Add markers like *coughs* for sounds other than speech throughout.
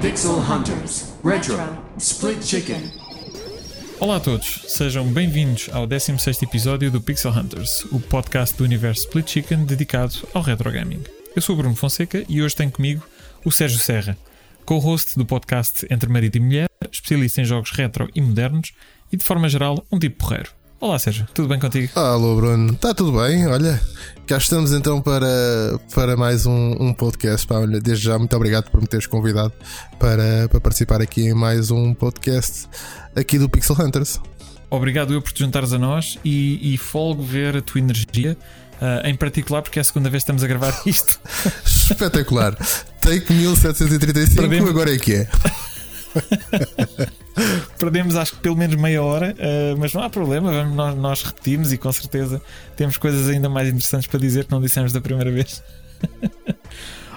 Pixel Hunters Retro Split Chicken. Olá a todos, sejam bem-vindos ao 16 episódio do Pixel Hunters, o podcast do universo Split Chicken dedicado ao retro gaming. Eu sou o Bruno Fonseca e hoje tenho comigo o Sérgio Serra, co-host do podcast Entre Marido e Mulher, especialista em jogos retro e modernos e, de forma geral, um tipo porreiro. Olá Sérgio, tudo bem contigo? Alô Bruno, está tudo bem? Olha, cá estamos então para, para mais um, um podcast. Pá, olha, desde já, muito obrigado por me teres convidado para, para participar aqui em mais um podcast aqui do Pixel Hunters. Obrigado eu por te juntares a nós e, e folgo ver a tua energia, uh, em particular porque é a segunda vez que estamos a gravar *laughs* isto. Espetacular. Take 1735, Perdemos... agora é que é. *laughs* Perdemos acho que pelo menos meia hora, uh, mas não há problema, vamos, nós, nós repetimos e com certeza temos coisas ainda mais interessantes para dizer que não dissemos da primeira vez. *laughs*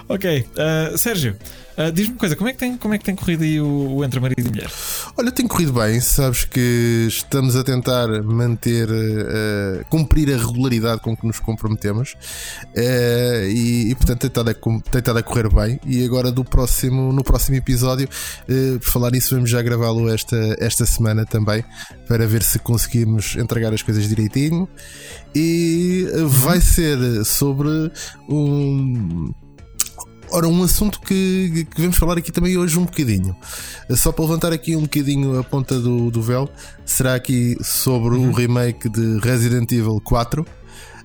ok, uh, Sérgio, Uh, Diz-me uma coisa, como é que tem, como é que tem corrido aí o, o, Entre Marido e Mulher? Olha, tem corrido bem, sabes que estamos a tentar manter, uh, cumprir a regularidade com que nos comprometemos e, e, portanto tem estado, a, tem estado a correr bem. E agora do próximo, no próximo episódio, por falar nisso, vamos já gravá-lo esta, esta semana também para ver se conseguimos entregar as coisas direitinho. E vai ser sobre um Ora, um assunto que, que vamos falar aqui também hoje um bocadinho. Só para levantar aqui um bocadinho a ponta do, do véu, será aqui sobre uhum. o remake de Resident Evil 4. Uh,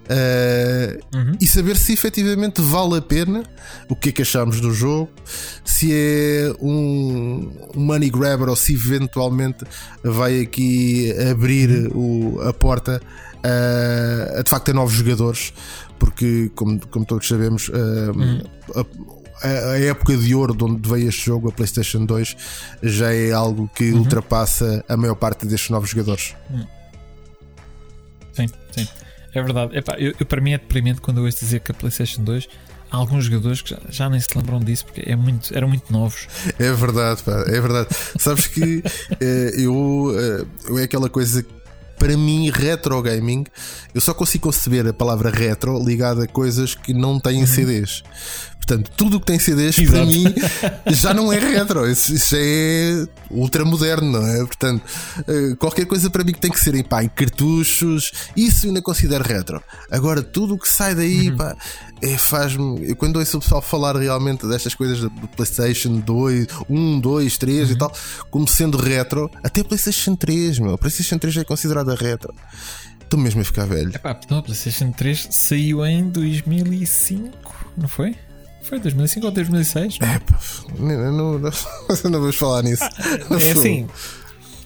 eh, uhum. E saber se efetivamente vale a pena o que é que achamos do jogo, se é um, money grabber ou se eventualmente vai aqui abrir uhum. o, a porta uh, a de facto a novos jogadores, porque, como, como todos sabemos, uh, hum. a, a, época de ouro de onde veio este jogo, a PlayStation 2, já é algo que uhum. ultrapassa a maior parte destes novos jogadores. Hum. Sim, sim, é verdade. Epá, eu, eu, para mim é deprimente quando eu ouço dizer que a PlayStation 2 há alguns jogadores que já, já, nem se lembram disso porque é muito, eram muito novos. É verdade, pá, é verdade. Sabes que *laughs* eh, eu, eh, é aquela coisa para mim, retro gaming, eu só consigo conceber a palavra retro ligada a coisas que não têm uhum. CDs. Portanto, tudo o que tem CDs Exato. para mim já não é retro, isso, isso é ultramoderno, não é? Portanto, eh, qualquer coisa para mim que tem que ser em, pá, em cartuchos, isso eu ainda considero retro. Agora, tudo o que sai daí, uhum. pá, é, faz-me. Quando ouço o pessoal falar realmente destas coisas do PlayStation 2, 1, 2, 3 uhum. e tal, como sendo retro, até PlayStation 3, meu, PlayStation 3 é considerada retro. Estou mesmo a ficar velho. Epá, não, PlayStation 3 saiu em 2005, não foi? Foi 2005 ou 2006? Não? É, pá, não, não, não, *laughs* não vamos falar nisso. *laughs* É assim.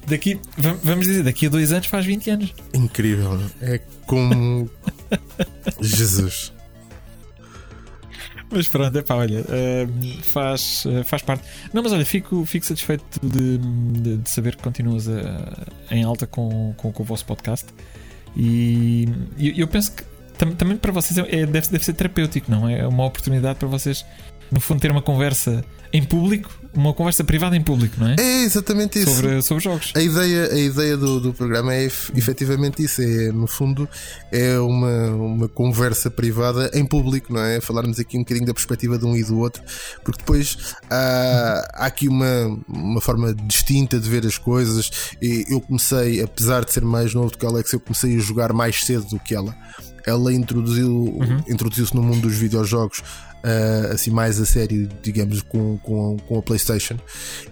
Daqui, vamos dizer, daqui a dois anos faz 20 anos. Incrível. É como. Jesus. Mas pronto, é pá, olha, uh, faz, uh, faz parte. Não, mas olha, fico, fico satisfeito de, de, de saber que continuas a, em alta com, com, com, o vosso podcast. E eu, eu penso que também para vocês é, é, deve, deve ser terapêutico, não? É uma oportunidade para vocês, no fundo, ter uma conversa em público, uma conversa privada em público, não é? É exatamente isso. Sobre, sobre jogos. A ideia, a ideia do, do programa é efetivamente isso. É, no fundo, é uma, uma conversa privada em público, não é? Falarmos aqui um bocadinho da perspectiva de um e do outro, porque depois há, há aqui uma, uma forma distinta de ver as coisas. E eu comecei, apesar de ser mais novo do que a Alex, eu comecei a jogar mais cedo do que ela ela introduziu, uhum. introduziu-se no mundo dos videojogos uh, assim mais a sério, digamos, com, com, com a PlayStation.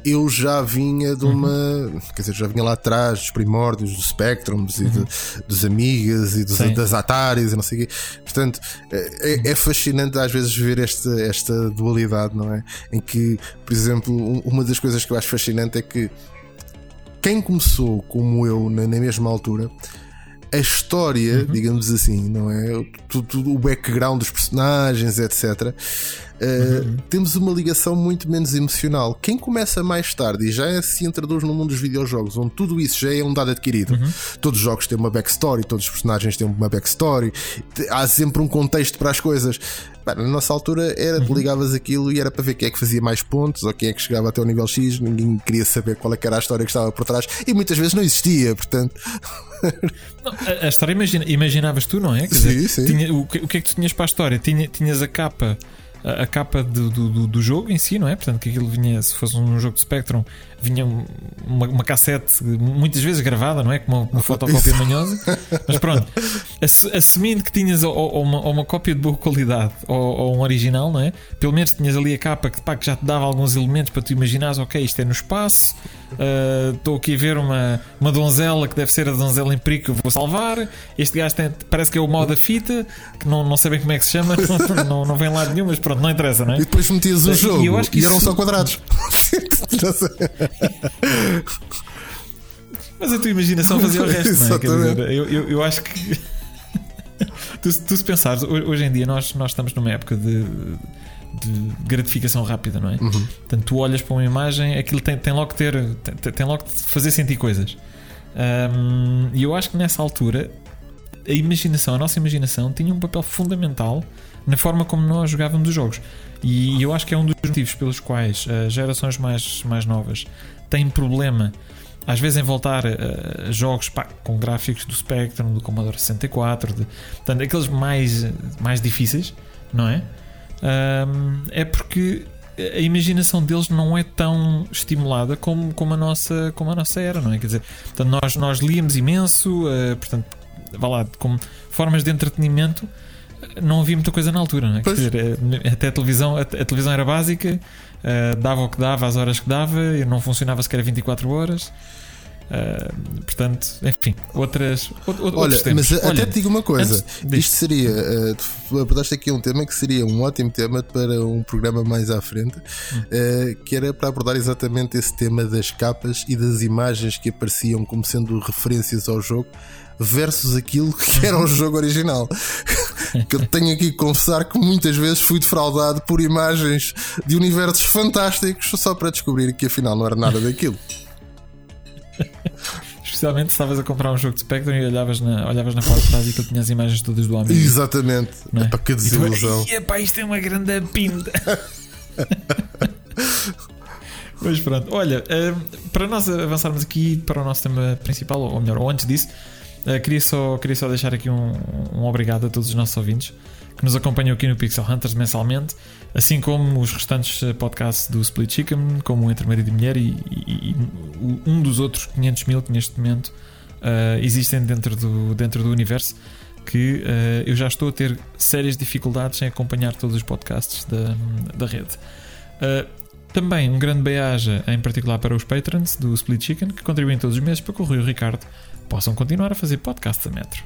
Eu já vinha de uma, uhum. quer dizer, já vinha lá atrás dos primórdios, dos Spectrums uhum. e de, uhum. dos Amigas e dos, das Ataris e não sei o quê. Portanto, é, é, é fascinante às vezes ver esta, esta dualidade, não é? Em que, por exemplo, uma das coisas que eu acho fascinante é que quem começou como eu na, na mesma altura a história, uhum. digamos assim, não é? Tudo, tudo, o background dos personagens, etc. Uh, uh, temos uma ligação muito menos emocional. Quem começa mais tarde e já se introduz no mundo dos videojogos, onde tudo isso já é um dado adquirido, todos os jogos têm uma backstory, todos os personagens têm uma backstory, há sempre um contexto para as coisas. Na nossa altura era uhum. ligavas aquilo e era para ver quem é que fazia mais pontos ou quem é que chegava até o nível X, ninguém queria saber qual é era a história que estava por trás e muitas vezes não existia, portanto. Não, a, a, história imagina, imaginavas tu, não é? Quer sim, dizer, sim. Tinha, o, que, o que é que tu tinhas para a história? Tinha, tinhas a capa a, capa do, do, do, jogo em si, não é? Portanto, que aquilo vinha, se fosse um jogo de Spectrum, vinha uma, uma cassete muitas vezes gravada, não é? Com uma, uma *laughs* fotocópia manhosa. Mas pronto, assumindo que tinhas ou, ou, uma, ou uma, cópia de boa qualidade ou, um original, não é? Pelo menos tinhas ali a capa que, pá, que já te dava alguns elementos para tu imaginares, ok, isto é no espaço, ah, estou uh, aqui a ver uma, uma donzela que deve ser a donzela em perigo que eu vou salvar. Este gajo tem, parece que é o mal da fita, que não, não sei bem como é que se chama, não, *laughs* não, não vem lá nenhum, mas pronto, não interessa, não é? E depois metias o jogo e, eu acho que e eram só quadrados. *laughs* *laughs* Mas a tua imaginação fazia o resto, não é? Dizer, eu, eu, eu, acho que. *laughs* tu, tu, se pensares, hoje em dia nós, nós estamos numa época de, de gratificação rápida, não é? Uhum. Portanto, tu olhas para uma imagem, aquilo tem, tem logo que ter. Tem, tem logo que fazer sentir coisas. Um, e eu acho que nessa altura a imaginação, a nossa imaginação, tinha um papel fundamental na forma como nós jogávamos os jogos. E eu acho que é um dos motivos pelos quais as gerações mais, mais novas têm problema, às vezes, em voltar a, jogos pá, com gráficos do Spectrum, do Commodore 64, de, portanto, aqueles mais, mais difíceis, não é? É porque a imaginação deles não é tão estimulada como, como, a, nossa, como a nossa era, não é? Quer dizer, portanto, nós, nós líamos imenso, uh, portanto, vá lá, como formas de entretenimento não havia muita coisa na altura, não é? Quer dizer, eh, até a televisão, a, a televisão era básica, uh, dava o que dava, às horas que dava, e não funcionava sequer 24 horas. Uh, portanto, enfim, outras. Olha, mas Olha, até te digo uma coisa: isto seria. Uh, tu abordaste aqui um tema que seria um ótimo tema para um programa mais à frente, uh, que era para abordar exatamente esse tema das capas e das imagens que apareciam como sendo referências ao jogo versus aquilo que *laughs* era o jogo original. *laughs* que eu tenho aqui que confessar que muitas vezes fui defraudado por imagens de universos fantásticos só para descobrir que afinal não era nada daquilo. Especialmente se estavas a comprar um jogo de Spectrum e olhavas na, olhavas na parte de trás e que tinha as imagens todas do amigo. Exatamente. Não é? Epá, que desilusão. E epá, isto é uma grande pinta. *laughs* Mas pronto, olha, eh, para nós avançarmos aqui para o nosso tema principal, ou melhor, ou antes disso, Uh, queria, só, queria só deixar aqui um, um obrigado a todos os nossos ouvintes que nos acompanham aqui no Pixel Hunters mensalmente, assim como os restantes eh, podcasts do Split Chicken, como o Entre Marido e Mulher e, e, e um dos outros 500 mil que neste momento uh, existem dentro do, dentro do universo. Que uh, eu já estou a ter sérias dificuldades em acompanhar todos os podcasts da, da rede. também um grande beijo, em particular para os patrons do Split Chicken, que contribuem todos os meses para que o Rui Ricardo possam continuar a fazer podcast a metro.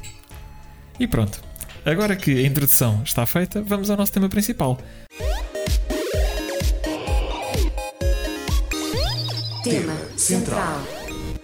E pronto, agora que a introdução está feita, vamos ao nosso tema principal. Tema central.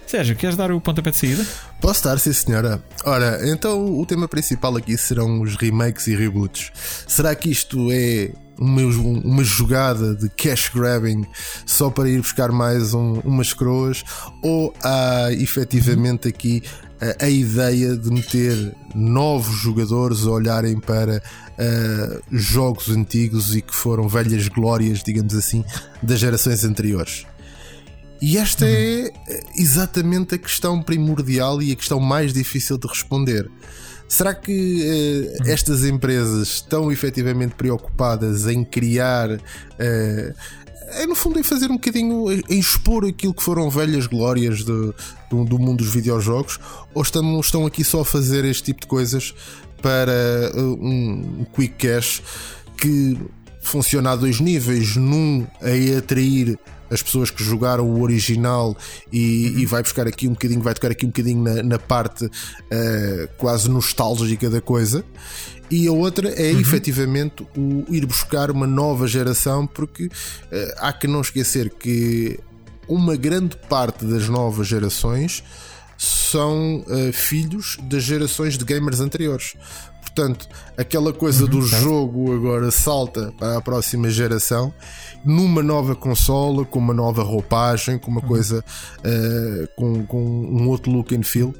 Sérgio, queres dar o pontapé de saída? Posso dar, sim senhora. Ora, então o tema principal aqui serão os remakes e reboots. Será que isto é uma, jogada de cash grabbing só para ir buscar mais um, umas croas? Ou há efetivamente aqui a, a ideia de meter novos jogadores a olharem para uh, jogos antigos e que foram velhas glórias, digamos assim, das gerações anteriores? E esta é exatamente a questão primordial e a questão mais difícil de responder. Será que uh, estas empresas estão efetivamente preocupadas em criar. Uh, é no fundo em fazer um bocadinho, em expor aquilo que foram velhas glórias do, do, do mundo dos videojogos, ou estão, estão aqui só a fazer este tipo de coisas para uh, um quick cash que funciona a dois níveis: num a atrair as pessoas que jogaram o original e, uhum. e vai buscar aqui um bocadinho, vai tocar aqui um bocadinho na, na parte uh, quase nostálgica da coisa. E a outra é uhum. efetivamente o ir buscar uma nova geração, porque uh, há que não esquecer que uma grande parte das novas gerações são uh, filhos das gerações de gamers anteriores. Portanto, aquela coisa Uhum, do certo. jogo agora salta para a próxima geração numa nova consola, com uma nova roupagem, com uma Uhum. coisa uh, com, com um outro look and feel.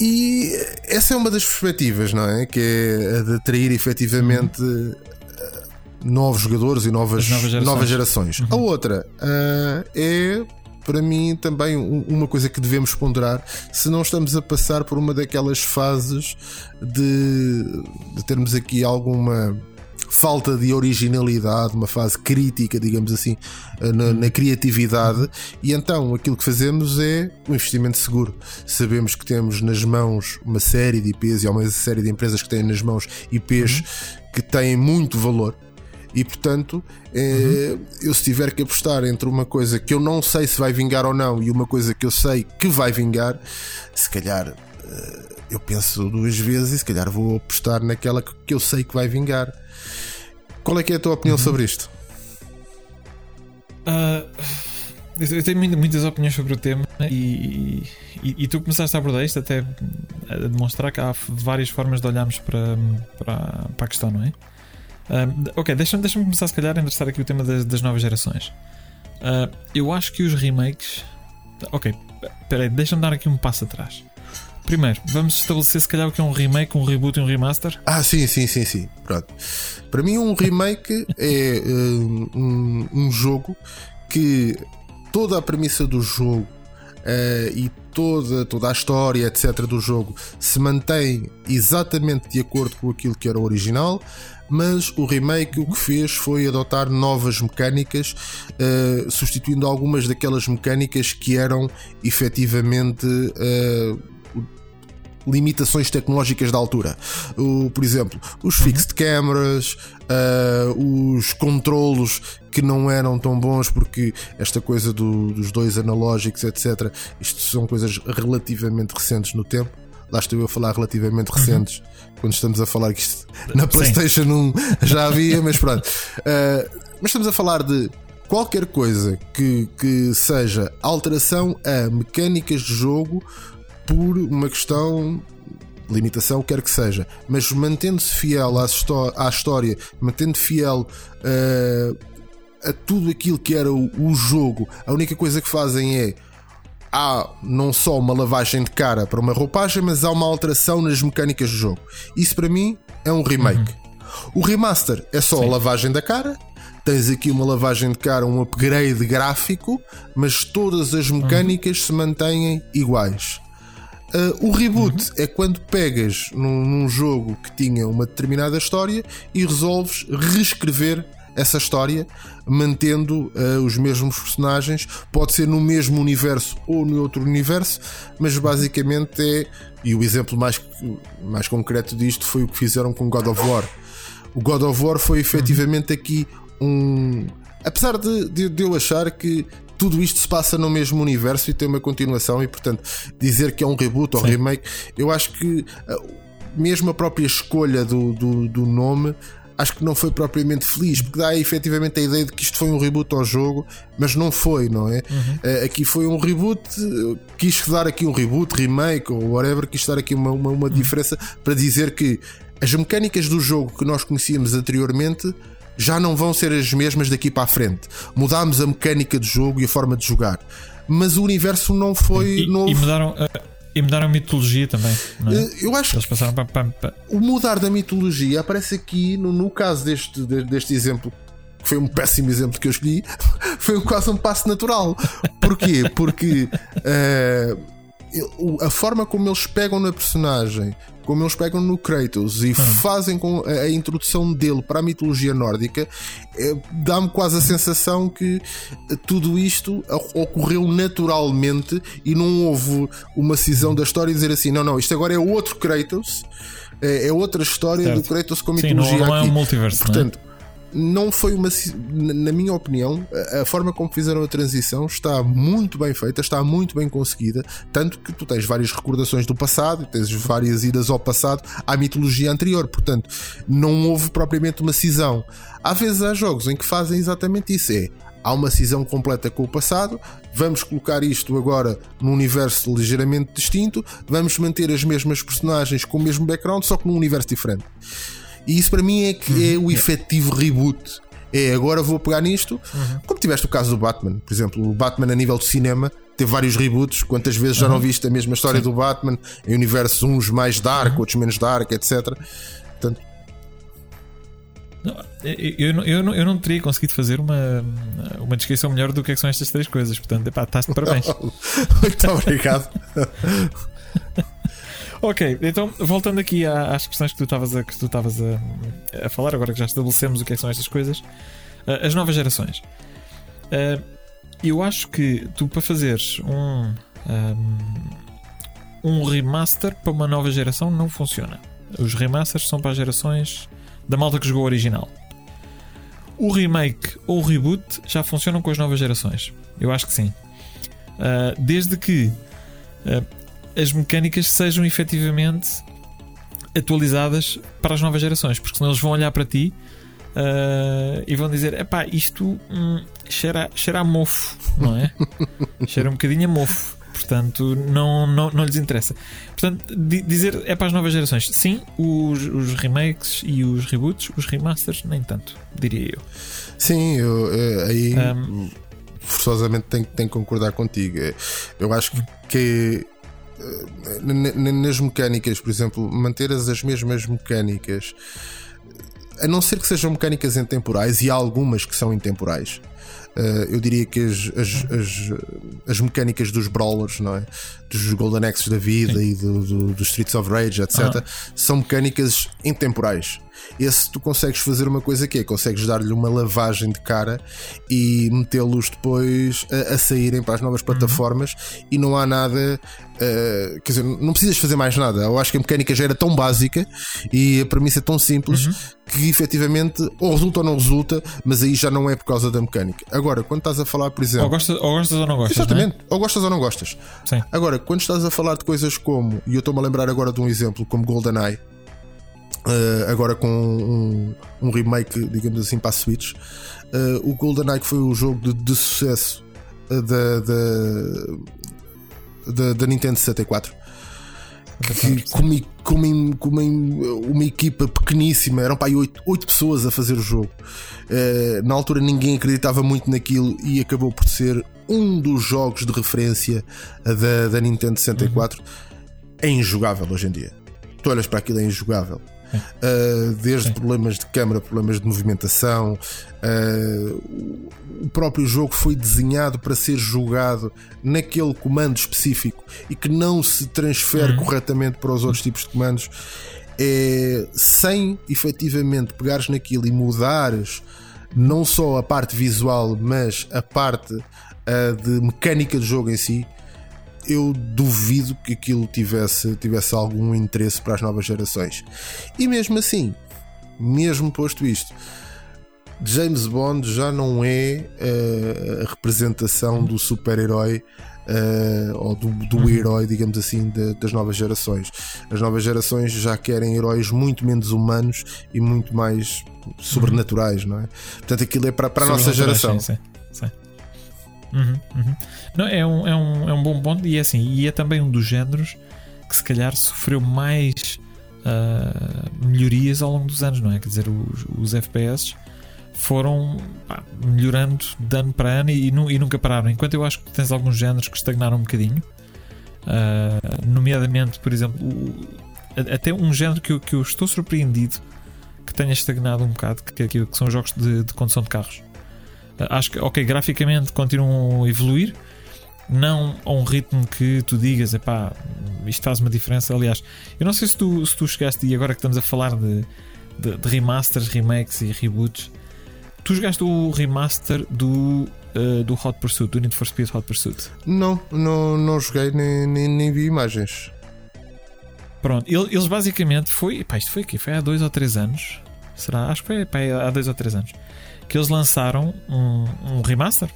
E essa é uma das perspectivas, não é? Que é a de atrair efetivamente uh, novos jogadores e novas, As novas gerações. novas gerações. A outra uh, é, para mim, também um- uma coisa que devemos ponderar se não estamos a passar por uma daquelas fases de, de termos aqui alguma falta de originalidade, uma fase crítica, digamos assim, eh, na, na criatividade, e então aquilo que fazemos é um investimento seguro. Sabemos que temos nas mãos uma série de IPs e há uma série de empresas que têm nas mãos IPs que têm muito valor. E portanto, eh, eu se tiver que apostar entre uma coisa que eu não sei se vai vingar ou não e uma coisa que eu sei que vai vingar, se calhar eh, eu penso duas vezes e se calhar vou apostar naquela que eu sei que vai vingar. Qual é que é a tua opinião sobre isto? Ah, eu tenho muita- muitas opiniões sobre o tema e, e, e tu começaste a abordar isto até a demonstrar que há várias formas de olharmos para, para, para a questão, não é? Ah, ok, deixa-me deixa começar se calhar a endereçar aqui o tema das, das novas gerações. Ah, eu acho que os remakes. Ok, peraí, deixa-me dar aqui um passo atrás. Primeiro, vamos estabelecer se calhar o que é um remake, um reboot e um remaster. Ah, sim, sim, sim, sim. Pronto. Para mim, um remake é hum, um, um jogo que toda a premissa do jogo eh, e toda, toda a história, etc., do jogo se mantém exatamente de acordo com aquilo que era o original. Mas o remake o que fez foi adotar novas mecânicas, eh, substituindo algumas daquelas mecânicas que eram efetivamente eh, limitações tecnológicas da altura. O, por exemplo, os fixed cameras, ah, os controlos que não eram tão bons porque esta coisa do- dos dois analógicos, etc. Isto são coisas relativamente recentes no tempo. Lá estou eu a falar relativamente recentes quando estamos a falar que isto na PlayStation 1 já havia, mas pronto. Ah, mas estamos a falar de qualquer coisa que, que seja alteração a mecânicas de jogo por uma questão limitação, quer que seja, mas mantendo-se fiel à, à história, mantendo fiel eh, a tudo aquilo que era o, o jogo, a única coisa que fazem é há não só uma lavagem de cara para uma roupagem, mas há uma alteração nas mecânicas do jogo. Isso para mim é um remake. O remaster é só a lavagem da cara. Tens aqui uma lavagem de cara, um upgrade gráfico, mas todas as mecânicas se mantêm iguais. Uh, o reboot é quando pegas num, num jogo que tinha uma determinada história e resolves reescrever essa história, mantendo uh, os mesmos personagens. Pode ser no mesmo universo ou no outro universo, mas basicamente é. E o exemplo mais, mais concreto disto foi o que fizeram com God of War. O God of War foi efetivamente aqui um. Apesar de, de, de eu achar que tudo isto se passa no mesmo universo e tem uma continuação, e portanto dizer que é um reboot ou remake, eu acho que uh, mesmo a própria escolha do, do, do nome. Acho que não foi propriamente feliz, porque dá efetivamente a ideia de que isto foi um reboot ao jogo, mas não foi, não é? Uh, aqui foi um reboot, uh, quis dar aqui um reboot, remake ou whatever, quis dar aqui uma, uma, uma diferença para dizer que as mecânicas do jogo que nós conhecíamos anteriormente já não vão ser as mesmas daqui para a frente. Mudámos a mecânica do jogo e a forma de jogar, mas o universo não foi E, novo. e mudaram, ah, e mudaram a mitologia também. É? Eh, Eu acho Eles passaram para- para- o mudar da mitologia aparece aqui no, no caso deste, de- deste exemplo. que Foi um péssimo exemplo que eu escolhi, *laughs* foi quase um passo natural. Porquê? Porque o- a forma como eles pegam na personagem, como eles pegam no Kratos e fazem com a, a introdução dele para a mitologia nórdica, eh, dá-me quase a sensação que tudo isto ocorreu naturalmente e não houve uma cisão da história e dizer assim: não, não, isto agora é outro Kratos, é, é outra história Certo. do Kratos com Sim, não, mitologia não é um multiverso. é? Não foi uma. na minha opinião, a forma como fizeram a transição está muito bem feita, está muito bem conseguida. Tanto que tu tens várias recordações do passado, tens várias idas ao passado, à mitologia anterior. Portanto, não houve propriamente uma cisão. Às vezes há jogos em que fazem exatamente isso: é há uma cisão completa com o passado, vamos colocar isto agora num universo ligeiramente distinto, vamos manter as mesmas personagens com o mesmo background, só que num universo diferente. E isso para mim é que é o efetivo reboot. É agora vou pegar nisto, como tiveste o caso do Batman, por exemplo, o Batman a nível de cinema teve vários reboots. Quantas vezes já não viste a mesma história do Batman em universos uns mais dark, outros menos dark, etc. Portanto, Não, eu, eu, não- eu, não, eu não teria conseguido fazer uma, uma descrição melhor do que, é que são estas três coisas. Portanto, epá, estás de parabéns. *laughs* muito obrigado. *laughs* ok, então voltando aqui às questões que tu estavas a, que tu a, a falar, agora que já estabelecemos o que, é que são estas coisas, ah, as novas gerações. Ah, eu acho que tu para fazeres um, ahm, um remaster para uma nova geração não funciona. Os remasters são para as gerações da malta que jogou o original. O remake ou o reboot já funcionam com as novas gerações. Eu acho que sim. Ah, desde que as mecânicas sejam efetivamente atualizadas para as novas gerações, porque senão eles vão olhar para ti ah, e vão dizer: epá, isto hum, cheira, cheira a mofo, não é? *laughs* cheira um bocadinho a mofo. Portanto, não, não, não lhes interessa. Portanto, di- dizer é para as novas gerações. Sim, os, os remakes e os reboots, os remasters, nem tanto, diria eu. Sim, eu, eh, aí Um, forçosamente tenho, tenho que concordar contigo. Eu acho que, nas mecânicas, por exemplo, manter as, as mesmas mecânicas, a não ser que sejam mecânicas intemporais, e há algumas que são intemporais. eh, eu diria que as, as, as, as mecânicas dos brawlers, não é? dos Golden Axes da vida e do, do, dos Streets of Rage, etc., são mecânicas intemporais. Esse tu consegues fazer uma coisa que é consegues dar-lhe uma lavagem de cara e metê-los depois a, a saírem para as novas plataformas e não há nada. eh, quer dizer, não precisas fazer mais nada. Eu acho que a mecânica já era tão básica e a premissa é tão simples que efetivamente ou resulta ou não resulta, mas aí já não é por causa da mecânica. Agora, quando estás a falar, por exemplo. ou, gostas, ou gostas ou não gostas. não é? Exatamente, ou gostas ou não gostas. Sim. Agora, quando estás a falar de coisas como, e eu estou-me a lembrar agora de um exemplo como GoldenEye, eh, agora com um, um remake, digamos assim, para a Switch, eh, o GoldenEye que foi o jogo de, de sucesso eh, da, da, da, Nintendo 64. Que, com, uma, com uma- com uma, uma equipa pequeníssima, eram para aí 8, pessoas a fazer o jogo. Eh, na altura ninguém acreditava muito naquilo e acabou por ser um dos jogos de referência da, da Nintendo 64. É injogável hoje em dia. Tu olhas para aquilo, é injogável. Uh, desde problemas de câmara, problemas de movimentação. uh, o próprio jogo foi desenhado para ser jogado naquele comando específico e que não se transfere corretamente para os outros tipos de comandos. É, sem efetivamente pegares naquilo e mudares não só a parte visual, mas a parte uh, de mecânica do jogo em si, eu duvido que aquilo tivesse, tivesse algum interesse para as novas gerações. E mesmo assim, mesmo posto isto, James Bond já não é uh, a representação do super-herói uh, ou do, do herói, digamos assim, de- das novas gerações. As novas gerações já querem heróis muito menos humanos e muito mais sobrenaturais, não é? Portanto, aquilo é para, para a nossa geração. Sim, sim, sim. Uhum, uhum. Não, é, um, é, um, é um bom ponto e é assim, e é também um dos géneros que se calhar sofreu mais ah, melhorias ao longo dos anos, não é? Quer dizer, os, os FPS foram pá, melhorando de ano para ano e, e nunca pararam. Enquanto eu acho que tens alguns géneros que estagnaram um bocadinho, ah, nomeadamente, por exemplo, o- até um género que eu, que eu estou surpreendido que tenha estagnado um bocado, que, que, que são os jogos de, de condução de carros. Acho que, ok, graficamente continuam a evoluir, não a um ritmo que tu digas, epá, isto faz uma diferença. Aliás, eu não sei se tu, se tu chegaste, e agora que estamos a falar de, de, de remasters, remakes e reboots, tu jogaste o remaster do, ah, do Hot Pursuit, do Need for Speed Hot Pursuit. Não, não, não joguei nem, nem, nem vi imagens. Pronto, ele- eles basicamente foi, pá, isto foi aqui, foi há dois ou três anos, será? Acho que foi pá, há dois ou três anos que eles lançaram um, um remaster.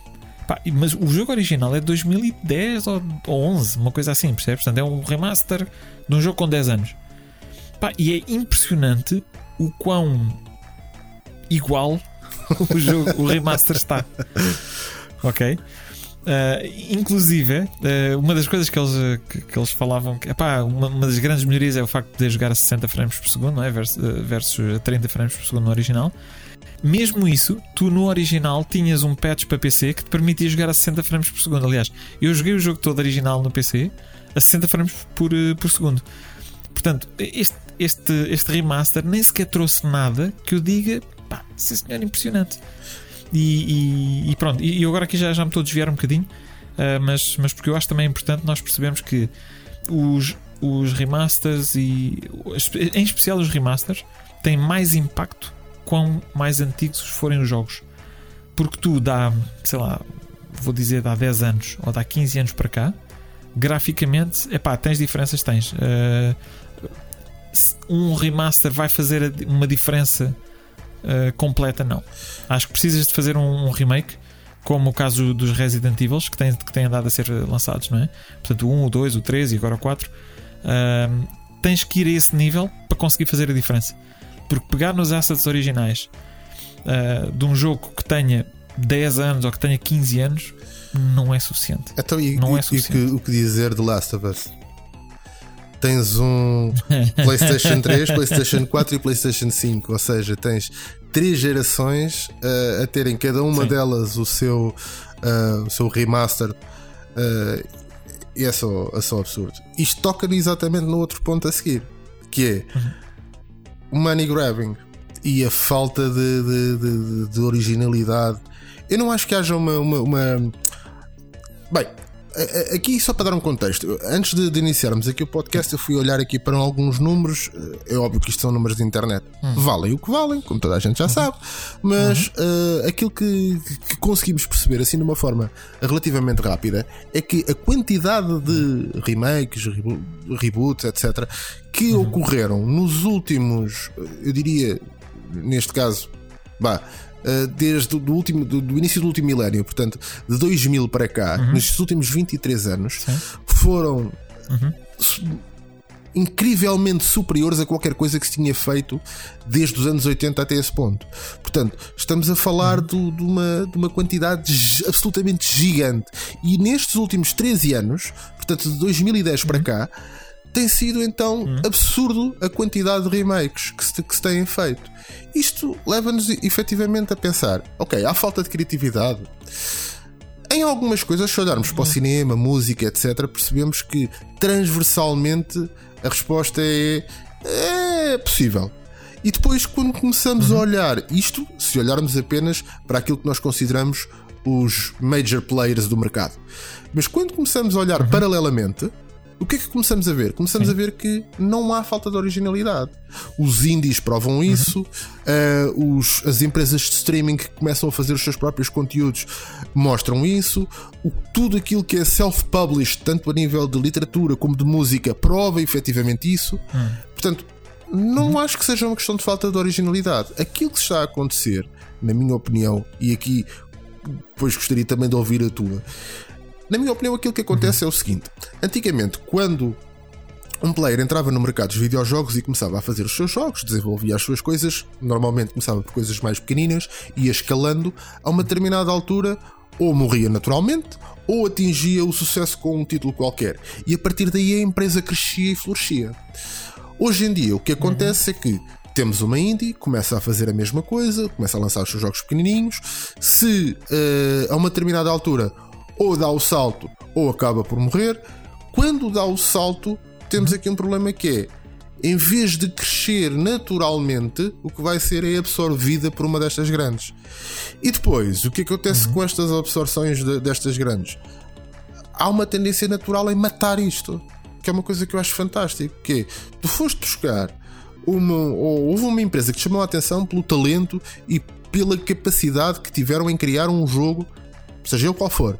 Mas o jogo original é de 2010 ou, ou 11, uma coisa assim, percebes? Portanto, é um remaster de um jogo com 10 anos. E é impressionante o quão igual *laughs* o, jogo, o remaster está. Ok? Uh, inclusive, uh, uma das coisas que eles, que, que eles falavam, que, epá, uma, uma, das grandes melhorias é o facto de jogar a 60 frames por segundo, não é? Versus, uh, versus 30 frames por segundo no original. Mesmo isso, tu no original tinhas um patch para PC que te permitia jogar a 60 frames por segundo. Aliás, eu joguei o jogo todo original no PC a 60 frames por, por segundo. Portanto, este, este, este remaster nem sequer trouxe nada que eu diga, pá, sim senhor, impressionante. E, e, e pronto, e agora aqui já, já me estou a desviar um bocadinho, uh, mas, mas porque eu acho também importante nós percebemos que os, os remasters e em especial os remasters têm mais impacto quão mais antigos forem os jogos. Porque tu dá, sei lá, vou dizer, dá 10 anos ou dá 15 anos para cá, graficamente, é pá, tens diferenças, tens. Uh, um remaster vai fazer uma diferença uh, completa, não. Acho que precisas de fazer um, um, remake, como o caso dos Resident Evil, que têm, que têm andado a ser lançados, não é? Portanto, o 1, o 2, o 3 e agora o 4. Uh, tens que ir a esse nível para conseguir fazer a diferença. Porque pegar nos assets originais uh, de um jogo que tenha 10 anos ou que tenha 15 anos não é suficiente. Então, e, não é suficiente. E que, o que dizer de Last of Us? tens um *laughs* PlayStation 3, PlayStation 4 e PlayStation 5, ou seja, tens três gerações uh, a terem cada uma Sim. delas o seu, uh, o seu remaster. Uh, e é só, é só absurdo. Isto toca-me exatamente no outro ponto a seguir, que é uhum. O money grabbing e a falta de, de, de, de, originalidade. Eu não acho que haja uma, uma, uma... Bem, Aqui, só para dar um contexto, antes de, de, iniciarmos aqui o podcast, eu fui olhar aqui para alguns números. Eh, é óbvio que isto são números de internet, hum. valem o que valem, como toda a gente já uhum. sabe, mas uhum. uh, aquilo que, que, conseguimos perceber assim de uma forma relativamente rápida é que a quantidade de remakes, reboots, etc., que uhum. ocorreram nos últimos, eu diria, neste caso, bah, eh, desde o último, do, início do último milénio, portanto, de 2000 para cá, uhum. nestes últimos 23 anos, Sim. foram uhum. incrivelmente superiores a qualquer coisa que se tinha feito desde os anos 80 até esse ponto. Portanto, estamos a falar uhum. do, de, uma, de uma quantidade absolutamente gigante. E nestes últimos 13 anos, portanto, de 2010 para uhum. cá, tem sido então uhum. absurdo a quantidade de remakes que se, que se têm feito. Isto leva-nos efetivamente a pensar: ok, há falta de criatividade. Em algumas coisas, se olharmos para o cinema, música, etc., percebemos que transversalmente a resposta é, é possível. E depois, quando começamos uhum. a olhar isto, se olharmos apenas para aquilo que nós consideramos os major players do mercado, mas quando começamos a olhar uhum. paralelamente, o que é que começamos a ver? Começamos Sim. a ver que não há falta de originalidade. Os indies provam isso, uhum. uh, os, as empresas de streaming que começam a fazer os seus próprios conteúdos mostram isso. O, tudo aquilo que é self-published, tanto a nível de literatura como de música, prova efetivamente isso. Uhum. Portanto, não uhum. acho que seja uma questão de falta de originalidade. Aquilo que está a acontecer, na minha opinião, e aqui depois gostaria também de ouvir a tua na minha opinião, aquilo que acontece é o seguinte: antigamente, quando um player entrava no mercado dos videojogos e começava a fazer os seus jogos, desenvolvia as suas coisas, normalmente começava por coisas mais pequeninas, ia escalando, a uma determinada altura, ou morria naturalmente, ou atingia o sucesso com um título qualquer. E a partir daí a empresa crescia e florescia. Hoje em dia, o que acontece é que temos uma indie, começa a fazer a mesma coisa, começa a lançar os seus jogos pequenininhos. Se uh, a uma determinada altura ou dá o salto ou acaba por morrer. Quando dá o salto, temos aqui um problema que é em vez de crescer naturalmente, o que vai ser é absorvida por uma destas grandes. E depois, o que acontece uhum. com estas absorções de, destas grandes? Há uma tendência natural em matar isto, que é uma coisa que eu acho fantástico, que é, tu foste buscar uma, ou houve uma empresa que te chamou a atenção pelo talento e pela capacidade que tiveram em criar um jogo seja ele qual for,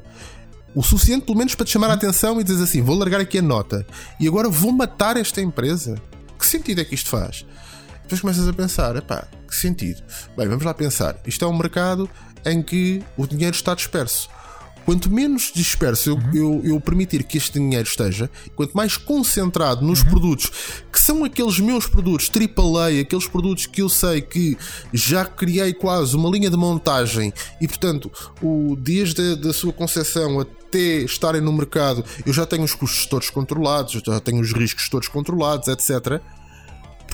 o suficiente pelo menos para te chamar a atenção e dizer assim: vou largar aqui a nota e agora vou matar esta empresa. Que sentido é que isto faz? Depois começas a pensar: epá, que sentido? Bem, vamos lá pensar. Isto é um mercado em que o dinheiro está disperso. Quanto menos disperso eu, eu, eu, permitir que este dinheiro esteja, quanto mais concentrado nos uhum. produtos que são aqueles meus produtos AAA, aqueles produtos que eu sei que já criei quase uma linha de montagem e, portanto, o, desde a da sua concepção até estarem no mercado, eu já tenho os custos todos controlados, já tenho os riscos todos controlados, etc.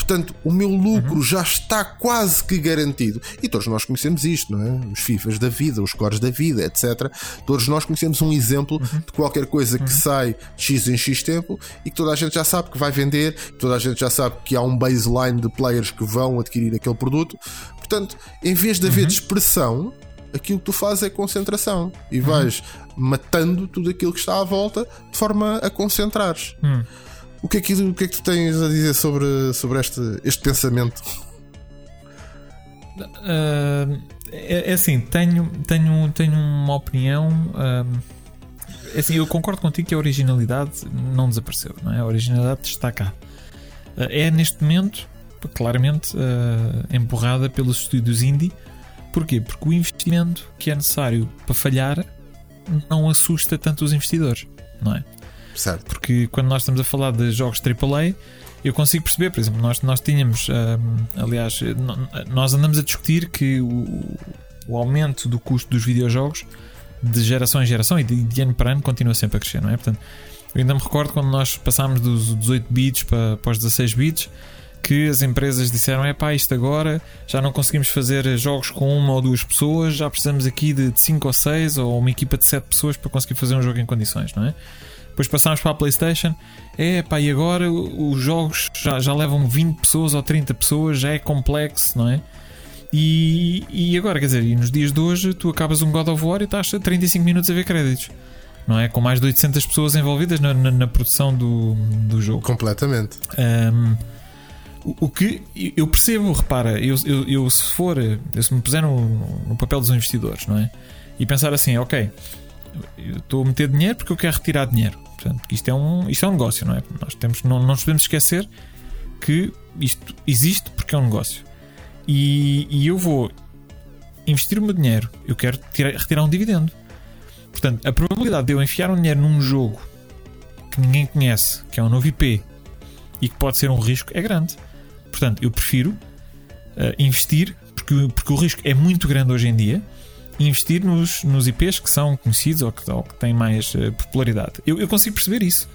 Portanto, o meu lucro uhum. já está quase que garantido. E todos nós conhecemos isto, não é? Os FIFAs da vida, os cores da vida, etc. Todos nós conhecemos um exemplo uhum. de qualquer coisa que uhum. sai X em X tempo e que toda a gente já sabe que vai vender, toda a gente já sabe que há um baseline de players que vão adquirir aquele produto. Portanto, em vez de haver uhum. dispersão, aquilo que tu fazes é concentração e uhum. vais matando tudo aquilo que está à volta de forma a concentrares. Uhum. O que, é que, o que é que tu tens a dizer sobre, sobre este, este pensamento? Uh, é, é, assim, tenho, tenho, tenho uma opinião. Uh, é assim, eu concordo contigo que a originalidade não desapareceu, não é? A originalidade está cá. Uh, é neste momento, claramente, empurrada pelos estúdios indie. Porquê? Porque o investimento que é necessário para falhar não assusta tanto os investidores, não é? Certo. Porque quando nós estamos a falar de jogos AAA, eu consigo perceber, por exemplo, nós, nós tínhamos, aliás, nós andamos a discutir que o, o aumento do custo dos videojogos de geração em geração e de, de ano para ano continua sempre a crescer, não é? Portanto, eu ainda me recordo quando nós passámos dos 18 bits para, para os 16 bits que as empresas disseram: é pá, isto agora já não conseguimos fazer jogos com uma ou duas pessoas, já precisamos aqui de 5 ou 6 ou uma equipa de 7 pessoas para conseguir fazer um jogo em condições, não é? Depois passámos para a PlayStation. É pá, e agora os jogos já, já levam 20 pessoas ou 30 pessoas, já é complexo, não é? E, e agora, quer dizer, e nos dias de hoje tu acabas um God of War e estás a 35 minutos a ver créditos, não é? Com mais de 800 pessoas envolvidas na, na, na produção do, do jogo. Completamente. Um, o, que eu percebo, repara, eu, eu, eu, se for, eu se me puser no, no papel dos investidores, não é? E pensar assim, ok, estou a meter dinheiro porque eu quero retirar dinheiro. Portanto, isto é um, isto é um negócio, não é? Nós temos, não, não nos podemos esquecer que isto existe porque é um negócio. E, e eu vou investir o meu dinheiro, eu quero tirar, retirar um dividendo. Portanto, a probabilidade de eu enfiar um dinheiro num jogo que ninguém conhece, que é um novo IP e que pode ser um risco, é grande. Portanto, eu prefiro uh, investir porque, porque o risco é muito grande hoje em dia investir nos, nos IPs que são conhecidos ou que, ou que têm mais uh, popularidade. Eu, eu, consigo perceber isso.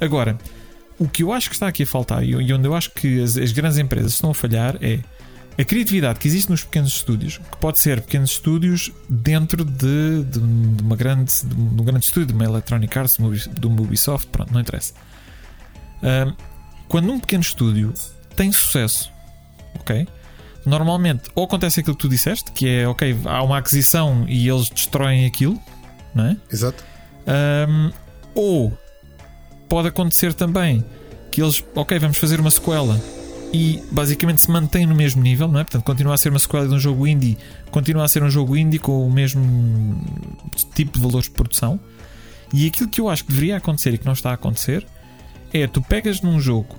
Agora, o que eu acho que está aqui a faltar e, onde eu acho que as, as, grandes empresas estão a falhar é a criatividade que existe nos pequenos estúdios, que pode ser pequenos estúdios dentro de, de, de uma grande, de um grande estúdio, de uma Electronic Arts, de uma Ubisoft, pronto, não interessa. Quando um pequeno estúdio tem sucesso, ok? Normalmente ou acontece aquilo que tu disseste, que é ok, há uma aquisição e eles destroem aquilo, não é? Exato. Um, ou pode acontecer também que eles, ok, vamos fazer uma sequela e basicamente se mantém no mesmo nível, não é? Portanto, continua a ser uma sequela de um jogo indie, continua a ser um jogo indie com o mesmo tipo de valores de produção. E aquilo que eu acho que deveria acontecer e que não está a acontecer é tu pegas num jogo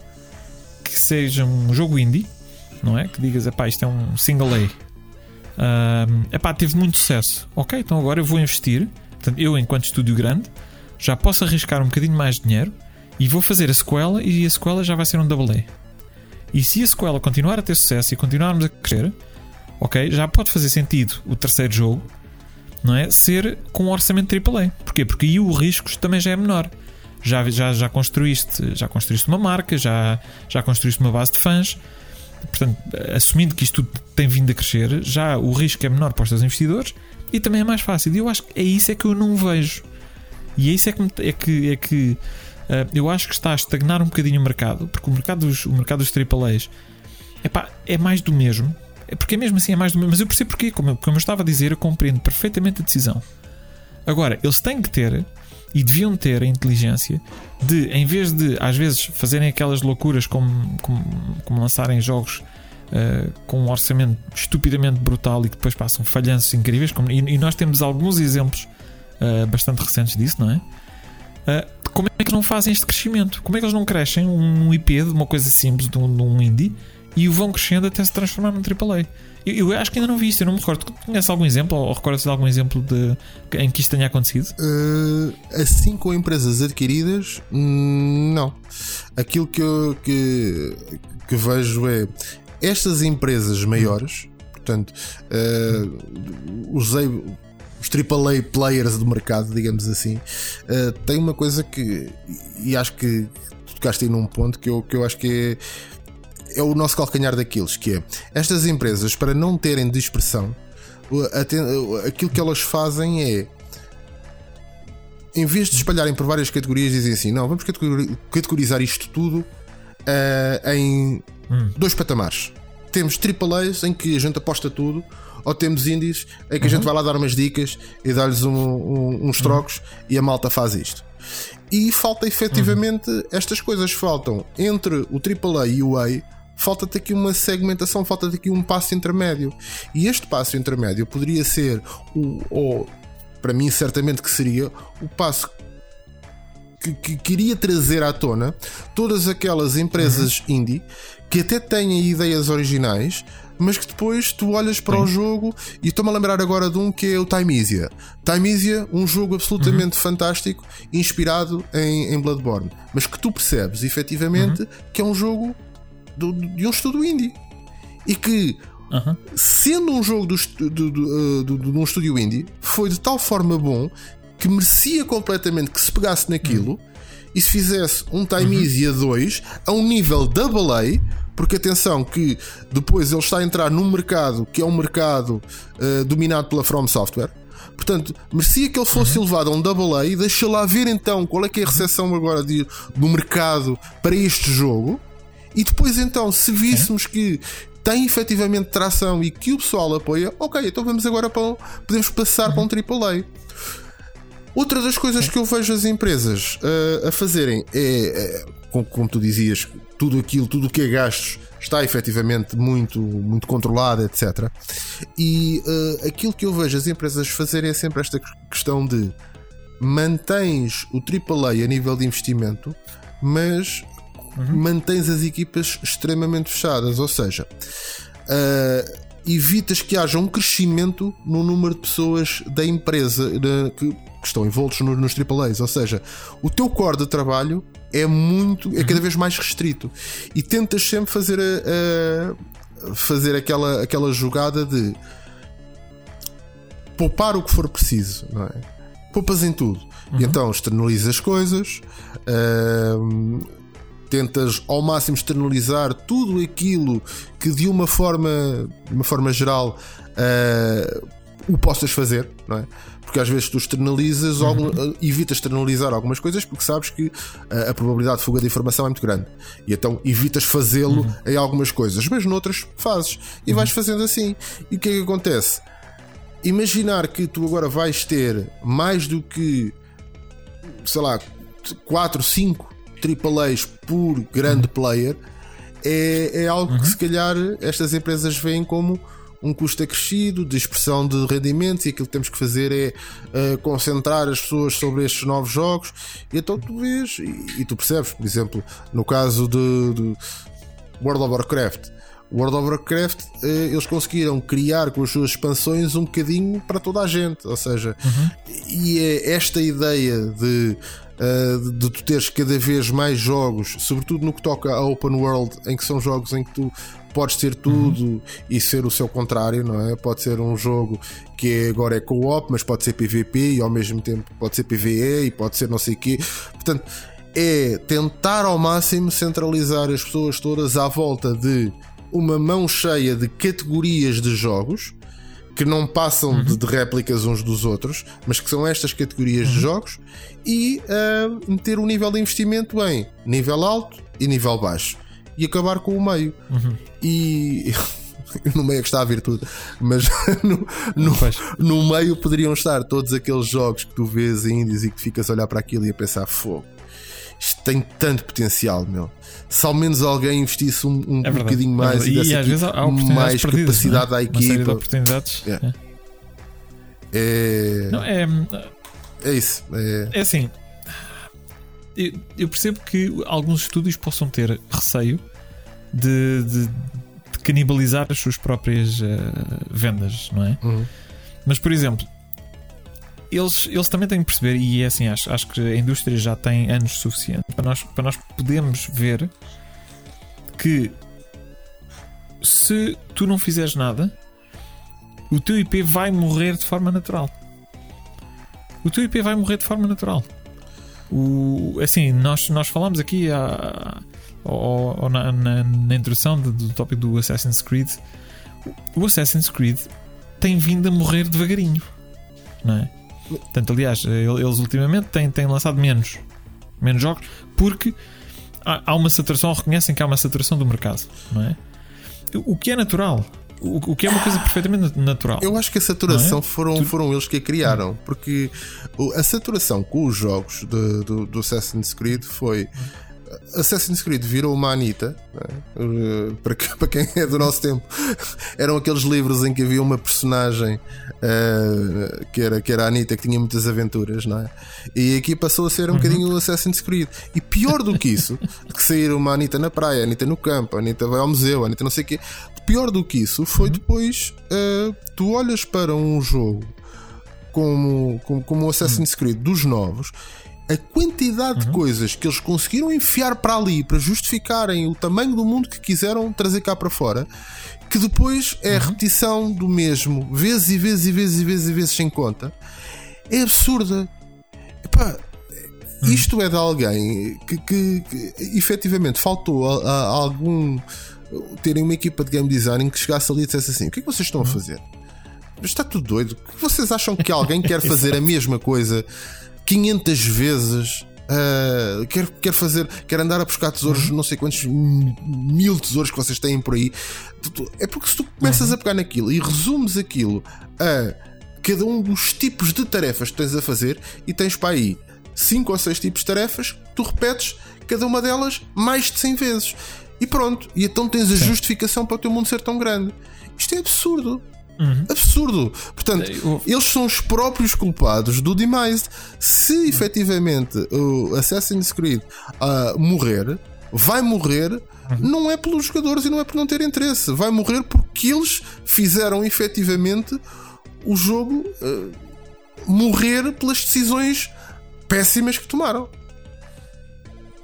que seja um jogo indie não é? Que digas, epá, isto é um single A. Um, epá, teve muito sucesso. Ok, então agora eu vou investir. Portanto, eu, enquanto estúdio grande, já posso arriscar um bocadinho mais de dinheiro e vou fazer a sequela. E a sequela já vai ser um double A. E se a sequela continuar a ter sucesso e continuarmos a crescer, ok, já pode fazer sentido o terceiro jogo, não é? Ser com um orçamento AAA. Porquê? Porque aí o risco também já é menor. Já, já, já construíste já construíste uma marca, já, já construíste uma base de fãs, Portanto, assumindo que isto tudo tem vindo a crescer, já o risco é menor para os teus investidores e também é mais fácil. E eu acho que é isso é que eu não vejo. E é isso é que, é que, é que uh, eu acho que está a estagnar um bocadinho o mercado, porque o mercado dos, o mercado dos AAAs epá, é mais do mesmo. É porque mesmo assim é mais do mesmo. Mas eu percebo porquê. Como como eu estava a dizer, eu compreendo perfeitamente a decisão. Agora, eles têm que ter e deviam ter a inteligência de, em vez de às vezes fazerem aquelas loucuras como, como, como lançarem jogos uh, com um orçamento estupidamente brutal e que depois passam falhanços incríveis, como, e, e, nós temos alguns exemplos uh, bastante recentes disso, não é? Uh, como é que não fazem este crescimento? Como é que eles não crescem um IP de uma coisa simples, de um, de um indie, e o vão crescendo até se transformar num AAA? Eu, eu acho que ainda não vi isto, eu não me recordo. Conhece algum exemplo ou recordas de algum exemplo de, em que isto tenha acontecido? Uh, assim com empresas adquiridas, hum, não. Aquilo que, eu, que, que vejo é estas empresas maiores, portanto, uh, usei os AAA players do mercado, digamos assim, uh, tem uma coisa que, e acho que tocaste aí num ponto que eu, que eu acho que é, é o nosso calcanhar daqueles, que é estas empresas, para não terem dispersão, aquilo que elas fazem é em vez de espalharem por várias categorias, dizem assim: não, vamos categorizar isto tudo uh, em hum. dois patamares. Temos AAAs em que a gente aposta tudo, ou temos indies em que uhum. a gente uhum. vai lá dar umas dicas e dar-lhes um, um, uns trocos uhum. e a malta faz isto. E falta efetivamente uhum. estas coisas faltam entre o AAA e o A. Falta-te aqui uma segmentação, falta-te aqui um passo intermédio. E este passo intermédio poderia ser o, ou para mim certamente que seria o passo que, que queria trazer à tona todas aquelas empresas uhum. indie que até têm ideias originais, mas que depois tu olhas para Sim. o jogo e estou-me a lembrar agora de um que é o Timeisia. Timeisia, um jogo absolutamente uhum. fantástico, inspirado em, em, Bloodborne, mas que tu percebes efetivamente uhum. que é um jogo do, de um estudo indie e que Uhum. Sendo um jogo do, do, do, do, de um estúdio indie, foi de tal forma bom que merecia completamente que se pegasse naquilo uhum. e se fizesse um Time uhum. Easy a 2 a um nível double A, porque atenção que depois ele está a entrar num mercado que é um mercado uh, dominado pela From Software. Portanto, merecia que ele fosse uhum. elevado a um double A. Deixa lá ver então qual é que é a recepção agora de, do mercado para este jogo. E depois então, se víssemos que tem efetivamente tração e que o pessoal apoia, ok, então vamos agora para. Podemos passar uhum. para um AAA. Outra das coisas Sim. que eu vejo as empresas uh, a fazerem é, é como, como, tu dizias, tudo aquilo, tudo o que é gastos está efetivamente muito, muito controlado, etc. E uh, aquilo que eu vejo as empresas fazerem é sempre esta questão de mantens o AAA a nível de investimento, mas uhum. mantens as equipas extremamente fechadas, ou seja, uh, evitas que haja um crescimento no número de pessoas da empresa de, que, que, estão envoltos no, nos AAAs, ou seja, o teu core de trabalho é muito, é cada uhum. vez mais restrito e tentas sempre fazer a, a fazer aquela, aquela jogada de poupar o que for preciso, não é? Poupas em tudo. Uhum. E então externalizas coisas, uh, tentas ao máximo externalizar tudo aquilo que de uma forma, de uma forma geral uh, o possas fazer, não é? Porque às vezes tu externalizas, uhum. algum, uh, evitas externalizar algumas coisas porque sabes que uh, a probabilidade de fuga de informação é muito grande e então evitas fazê-lo uhum. em algumas coisas, mas noutras fazes e uhum. vais fazendo assim. E o que é que acontece? Imaginar que tu agora vais ter mais do que sei lá 4, 5 AAAs por grande uhum. player é, é algo uhum. que se calhar estas empresas veem como um custo acrescido, de expressão de rendimentos, e aquilo que temos que fazer é uh, concentrar as pessoas sobre estes novos jogos. E então tu vês, e, e tu percebes, por exemplo, no caso de, de World of Warcraft. World of Warcraft, uh, eles conseguiram criar com as suas expansões um bocadinho para toda a gente, ou seja, uhum. e é esta ideia de uh, de tu teres cada vez mais jogos, sobretudo no que toca a open world, em que são jogos em que tu podes ter tudo uhum. e ser o seu contrário, não é? Pode ser um jogo que é, agora é co-op, mas pode ser PVP e ao mesmo tempo pode ser PVE e pode ser não sei o quê. Portanto, é tentar ao máximo centralizar as pessoas todas à volta de uma mão cheia de categorias de jogos que não passam uhum. de, de, réplicas uns dos outros, mas que são estas categorias uhum. de jogos, e uh, meter o um nível de investimento em nível alto e nível baixo, e acabar com o meio. Uhum. E. *laughs* no meio é que está a virtude, mas *laughs* no, no, no, meio poderiam estar todos aqueles jogos que tu vês indies e que ficas a olhar para aquilo e a pensar: fogo, isto tem tanto potencial, meu. Se ao menos alguém investisse um, um é bocadinho é mais é e, e às vezes há mais capacidade à equipa. Uma série de oportunidades. É. É... Não, é... é isso. É, é assim. Eu, eu, percebo que alguns estúdios possam ter receio de, de, de canibalizar as suas próprias uh, vendas, não é? Uhum. Mas, por exemplo, eles, eles também têm que perceber, e é assim, acho, acho que a indústria já tem anos suficientes para nós, para nós podermos ver que se tu não fizeres nada, o teu IP vai morrer de forma natural. O teu IP vai morrer de forma natural. O, assim, nós, nós falamos aqui a, a, a na, na, na, introdução do, do tópico do Assassin's Creed. O Assassin's Creed tem vindo a morrer devagarinho, não é? Portanto, aliás, eles ultimamente têm, têm lançado menos, menos jogos porque há, uma saturação, reconhecem que há uma saturação do mercado, não é? O que é natural. O, que é uma coisa perfeitamente natural. Eu acho que a saturação é? foram, tu... foram eles que a criaram, porque a saturação com os jogos de, do, do Assassin's Creed foi Assassin's Creed virou uma Anitta, é? para, *laughs* para quem é do nosso tempo, eram aqueles livros em que havia uma personagem uh, que, era, que era a Anitta que tinha muitas aventuras, não é? E aqui passou a ser um uhum. bocadinho o Assassin's Creed. E pior do que isso, que sair uma Anitta na praia, Anitta no campo, Anitta vai ao museu, Anitta não sei o quê. Pior do que isso foi uhum. depois uh, tu olhas para um jogo como, como, como o Assassin's Creed dos novos a quantidade uhum. de coisas que eles conseguiram enfiar para ali para justificarem o tamanho do mundo que quiseram trazer cá para fora, que depois é a uhum. repetição do mesmo, vezes e vezes e vezes e vezes e vezes sem conta, é absurda. Epá, uhum. isto é de alguém que, que, que efetivamente faltou a, a, algum terem uma equipa de game design que chegasse ali e dissesse assim: o que é que vocês estão a uhum. fazer? Está tudo doido. Vocês acham que alguém quer *laughs* fazer a mesma coisa 500 vezes. Uh, quer, quer fazer, quer andar a buscar tesouros, uhum. não sei quantos mil tesouros que vocês têm por aí. É porque se tu começas uhum. a pegar naquilo e resumes aquilo a cada um dos tipos de tarefas que tens a fazer e tens para aí 5 ou 6 tipos de tarefas, tu repetes cada uma delas mais de 100 vezes. E pronto, e então tens a Sim. justificação para o teu mundo ser tão grande. Isto é absurdo. Uhum. Absurdo. Portanto, eles são os próprios culpados do demise. Se uhum. efetivamente o Assassin's Creed uh, morrer, vai morrer. Uhum. Não é pelos jogadores e não é por não ter interesse, vai morrer porque eles fizeram efetivamente o jogo uh, morrer pelas decisões péssimas que tomaram.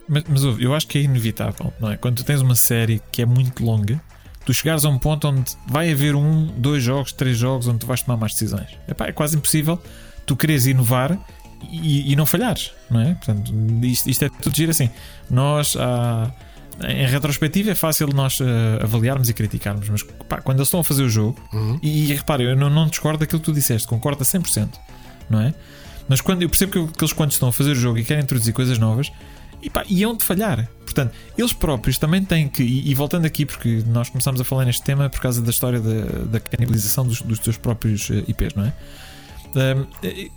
Mas, mas eu acho que é inevitável, não é? Quando tu tens uma série que é muito longa, tu chegares a um ponto onde vai haver um, dois jogos, três jogos onde tu vais tomar mais decisões. Epá, é quase impossível tu queres inovar e, e não falhares, não é? Portanto, isto, isto é tudo giro assim. Nós, ah, em retrospectiva, é fácil nós uh, avaliarmos e criticarmos, mas pá, quando eles estão a fazer o jogo, uhum. e, e repare, eu não, não discordo daquilo que tu disseste, concordo a 100%, não é? Mas quando eu percebo que, que eles, quando estão a fazer o jogo e querem introduzir coisas novas, e pá, iam de falhar. Portanto, eles próprios também têm que, e, e, voltando aqui, porque nós começamos a falar neste tema por causa da história da, da canibalização dos, dos teus próprios uh, IPs, não é? Uh,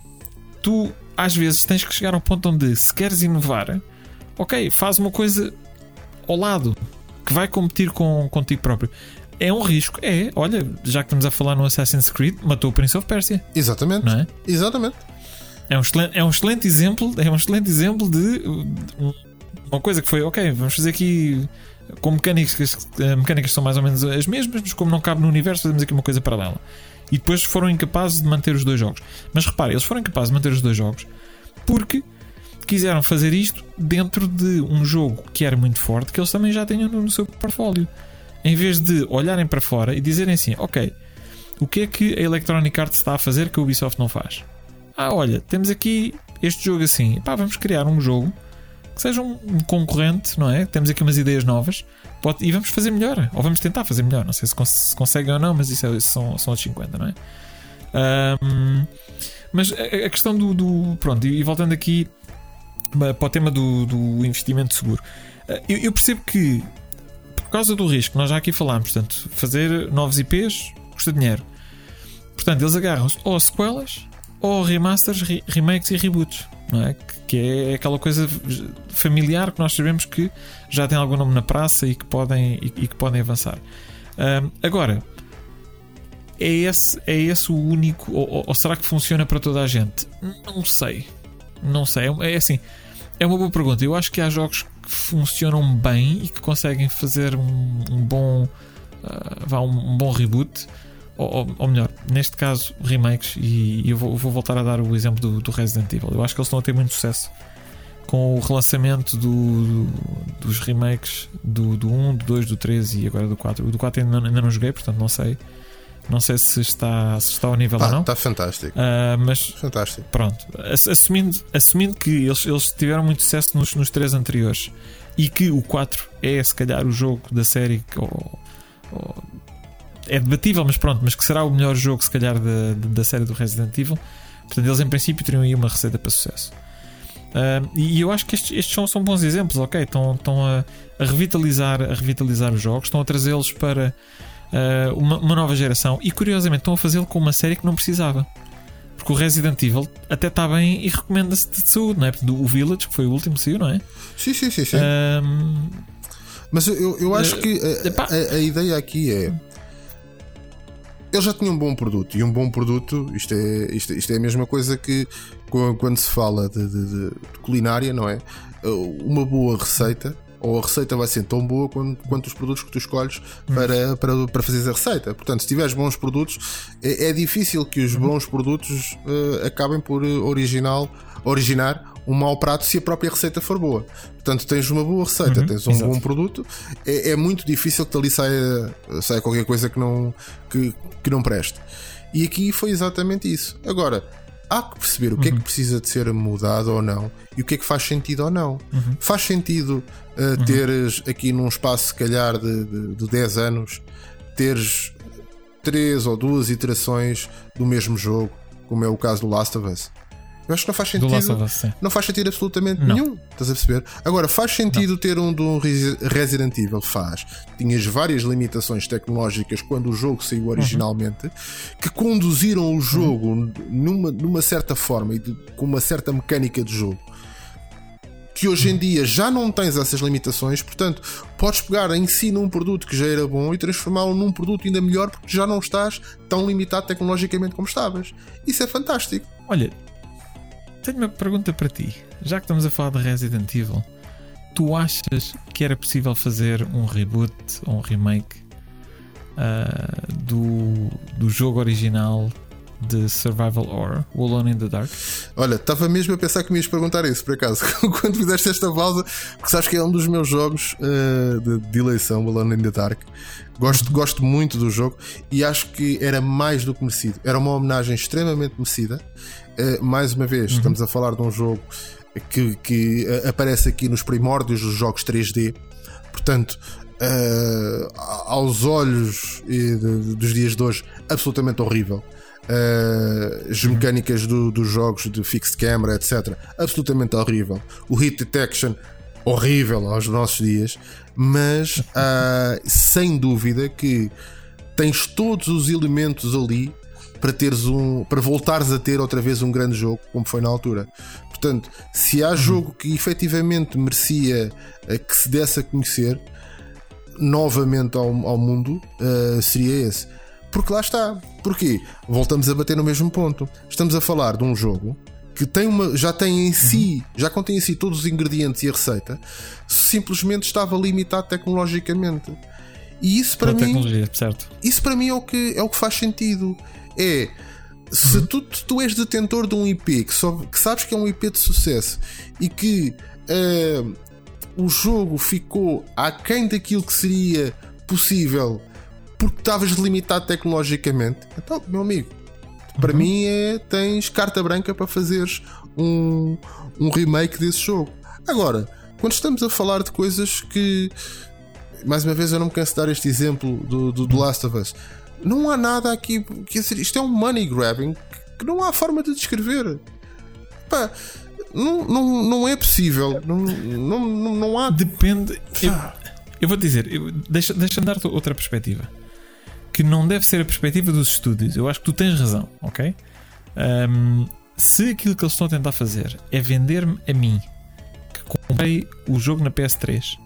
tu, às vezes, tens que chegar ao ponto onde, se queres inovar, ok, faz uma coisa ao lado que vai competir com, contigo próprio. É um risco, é. Olha, já que estamos a falar no Assassin's Creed, matou o Prince of Persia. Exatamente. Não é? Exatamente. É um excelente, é um excelente exemplo, é um excelente exemplo de uma coisa que foi, ok, vamos fazer aqui com mecânicas, eh, mecânicas que são mais ou menos as mesmas, mas como não cabe no universo, fazemos aqui uma coisa paralela. E depois foram incapazes de manter os dois jogos. Mas repare, eles foram incapazes de manter os dois jogos porque quiseram fazer isto dentro de um jogo que era muito forte, que eles também já tinham no seu portfólio. Em vez de olharem para fora e dizerem assim, ok, o que é que a Electronic Arts está a fazer que a Ubisoft não faz? Ah, olha, temos aqui este jogo assim, pá, vamos criar um jogo que seja um, concorrente, não é? Temos aqui umas ideias novas pode, e vamos fazer melhor, ou vamos tentar fazer melhor. Não sei se, cons se conseguem ou não, mas isso, é, são, são os 50, não é? Um, mas a, a questão do, do, Pronto, e, voltando aqui para o tema do, do investimento seguro, ah, eu, eu, percebo que por causa do risco, nós já aqui falámos, portanto, fazer novos IPs custa dinheiro. Portanto, eles agarram-se ou a sequelas ou remasters, re remakes e reboots, não é? Que é aquela coisa familiar que nós sabemos que já tem algum nome na praça e que podem, e, e que podem avançar. Um, agora, é esse, é esse o único, ou, ou, será que funciona para toda a gente? Não sei, não sei. É, é assim, é uma boa pergunta. Eu acho que há jogos que funcionam bem e que conseguem fazer um, um bom uh, vá um, um, bom reboot, ou, ou, melhor, neste caso, remakes. E, e eu vou, vou, voltar a dar o exemplo do, do, Resident Evil. Eu acho que eles estão a ter muito sucesso com o relançamento do, do, dos remakes do, do 1, do 2, do 3 e agora do 4. O do 4 ainda não, ainda não joguei, portanto não sei. Não sei se está, se está ao nível ah, ou não. Está fantástico. Uh, mas fantástico. Pronto, assumindo, assumindo que eles, eles tiveram muito sucesso nos, nos três anteriores e que o 4 é se calhar o jogo da série ou, ou, é debatível, mas pronto, mas que será o melhor jogo se calhar da, da série do Resident Evil. Portanto, eles em princípio teriam aí uma receita para sucesso. Uh, e eu acho que estes, estes são, são, bons exemplos, ok? Estão, estão a, a, revitalizar, a revitalizar os jogos, estão a trazê-los para uh, uma, uma, nova geração e curiosamente estão a fazê-lo com uma série que não precisava. Porque o Resident Evil até está bem e recomenda-se de saúde, não é? O Village, que foi o último saiu, não é? Sim, sim, sim. sim. Mas eu, eu acho uh, que a, a, a, ideia aqui é. Ele já tinha um bom produto e um bom produto, isto é, isto, isto é a mesma coisa que quando se fala de, de, de culinária, não é? Uma boa receita ou a receita vai ser tão boa quanto, quanto os produtos que tu escolhes para, para, para fazer a receita. Portanto, se tiveres bons produtos, é, é difícil que os bons produtos uh, acabem por original, originar um mau prato se a própria receita for boa. Portanto, tens uma boa receita, uhum, tens um exato. bom produto, é, é, muito difícil que dali saia, saia qualquer coisa que não, que, que não preste. E aqui foi exatamente isso. Agora, há que perceber o que uhum. é que uhum. precisa de ser mudado ou não e o que é que faz sentido ou não. Uhum. Faz sentido uh, teres aqui num espaço, se calhar, de, de, de 10 anos, teres três ou duas iterações do mesmo jogo, como é o caso do Last of Us. Eu acho que não faz sentido. Us, não faz sentido absolutamente não. nenhum. Estás a perceber? Agora, faz sentido não. ter um um Resident Evil? Faz. Tinhas várias limitações tecnológicas quando o jogo saiu uhum. originalmente uhum. que conduziram o jogo uhum. numa, numa certa forma e de, com uma certa mecânica de jogo que hoje em dia já não tens essas limitações, portanto, podes pegar em si num produto que já era bom e transformá-lo num produto ainda melhor porque já não estás tão limitado tecnologicamente como estavas. Isso é fantástico. Olha, tenho uma pergunta para ti. Já que estamos a falar de Resident Evil, tu achas que era possível fazer um reboot ou um remake uh, do, do jogo original de Survival Horror, o Alone in the Dark? Olha, estava mesmo a pensar que me ias perguntar isso, por acaso, *laughs* quando fizeste esta pausa, porque sabes que é um dos meus jogos uh, de, de eleição, o Alone in the Dark. Gosto, gosto muito do jogo e acho que era mais do que merecido. Era uma homenagem extremamente merecida. Uh, mais uma vez, uhum. estamos a falar de um jogo que, que uh, aparece aqui nos primórdios dos jogos 3D. Portanto, uh, aos olhos dos dias de hoje, absolutamente horrível. as uhum. mecânicas do, dos jogos de fixed camera, etc., absolutamente horrível. O hit detection, horrível aos nossos dias mas uh, *laughs* sem dúvida que tens todos os elementos ali para teres um para voltares a ter outra vez um grande jogo como foi na altura. Portanto, se há jogo que efetivamente merecia que se desse a conhecer novamente ao, ao mundo, uh, seria esse. Porque lá está. Porquê? Voltamos a bater no mesmo ponto. Estamos a falar de um jogo que tem uma, já tem em si, já contém em si todos os ingredientes e a receita, simplesmente estava limitado tecnologicamente. E isso para mim, certo. isso para mim é o que é o que faz sentido. É se uhum. tu, tu és detentor de um IP que, só, que sabes que é um IP de sucesso e que uh, o jogo ficou aquém daquilo que seria possível porque estavas limitado tecnologicamente, então, meu amigo, para uhum. mim é tens carta branca para fazeres um, um remake desse jogo. Agora, quando estamos a falar de coisas que mais uma vez eu não me canso de dar este exemplo do, do, do Last of Us. Não há nada aqui. Quer dizer, isto é um money grabbing que não há forma de descrever. Pá, não, não, não é possível. Não, não, não há. Depende. Eu, eu vou dizer, eu, deixa, deixa-me dar outra perspectiva que não deve ser a perspectiva dos estúdios. Eu acho que tu tens razão, ok? Um, se aquilo que eles estão a tentar fazer é vender-me a mim que comprei o jogo na PS3,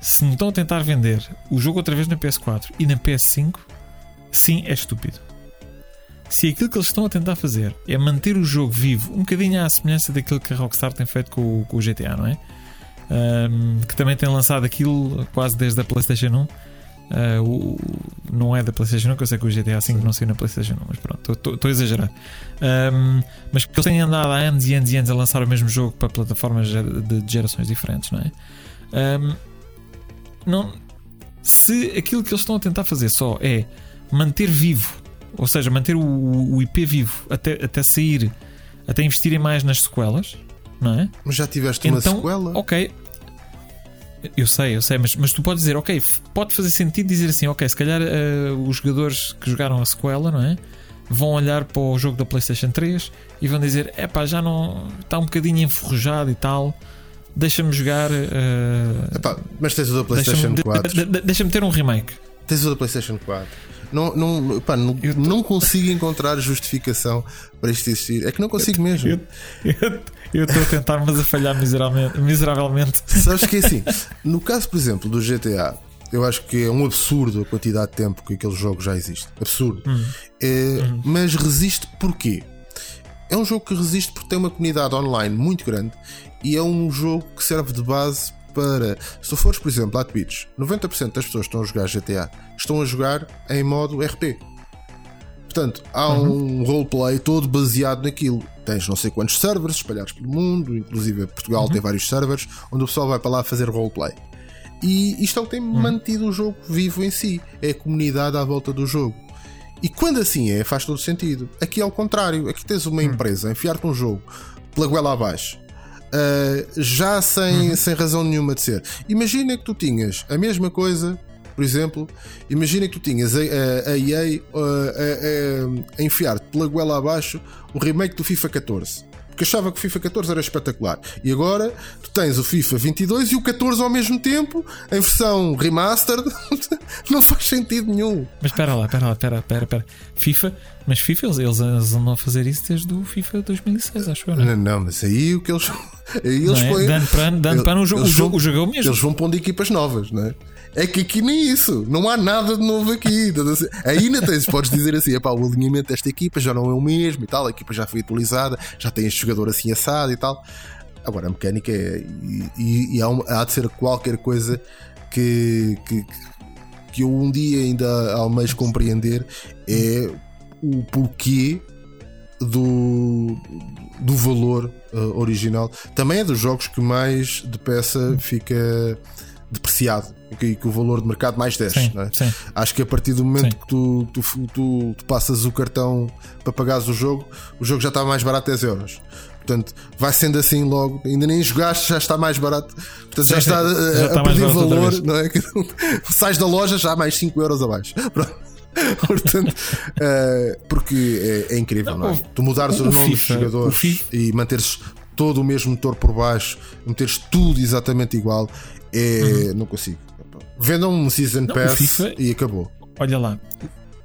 se me estão a tentar vender o jogo outra vez na PS4 e na PS5, sim, é estúpido. Se aquilo que eles estão a tentar fazer é manter o jogo vivo, um bocadinho à semelhança daquilo que a Rockstar tem feito com, com o GTA, não é? Um, que também tem lançado aquilo quase desde a PlayStation 1 Uh, o, não é da PlayStation 1, que eu sei que o GTA V não saiu na PlayStation 1, mas pronto, estou a exagerar. Um, mas que eles têm andado há anos e anos e anos a lançar o mesmo jogo para plataformas de, de gerações diferentes, não é? Um, não, se aquilo que eles estão a tentar fazer só é manter vivo, ou seja, manter o, o IP vivo até, até sair, até investirem mais nas sequelas, não é? Mas já tiveste uma então, sequela? Ok, eu sei, eu sei, mas, mas tu podes dizer, ok, pode fazer sentido dizer assim, ok, se calhar uh, os jogadores que jogaram a sequela, não é? Vão olhar para o jogo da PlayStation 3 e vão dizer, é pá, já não está um bocadinho enferrujado e tal, deixa-me jogar. Uh, Epá, mas tens o da PlayStation deixa 4. De, de, deixa-me ter um remake. Tens o da PlayStation 4. Não, não, pá, não, tô... não consigo encontrar justificação para isto existir. É que não consigo mesmo. Eu estou a tentar, mas a falhar miseravelmente. miseravelmente. *laughs* Sabes que é assim, no caso, por exemplo, do GTA, eu acho que é um absurdo a quantidade de tempo que aquele jogo já existe. Absurdo. É. Mas resiste porquê? É um jogo que resiste porque tem uma comunidade online muito grande e é um jogo que serve de base para. Se tu fores, por exemplo, à Twitch, 90% das pessoas que estão a jogar GTA estão a jogar em modo RP. Portanto, há uhum. um roleplay todo baseado naquilo. Tens não sei quantos servers espalhados pelo mundo, inclusive Portugal uhum. tem vários servers, onde o pessoal vai para lá fazer roleplay. E isto é o que tem uhum. mantido o jogo vivo em si, é a comunidade à volta do jogo. E quando assim é, faz todo sentido. Aqui é o contrário, aqui tens uma uhum. empresa a enfiar-te um jogo pela goela abaixo. Uh, já sem, uhum. sem razão nenhuma de ser. Imagina que tu tinhas a mesma coisa por exemplo, imagina que tu tinhas a, a, a EA a, a, a enfiar-te pela goela abaixo o remake do FIFA 14 porque achava que o FIFA 14 era espetacular. E agora tu tens o FIFA 22 e o 14 ao mesmo tempo, em versão remastered, *laughs* não faz sentido nenhum. Mas espera lá, espera lá, espera, espera, espera. FIFA, mas FIFA eles, eles andam a fazer isso desde o FIFA 2006, acho eu. Não, é? não, não mas aí o que eles. *laughs* Aí eles é? põem. Dando para, dando para no jogo, o jogo, o jogo é o mesmo. Eles vão pondo equipas novas, não é? É que aqui nem isso, não há nada de novo aqui. Ainda tens, podes dizer assim: epá, o alinhamento desta equipa já não é o mesmo e tal, a equipa já foi atualizada, já tem este jogador assim assado e tal. Agora a mecânica é. E, e, e há, há, de ser qualquer coisa que, que, que eu um dia ainda almejo compreender é o porquê do, do valor uh, original. Também é dos jogos que mais depressa fica depreciado que, que o valor de mercado mais desce. Sim, é? sim. Acho que a partir do momento sim. que tu, tu, tu, tu, passas o cartão para pagares o jogo, o jogo já está mais barato 10 euros. Portanto, vai sendo assim logo, ainda nem jogaste, já está mais barato. Portanto, já está, a, já está a perder valor, não é? *laughs* Sais da loja já mais 5 euros abaixo. *laughs* Pronto. Portanto, uh, porque é, é incrível, não, não é? Tu mudares os nomes dos jogadores e manteres todo o mesmo motor por baixo, meteres tudo exatamente igual, é, uhum. não consigo. Vendam um Season não, Pass FIFA, e acabou. Olha lá.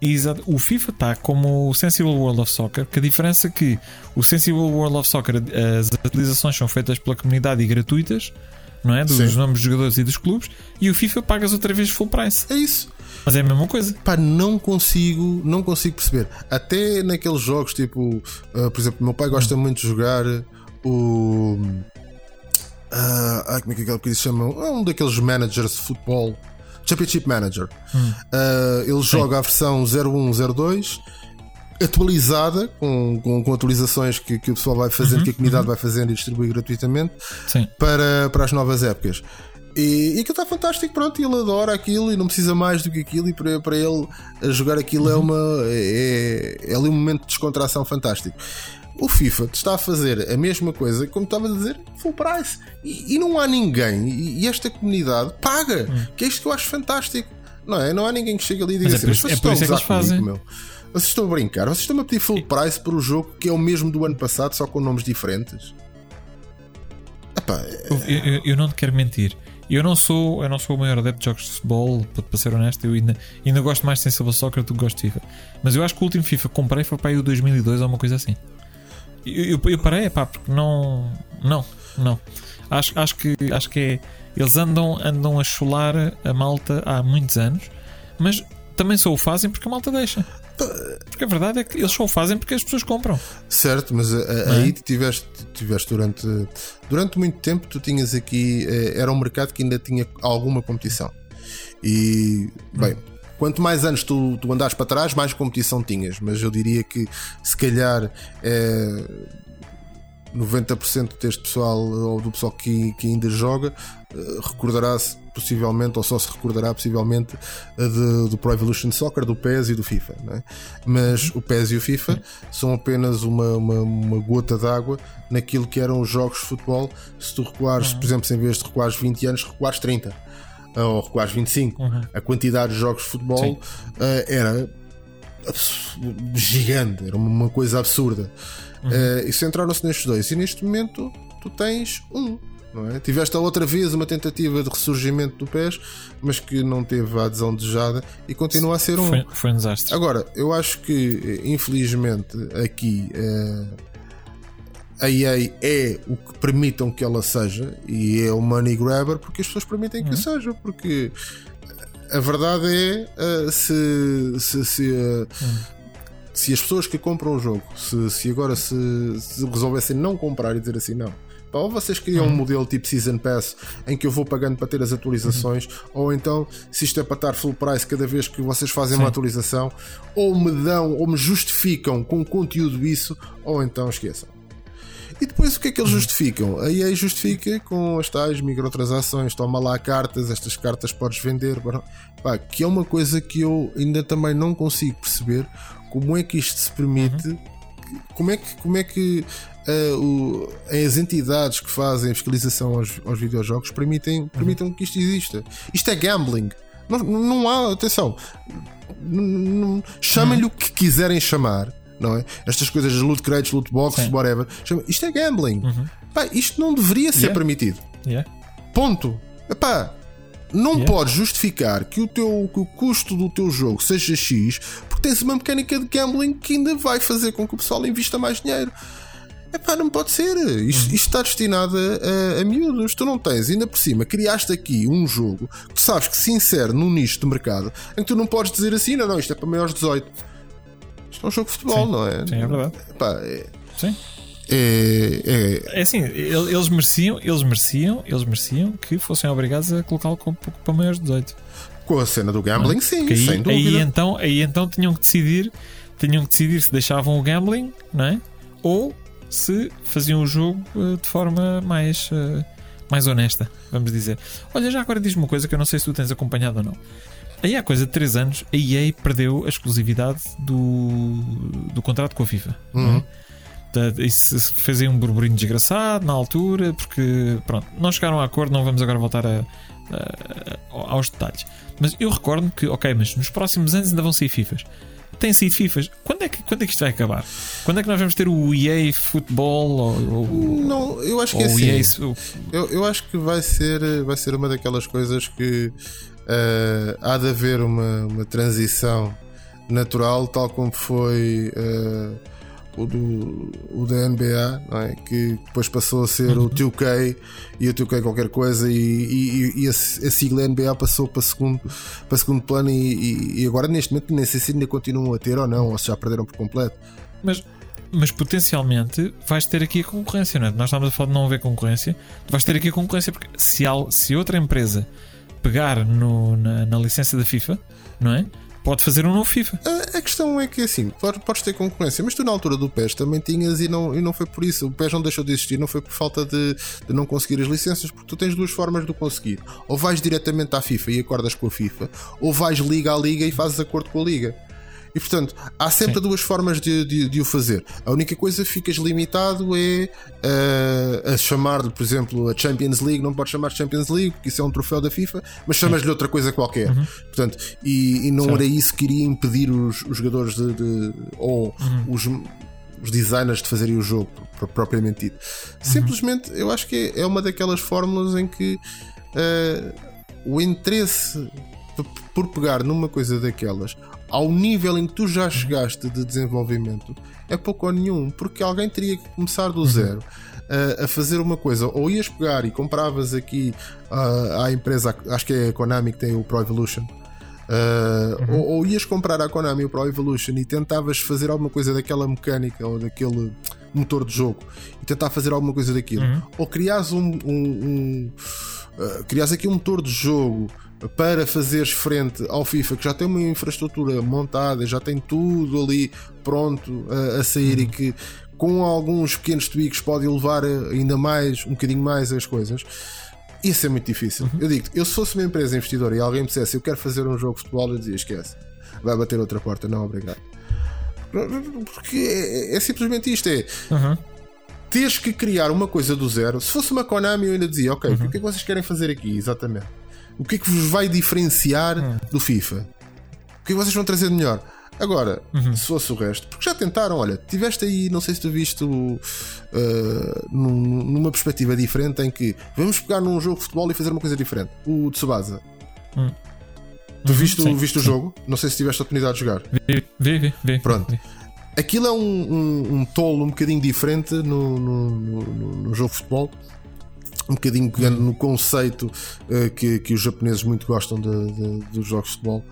Exato. O FIFA está como o Sensible World of Soccer, que a diferença é que o Sensible World of Soccer, as atualizações são feitas pela comunidade e gratuitas, não é? Dos Sim. nomes dos jogadores e dos clubes, e o FIFA pagas outra vez full price. É isso. Mas é a mesma coisa. Pá, não consigo, não consigo perceber. Até naqueles jogos, tipo, uh, por exemplo, meu pai gosta hum. muito de jogar o Uh, como é que, é que eles chamam? É um daqueles managers de futebol, Championship Manager. Hum. Uh, ele Sim. joga a versão 0102 atualizada com, com, com, atualizações que, que o pessoal vai fazendo, uhum, que a comunidade uhum. vai fazendo e distribui gratuitamente para, para as novas épocas. E, e aquilo está fantástico, pronto, ele adora aquilo e não precisa mais do que aquilo, e para, para ele jogar aquilo é uhum. é uma é, é ali um momento de descontração fantástico o FIFA está a fazer a mesma coisa, como estava a dizer, full price. E, e não há ninguém, e, e esta comunidade paga, hum. que é isto que eu acho fantástico. Não é? Não há ninguém que chegue ali e diga assim, mas é por isso é que eles fazem. Meu. Vocês estão a brincar, vocês estão a pedir full price para o jogo que é o mesmo do ano passado, só com nomes diferentes. Epá, é... eu, eu, eu, não te quero mentir. Eu não sou, eu não sou o maior adepto de jogos de futebol, para ser honesto, eu ainda, ainda gosto mais de Sensible Soccer do que gosto de FIFA. Mas eu acho que o último FIFA que comprei foi para aí o 2002 ou uma coisa assim. Eu, eu, eu parei, pá, porque não. Não, não. Acho, acho, que, acho que é. Eles andam, andam a chular a malta há muitos anos, mas também só o fazem porque a malta deixa. Porque a verdade é que eles só o fazem porque as pessoas compram. Certo, mas a, a, aí é? tiveste, tiveste durante, durante muito tempo, tu tinhas aqui. Eh, era um mercado que ainda tinha alguma competição. E, bem, quanto mais anos tu, tu andares para trás, mais competição tinhas. Mas eu diria que se calhar é, 90% deste pessoal ou do pessoal que, que ainda joga eh, recordará-se possivelmente, ou só se recordará possivelmente de, do Pro Evolution Soccer, do PES e do FIFA. É? Mas o PES e o FIFA são apenas uma, uma, uma gota d'água naquilo que eram os jogos de futebol. Se tu recuares, por exemplo, se em vez de recuares 20 anos, recuares 30 ou recuares 25, uhum. a quantidade de jogos de futebol uh, era gigante, era uma coisa absurda. Uhum. Uh, e centraram-se nestes dois. E neste momento tu tens um não é? Tiveste a outra vez uma tentativa de ressurgimento do PES, mas que não teve a adesão desejada e continua a ser um. Foi, foi um desastre. Agora, eu acho que, infelizmente, aqui. Eh, a EA é o que permitam que ela seja e é o money grabber porque as pessoas permitem que uhum. seja, porque a verdade é uh, se, se, se, uh, uhum. se, as pessoas que compram o jogo, se, se agora se, se resolvessem não comprar e dizer assim, não, ou vocês criam uhum. um modelo tipo Season Pass em que eu vou pagando para ter as atualizações, uhum. ou então, se isto é para estar full price cada vez que vocês fazem Sim. uma atualização, ou me dão ou me justificam com conteúdo isso, ou então esqueçam. E depois o que é que eles uhum. justificam? A EA justifica com as tais microtransações, toma lá cartas, estas cartas podes vender, pá, que é uma coisa que eu ainda também não consigo perceber como é que isto se permite, uhum. como é que, como é que uh, o, as entidades que fazem fiscalização aos, aos videojogos permitem, permitem que isto exista. Isto é gambling. Não, não há, atenção, chamem-lhe o que quiserem chamar, não é? Estas coisas loot crates, loot boxes, Sim. whatever. Chama, isto é gambling. Uhum. Pá, isto não deveria ser yeah. permitido. Yeah. Ponto. Epá, não yeah. podes justificar que o, teu, que o custo do teu jogo seja X porque tens uma mecânica de gambling que ainda vai fazer com que o pessoal invista mais dinheiro. Epá, não pode ser. Isto, isto está destinado a, a, a, miúdos. Tu não tens, ainda por cima, criaste aqui um jogo que sabes que se insere num nicho de mercado em que tu não podes dizer assim, não, não, isto é para maiores 18. Isto é um jogo de futebol, Sim. não é? Sim, é verdade. Epá, é, Sim. É, é... é assim, eles mereciam, eles mereciam, eles mereciam que fossem obrigados a colocá-lo para maiores 18. Com a cena do gambling, é? sim, aí, sem dúvida. Aí então, aí então tinham que decidir, tinham que decidir se deixavam o gambling, não é? Ou se faziam o jogo uh, de forma mais, uh, mais honesta, vamos dizer. Olha, já agora diz-me uma coisa que eu não sei se tu tens acompanhado ou não. Aí há coisa de 3 anos a EA perdeu a exclusividade do, do contrato com a FIFA. É? Uhum. Isso fez aí um burburinho desgraçado na altura, porque pronto, não chegaram a acordo, não vamos agora voltar a, a, aos detalhes. Mas eu recordo que, ok, mas nos próximos anos ainda vão sair FIFAs tem sido FIFA. Quando é, que, quando é que isto vai acabar? Quando é que nós vamos ter o EA Futebol? Ou, ou, não, eu acho que é assim. EA... Eu, eu acho que vai ser, vai ser uma daquelas coisas que uh, há de haver uma, uma transição natural, tal como foi. Uh, o, do, o da NBA, é? que depois passou a ser uhum. o 2K e o 2K qualquer coisa, e, e, e a, sigla NBA passou para segundo, para segundo plano. E, e, agora, neste momento, nem sei se ainda continuam a ter ou não, ou se já perderam por completo. Mas, mas potencialmente vais ter aqui a concorrência, não é? Nós estamos a falar de não haver concorrência, vais ter aqui a concorrência porque se, há, se outra empresa pegar no, na, na licença da FIFA, não é? pode fazer um novo FIFA. A, a questão é que assim, podes ter concorrência, mas tu na altura do PES também tinhas e não, e não foi por isso. O PES não deixou de existir, não foi por falta de, de não conseguir as licenças, porque tu tens duas formas de o conseguir. Ou vais diretamente à FIFA e acordas com a FIFA, ou vais liga à liga e fazes acordo com a liga. E portanto, há sempre Sim. duas formas de, de, de, o fazer. A única coisa que ficas limitado é uh, a chamar-lhe, por exemplo, a Champions League. Não podes chamar Champions League, porque isso é um troféu da FIFA, mas chamas-lhe outra coisa qualquer. Uhum. Portanto, e, e não certo. era isso que iria impedir os, os jogadores de, de ou uhum. os os designers de fazerem o jogo propriamente dito. Uhum. Simplesmente eu acho que é uma daquelas fórmulas em que uh, o interesse por pegar numa coisa daquelas ao nível em que tu já chegaste de desenvolvimento é pouco ou nenhum, porque alguém teria que começar do uhum. zero. A, a fazer uma coisa, ou ias pegar e compravas aqui uh, à empresa, acho que é a Konami que tem o Pro Evolution, Uh, uhum. ou, ou, ias comprar a Konami o Pro Evolution e tentavas fazer alguma coisa daquela mecânica ou daquele motor de jogo e tentar fazer alguma coisa daquilo, uhum. ou crias um, um, um uh, crias aqui um motor de jogo para fazeres frente ao FIFA, que já tem uma infraestrutura montada, já tem tudo ali pronto a, a sair e que com alguns pequenos tweaks pode elevar ainda mais, um bocadinho mais as coisas. Isso é muito difícil. Eu digo eu se fosse uma empresa investidora e alguém me dissesse eu quero fazer um jogo de futebol, eu dizia esquece, vai bater outra porta, não, obrigado. Porque é, é simplesmente isto: é Uhum. teres que criar uma coisa do zero. Se fosse uma Konami, eu ainda dizia, ok, o que é que vocês querem fazer aqui? Exatamente. O que é que vos vai diferenciar do FIFA? O que é que vocês vão trazer de melhor? Agora, se fosse o resto, porque já tentaram, olha, tiveste aí, não sei se tu viste uh, num- numa perspectiva diferente em que vamos pegar num jogo de futebol e fazer uma coisa diferente. O Tsubasa. Tu viste, o- Sim, viste o sim. jogo? Não sei se tiveste a oportunidade de jogar. Vê, vê, vê. vê. Pronto. Vê. Aquilo é um, um, um tolo um bocadinho diferente no, no- no- no jogo de futebol. Um bocadinho pegando no conceito eh, que, que os japoneses muito gostam de- de- dos jogos de futebol.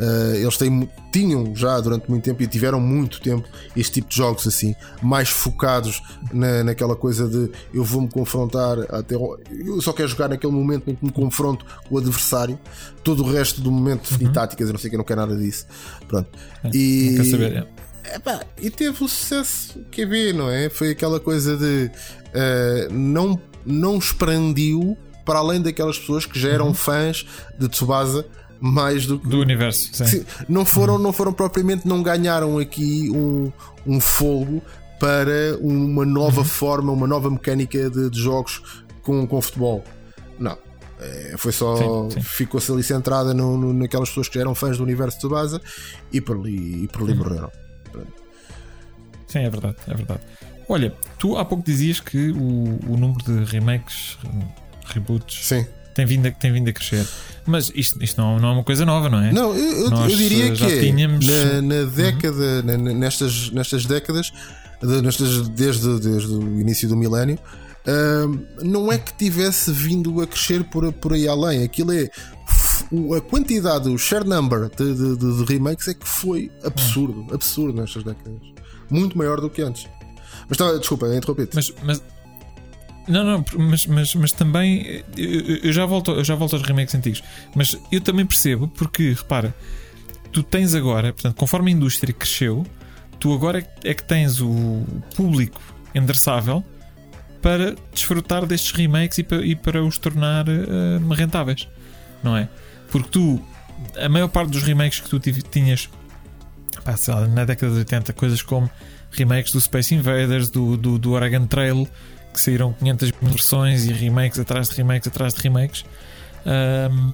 Eh, eles têm, tinham já durante muito tempo e tiveram muito tempo este tipo de jogos assim, mais focados na, naquela coisa de eu vou-me confrontar até. Eu só quero jogar naquele momento em que me confronto com o adversário. Todo o resto do momento definir táticas, eu não sei que eu não quero nada disso. Pronto. E, Não quer saber. é. Epá, e teve o sucesso que vê, não é? Foi aquela coisa de eh, não, não expandiu para além daquelas pessoas que já eram fãs de Tsubasa mais do que. Do universo. Sim. Sim, não foram, não foram propriamente, não ganharam aqui um, um fogo para uma nova forma, uma nova mecânica de, de jogos com, com futebol. Não. Eh, foi só. Ficou-se ali centrada no, no- naquelas pessoas que já eram fãs do universo de Tsubasa e por ali, e por ali morreram. Sim, é verdade, é verdade. Olha, tu há pouco dizias que o, o número de remakes, reboots, Sim. tem vindo a, tem vindo a crescer. Mas isto, isto não, não é uma coisa nova, não é? Não, eu, Nós, eu diria eh, que é, tínhamos- na, na década, na- na- nestas, nestas décadas, de- nestas, desde, desde o início do milénio, ahm, não é que tivesse vindo a crescer por, por aí além. Aquilo é a quantidade, o share number de, de- de- de remakes é que foi absurdo, absurdo nestas décadas. Muito maior do que antes. Mas tá, desculpa, interrompi-te. Mas, mas não, não, mas, mas, mas também eu, eu já volto, eu já volto aos remakes antigos. Mas eu também percebo porque, repara, tu tens agora, portanto, conforme a indústria cresceu, tu agora é que tens o público endereçável para desfrutar destes remakes e para, e para os tornar eh, rentáveis, não é? Porque tu, a maior parte dos remakes que tu tinhas pá, lá, na década de 80, coisas como remakes do Space Invaders, do, do, do Oregon Trail, que saíram 500 mil versões e remakes atrás de remakes atrás de remakes ahm,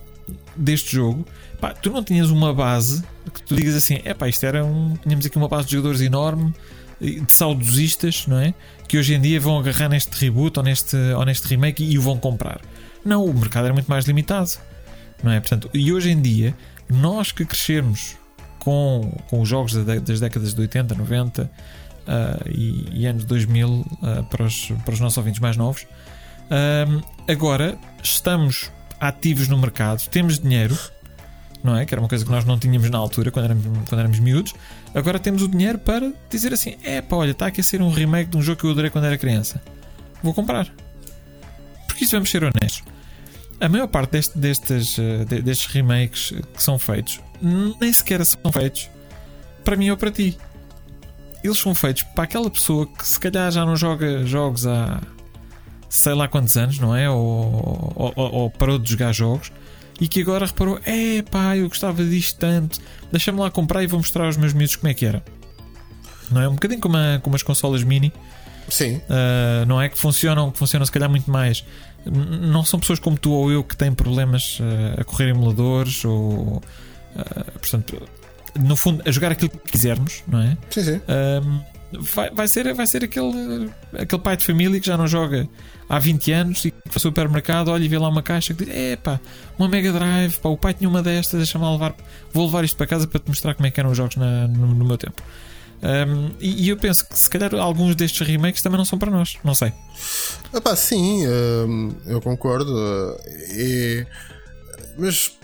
deste jogo. Pá, tu não tinhas uma base que tu digas assim: é pá, isto era um. Tínhamos aqui uma base de jogadores enorme, de saudosistas, não é? Que hoje em dia vão agarrar neste reboot ou neste, ou neste remake e o vão comprar. Não, o mercado era muito mais limitado, não é? Portanto, e hoje em dia, nós que crescermos com, com os jogos da- das décadas de 80, 90 ah, e, e anos 2000 ah, para, os, para os nossos ouvintes mais novos, ah, agora estamos ativos no mercado, temos dinheiro, não é? Que era uma coisa que nós não tínhamos na altura, quando éramos, quando éramos miúdos. Agora temos o dinheiro para dizer assim: é pá, olha, está aqui a ser um remake de um jogo que eu adorei quando era criança. Vou comprar. Porque isso vamos ser honestos. A maior parte deste- destes, de- destes remakes que são feitos nem sequer são feitos para mim ou para ti. Eles são feitos para aquela pessoa que se calhar já não joga jogos há sei lá quantos anos, não é? Ou, ou- ou- ou parou de jogar jogos e que agora reparou: é pá, eu gostava disto tanto, deixa-me lá comprar e vou mostrar aos meus miúdos como é que era. Não é? Um bocadinho como, a- como as consolas mini, Sim, Uh, não é que funcionam, que funcionam se calhar muito mais. Não são pessoas como tu ou eu que têm problemas uh, a correr emuladores ou, uh, portanto, no fundo, a jogar aquilo que quisermos, não é? sim, sim. Um, vai, vai ser, vai ser aquele, aquele pai de família que já não joga há 20 anos e que vai ao supermercado, olha e vê lá uma caixa que diz: Epá, uma Mega Drive, pá, o pai tinha uma destas, deixa-me levar, vou levar isto para casa para te mostrar como é que eram os jogos na- no, no meu tempo. Um, e, e eu penso que se calhar alguns destes remakes também não são para nós, não sei. Epá, sim, hum, eu concordo. uh, é- mas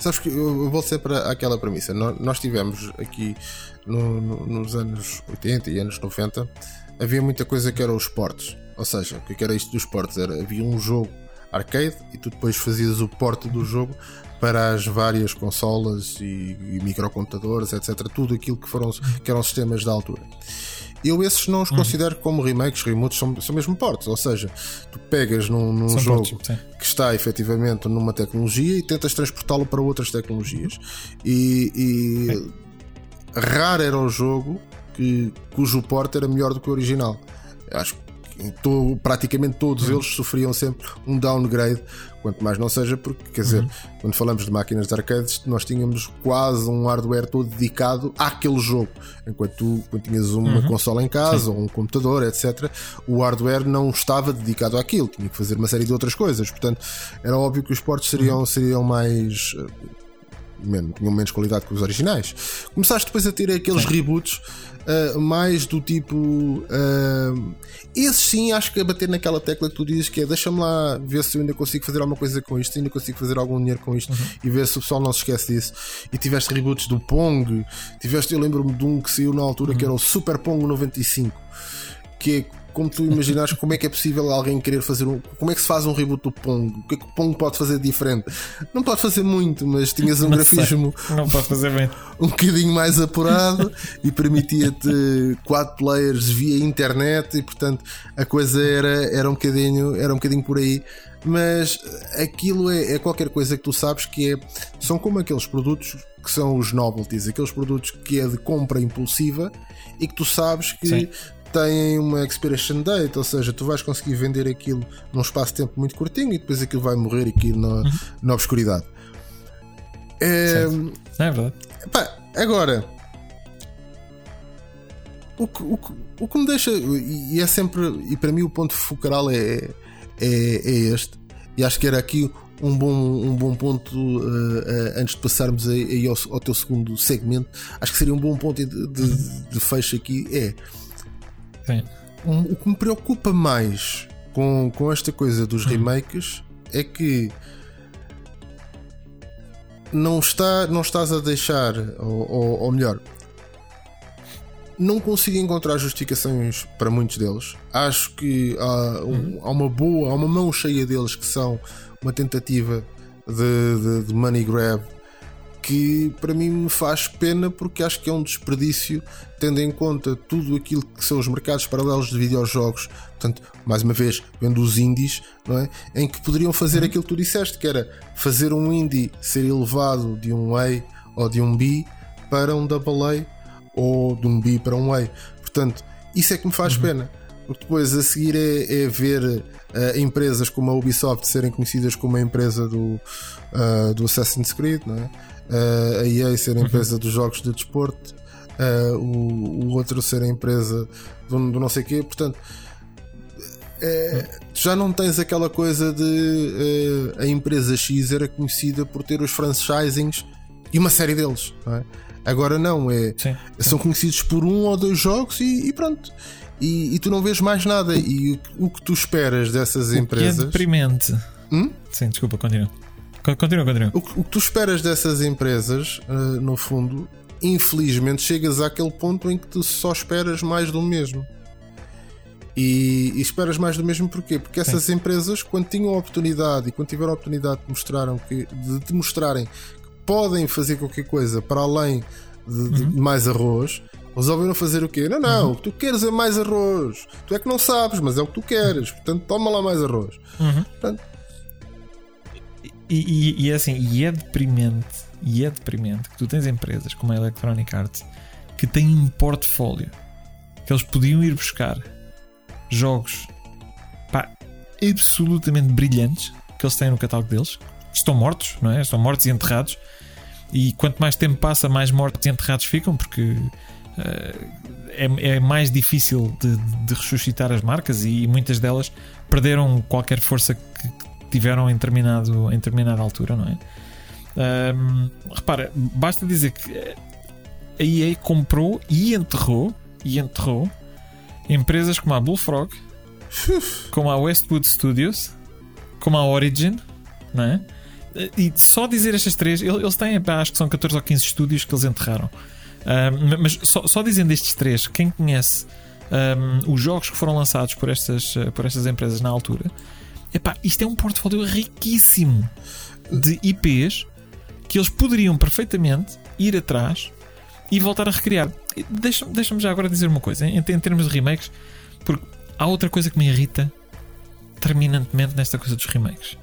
sabes que eu vou sempre àquela premissa. Nó- Nós tivemos aqui no- no- nos anos 80 e anos 90 havia muita coisa que era os esportes. Ou seja, o que é que era isto dos esportes? Era, havia um jogo arcade e tu depois fazias o porte do jogo para as várias consolas e, e microcomputadores, etc. Tudo aquilo que, foram, que eram sistemas da altura. Eu esses não os considero como remakes, remotes, são, são mesmo portes. Ou seja, tu pegas num, num jogo portes, sim. que está efetivamente numa tecnologia e tentas transportá-lo para outras tecnologias. E, e raro era o jogo que, cujo porte era melhor do que o original. Acho que praticamente todos eles sofriam sempre um downgrade, quanto mais não seja, porque, quer dizer, quando falamos de máquinas de arcades, nós tínhamos quase um hardware todo dedicado àquele jogo. Enquanto tu, quando tinhas uma consola em casa ou um computador, etc., o hardware não estava dedicado àquilo, tinha que fazer uma série de outras coisas. Portanto, era óbvio que os portes seriam, seriam mais. Menos, tinham menos qualidade que os originais. Começaste depois a ter aqueles reboots uh, mais do tipo. Uh, esses sim, acho que a bater naquela tecla que tu dizes que é deixa-me lá ver se eu ainda consigo fazer alguma coisa com isto, se ainda consigo fazer algum dinheiro com isto e ver se o pessoal não se esquece disso. E tiveste reboots do Pong, tiveste, eu lembro-me de um que saiu na altura que era o Super Pong 95, que é como tu imaginas como é que é possível alguém querer fazer um. Como é que se faz um reboot do Pong? O que é que o Pong pode fazer diferente? Não pode fazer muito, mas tinhas um Não sei. grafismo Não pode fazer bem. *laughs* um bocadinho mais apurado e permitia-te quatro players via internet e portanto a coisa era, era um bocadinho era um bocadinho por aí mas aquilo é, é qualquer coisa que tu sabes que é são como aqueles produtos que são os novelties aqueles produtos que é de compra impulsiva e que tu sabes que Sim. Têm uma expiration date, ou seja, tu vais conseguir vender aquilo num espaço de tempo muito curtinho e depois aquilo vai morrer aqui na, na obscuridade. É, é verdade? Pá, agora o que, o, que, o que me deixa e é sempre e para mim o ponto focal é, é, é este e acho que era aqui um bom, um bom ponto eh, eh, antes de passarmos aí, aí ao, ao teu segundo segmento acho que seria um bom ponto de, de, de fecho aqui é Sim. um- o que me preocupa mais com, com esta coisa dos remakes é que não, está, não estás a deixar, ou, ou- ou melhor, não consigo encontrar justificações para muitos deles. Acho que há, um- há uma boa, há uma mão cheia deles que são uma tentativa de, de- de money grab que para mim me faz pena porque acho que é um desperdício tendo em conta tudo aquilo que são os mercados paralelos de videojogos, portanto, mais uma vez, vendo os indies, não é? em que poderiam fazer aquilo que tu disseste, que era fazer um indie ser elevado de um A ou de um B para um double A ou de um B para um A. Portanto, isso é que me faz pena. Porque depois a seguir é, é ver eh, empresas como a Ubisoft serem conhecidas como a empresa do, ah, do Assassin's Creed, não é? Ah, a EA ser a empresa dos jogos de desporto, ah, o, o outro ser a empresa do, do não sei quê. Portanto, eh, já não tens aquela coisa de eh, a empresa X era conhecida por ter os franchisings e uma série deles. não é? Agora não, é, Sim. são conhecidos por um ou dois jogos e, e pronto. E, e tu não vês mais nada. E o, o que tu esperas dessas Que é empresas. deprimente. Hum? Sim, desculpa, continua. Con- Continua, continua. O, que- o que tu esperas dessas empresas, ah, no fundo, infelizmente chegas àquele ponto em que tu só esperas mais do mesmo. E, e esperas mais do mesmo porquê? Porque essas empresas, quando tinham a oportunidade e quando tiveram a oportunidade de, mostraram que, de te mostrarem que podem fazer qualquer coisa para além de, de mais arroz, resolveram fazer o quê? Não, não, o que tu queres é mais arroz. Tu é que não sabes, mas é o que tu queres. Portanto, toma lá mais arroz. Portanto, E, e- e é assim, e é deprimente, e é deprimente que tu tens empresas como a Electronic Arts que têm um portfólio que eles podiam ir buscar jogos pá, absolutamente brilhantes que eles têm no catálogo deles, estão mortos, não é? Estão mortos e enterrados. E quanto mais tempo passa, mais mortos e enterrados ficam, porque eh, é, é mais difícil de, de ressuscitar as marcas e muitas delas perderam qualquer força que tiveram em, determinado, em determinada altura, não é? Ahm, repara, basta dizer que a EA comprou e enterrou e enterrou empresas como a Bullfrog, como a Westwood Studios, como a Origin, não é? E só dizer estas três, ele- eles têm, acho que são 14 ou 15 estúdios que eles enterraram. Ahm, mas só, só dizendo estes três, quem conhece ahm, os jogos que foram lançados por estas, por estas empresas na altura, epá, isto é um portfólio riquíssimo de IPs que eles poderiam perfeitamente ir atrás e voltar a recriar. Deixa-me deixa já agora dizer uma coisa, em, em termos de remakes, porque há outra coisa que me irrita terminantemente nesta coisa dos remakes.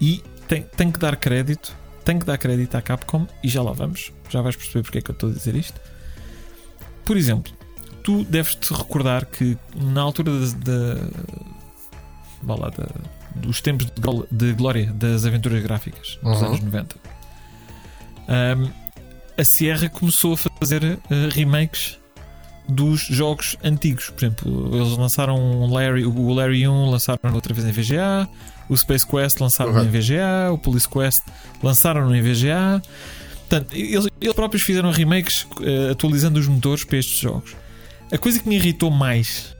E tem, tenho que dar crédito, tenho que dar crédito à Capcom e já lá vamos. Já vais perceber porque é que eu estou a dizer isto. Por exemplo, tu deves te recordar que na altura da, lá, da, dos tempos de, glória das aventuras gráficas, nos uhum. anos 90, um, a Sierra começou a fazer uh, remakes dos jogos antigos. Por exemplo, eles lançaram o Larry, o Larry 1 lançaram outra vez em VGA, o Space Quest lançaram uhum. em VGA, o Police Quest lançaram em VGA. Portanto, eles, eles próprios fizeram remakes uh, atualizando os motores para estes jogos. A coisa que me irritou mais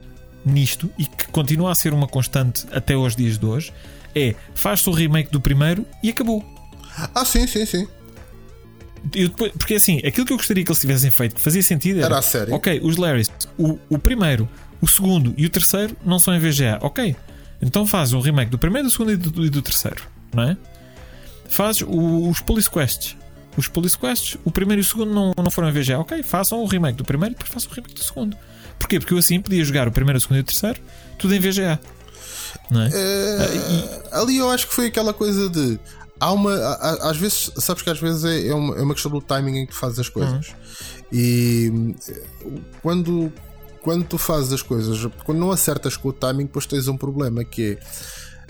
nisto e que continua a ser uma constante até aos dias de hoje é faz-se o remake do primeiro e acabou. Ah, sim, sim, sim. Depois, porque assim, aquilo que eu gostaria que eles tivessem feito que fazia sentido era, era a série. Ok, os Larrys, o, o primeiro, o segundo e o terceiro não são em VGA. Ok, então faz um remake do primeiro, do segundo e do, e do terceiro, não é? Faz o, os Police Quests. Os Police Quests, o primeiro e o segundo não, não foram em VGA. Ok, façam o remake do primeiro e depois façam o remake do segundo. Porquê? Porque eu assim podia jogar o primeiro, o segundo e o terceiro, tudo em VGA. Não é? é e... Ali eu acho que foi aquela coisa de há uma. Às vezes, sabes que às vezes é, é uma, é uma questão do timing em que tu fazes as coisas. Uhum. E quando, quando tu fazes as coisas, quando não acertas com o timing, depois tens um problema que é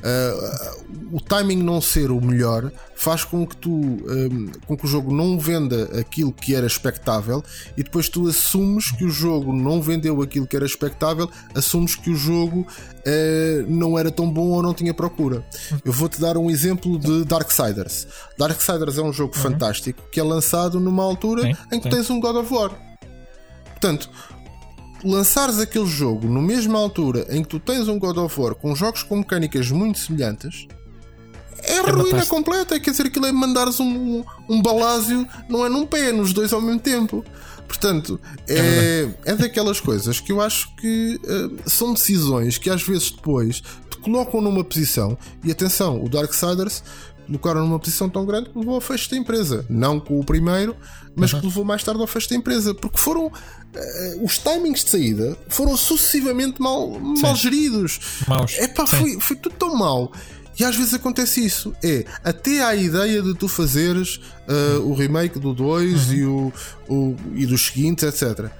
uh, o timing não ser o melhor faz com que tu um, com que o jogo não venda aquilo que era expectável e depois tu assumes que o jogo não vendeu aquilo que era expectável, assumes que o jogo uh, não era tão bom ou não tinha procura. Eu vou-te dar um exemplo de Darksiders. Darksiders é um jogo uhum. fantástico que é lançado numa altura sim, em que sim. tens um God of War. Portanto, lançares aquele jogo no mesma altura em que tu tens um God of War com jogos com mecânicas muito semelhantes, é, é ruína completa. Quer dizer, aquilo é mandares um, um balásio, não é num pé, nos dois ao mesmo tempo. Portanto, é, é, é daquelas coisas que eu acho que uh, são decisões que às vezes depois te colocam numa posição. E atenção, o Darksiders colocaram numa posição tão grande que levou ao fecho da empresa. Não com o primeiro, mas uhum. que levou mais tarde ao fecho da empresa. Porque foram. Uh, os timings de saída foram sucessivamente mal, mal geridos. Maus. Epá, foi, foi tudo tão mal. E às vezes acontece isso. É até a ideia de tu fazeres uh, o remake do 2 uhum. e, o, o, e dos seguintes, etc.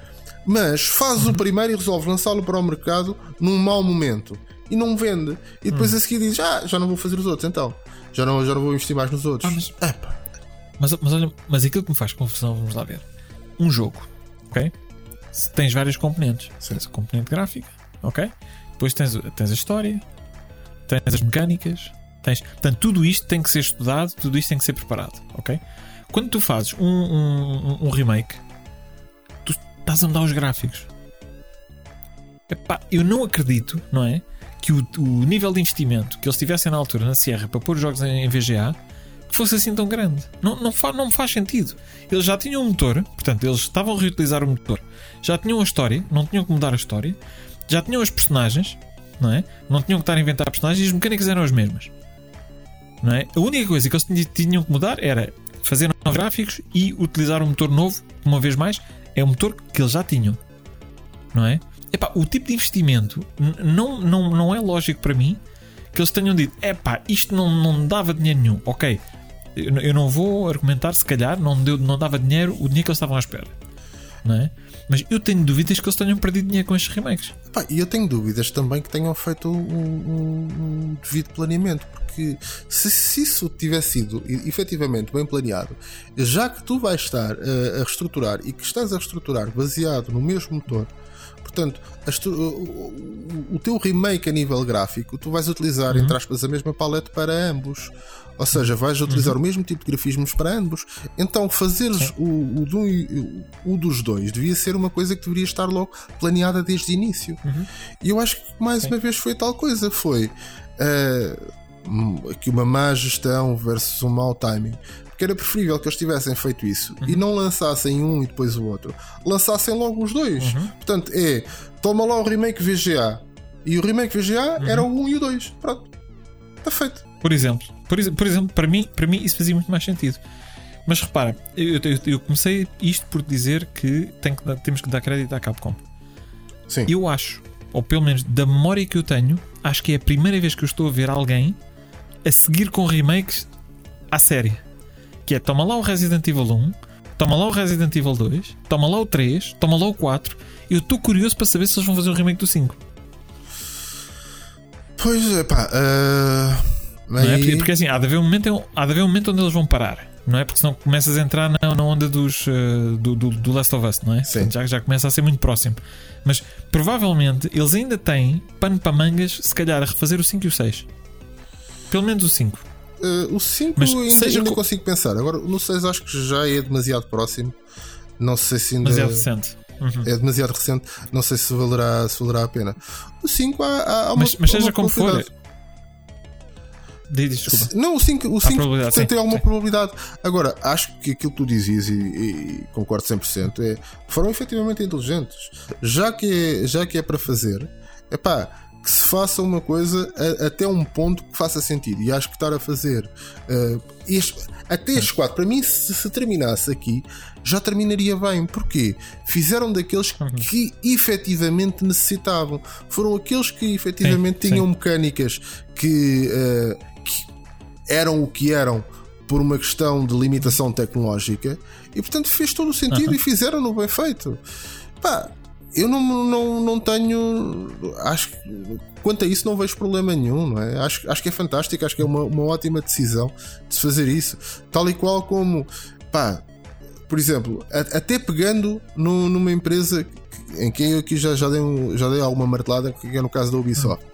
Mas fazes uhum. o primeiro e resolves lançá-lo para o mercado num mau momento e não vende. E depois uhum. a seguir dizes: Ah, já não vou fazer os outros então. Já não, já não vou investir mais nos outros. Ah, mas, mas, mas, olha, mas aquilo que me faz confusão, vamos lá ver. Um jogo, ok? Tens várias componentes. Sim. Tens a componente gráfica, ok? Depois tens, tens a história, tens as mecânicas, tens. Portanto, tudo isto tem que ser estudado, tudo isto tem que ser preparado, ok? Quando tu fazes um, um, um remake, tu estás a mudar os gráficos. Epá, eu não acredito, não é? Que o, o, nível de investimento que eles tivessem na altura na Sierra para pôr os jogos em, em VGA fosse assim tão grande. Não, não, fa, não faz sentido. Eles já tinham um motor, portanto, eles estavam a reutilizar o motor, já tinham a história, não tinham que mudar a história, já tinham os personagens, não é? Não tinham que estar a inventar personagens e as mecânicas eram as mesmas. Não é? A única coisa que eles tinham que mudar era fazer novos gráficos e utilizar um motor novo, uma vez mais, é o motor que eles já tinham. Não é? Epá, o tipo de investimento não, não, não é lógico para mim que eles tenham dito: epá, isto não, não dava dinheiro nenhum. Ok, eu, não vou argumentar, se calhar não, deu, não dava dinheiro o dinheiro que eles estavam à espera. Não é? Mas eu tenho dúvidas que eles tenham perdido dinheiro com estes remakes. E eu tenho dúvidas também que tenham feito um, um, um devido planeamento, porque se, se, isso tivesse sido efetivamente bem planeado, já que tu vais estar a, a reestruturar e que estás a reestruturar baseado no mesmo motor Portanto, o, o teu remake a nível gráfico, tu vais utilizar, uhum. entre aspas, a mesma paleta para ambos. Ou seja, vais utilizar uhum. o mesmo tipo de grafismos para ambos. Então, fazeres o, o, do, o, dos dois devia ser uma coisa que deveria estar logo planeada desde o início. Uhum. E eu acho que mais Sim. uma vez foi tal coisa. Foi uh, aqui uma má gestão versus um mau timing que era preferível que eles tivessem feito isso uhum. e não lançassem um e depois o outro, lançassem logo os dois. Uhum. Portanto, é toma lá o remake VGA e o remake VGA uhum. era o 1 e o 2. Pronto. Está feito. Por exemplo, por, por exemplo, para mim, para mim isso fazia muito mais sentido. Mas repara, eu, eu- eu comecei isto por dizer que, tem que dar- temos que dar crédito à Capcom. Sim. Eu acho, ou pelo menos da memória que eu tenho, acho que é a primeira vez que eu estou a ver alguém a seguir com remakes à série. Que é toma lá o Resident Evil 1, toma lá o Resident Evil 2, toma lá o 3, toma lá o 4. Eu estou curioso para saber se eles vão fazer o remake do 5. Pois é, pá. ah, Não é? Porque, porque assim, há de, haver um momento, há de haver um momento onde eles vão parar. Não é? Porque senão começas a entrar na, na onda dos, eh, do, do, do Last of Us, não é? Sim. Já, já começa a ser muito próximo. Mas provavelmente eles ainda têm pano para mangas, se calhar, a refazer o 5 e o 6. Pelo menos o 5. Ah, o 5 Mas ainda, seja ainda co- consigo pensar. Agora, no 6 acho que já é demasiado próximo. Não sei se ainda. Mas é recente. Uhum. é demasiado recente. Não sei se valerá, se valerá a pena. O 5 há, há, uma. Mas, mas seja uma como for. desculpa. Não, o 5, o 5 probabilidade, tem sim, alguma sim. probabilidade. Agora, acho que aquilo que tu dizias, e, e concordo 100%, é foram efetivamente inteligentes. Já que é, já que é para fazer, é pá, que se faça uma coisa a- até um ponto que faça sentido. E acho que estar a fazer eh, este- até estes quatro, para mim, se, se terminasse aqui, já terminaria bem. Porquê? Fizeram daqueles Uhum. que efetivamente necessitavam. Foram aqueles que efetivamente Sim, tinham sim. mecânicas que, eh, que eram o que eram por uma questão de limitação tecnológica e portanto fez todo o sentido Uhum. e fizeram-no bem feito. Pá, eu não, não, não tenho. Acho que quanto a isso não vejo problema nenhum, não é? Acho, acho que é fantástico, acho que é uma, uma ótima decisão de se fazer isso. Tal e qual como, pá, por exemplo, a- até pegando no- numa empresa em quem eu aqui já, já, dei um- já dei alguma martelada, que é no caso da Ubisoft.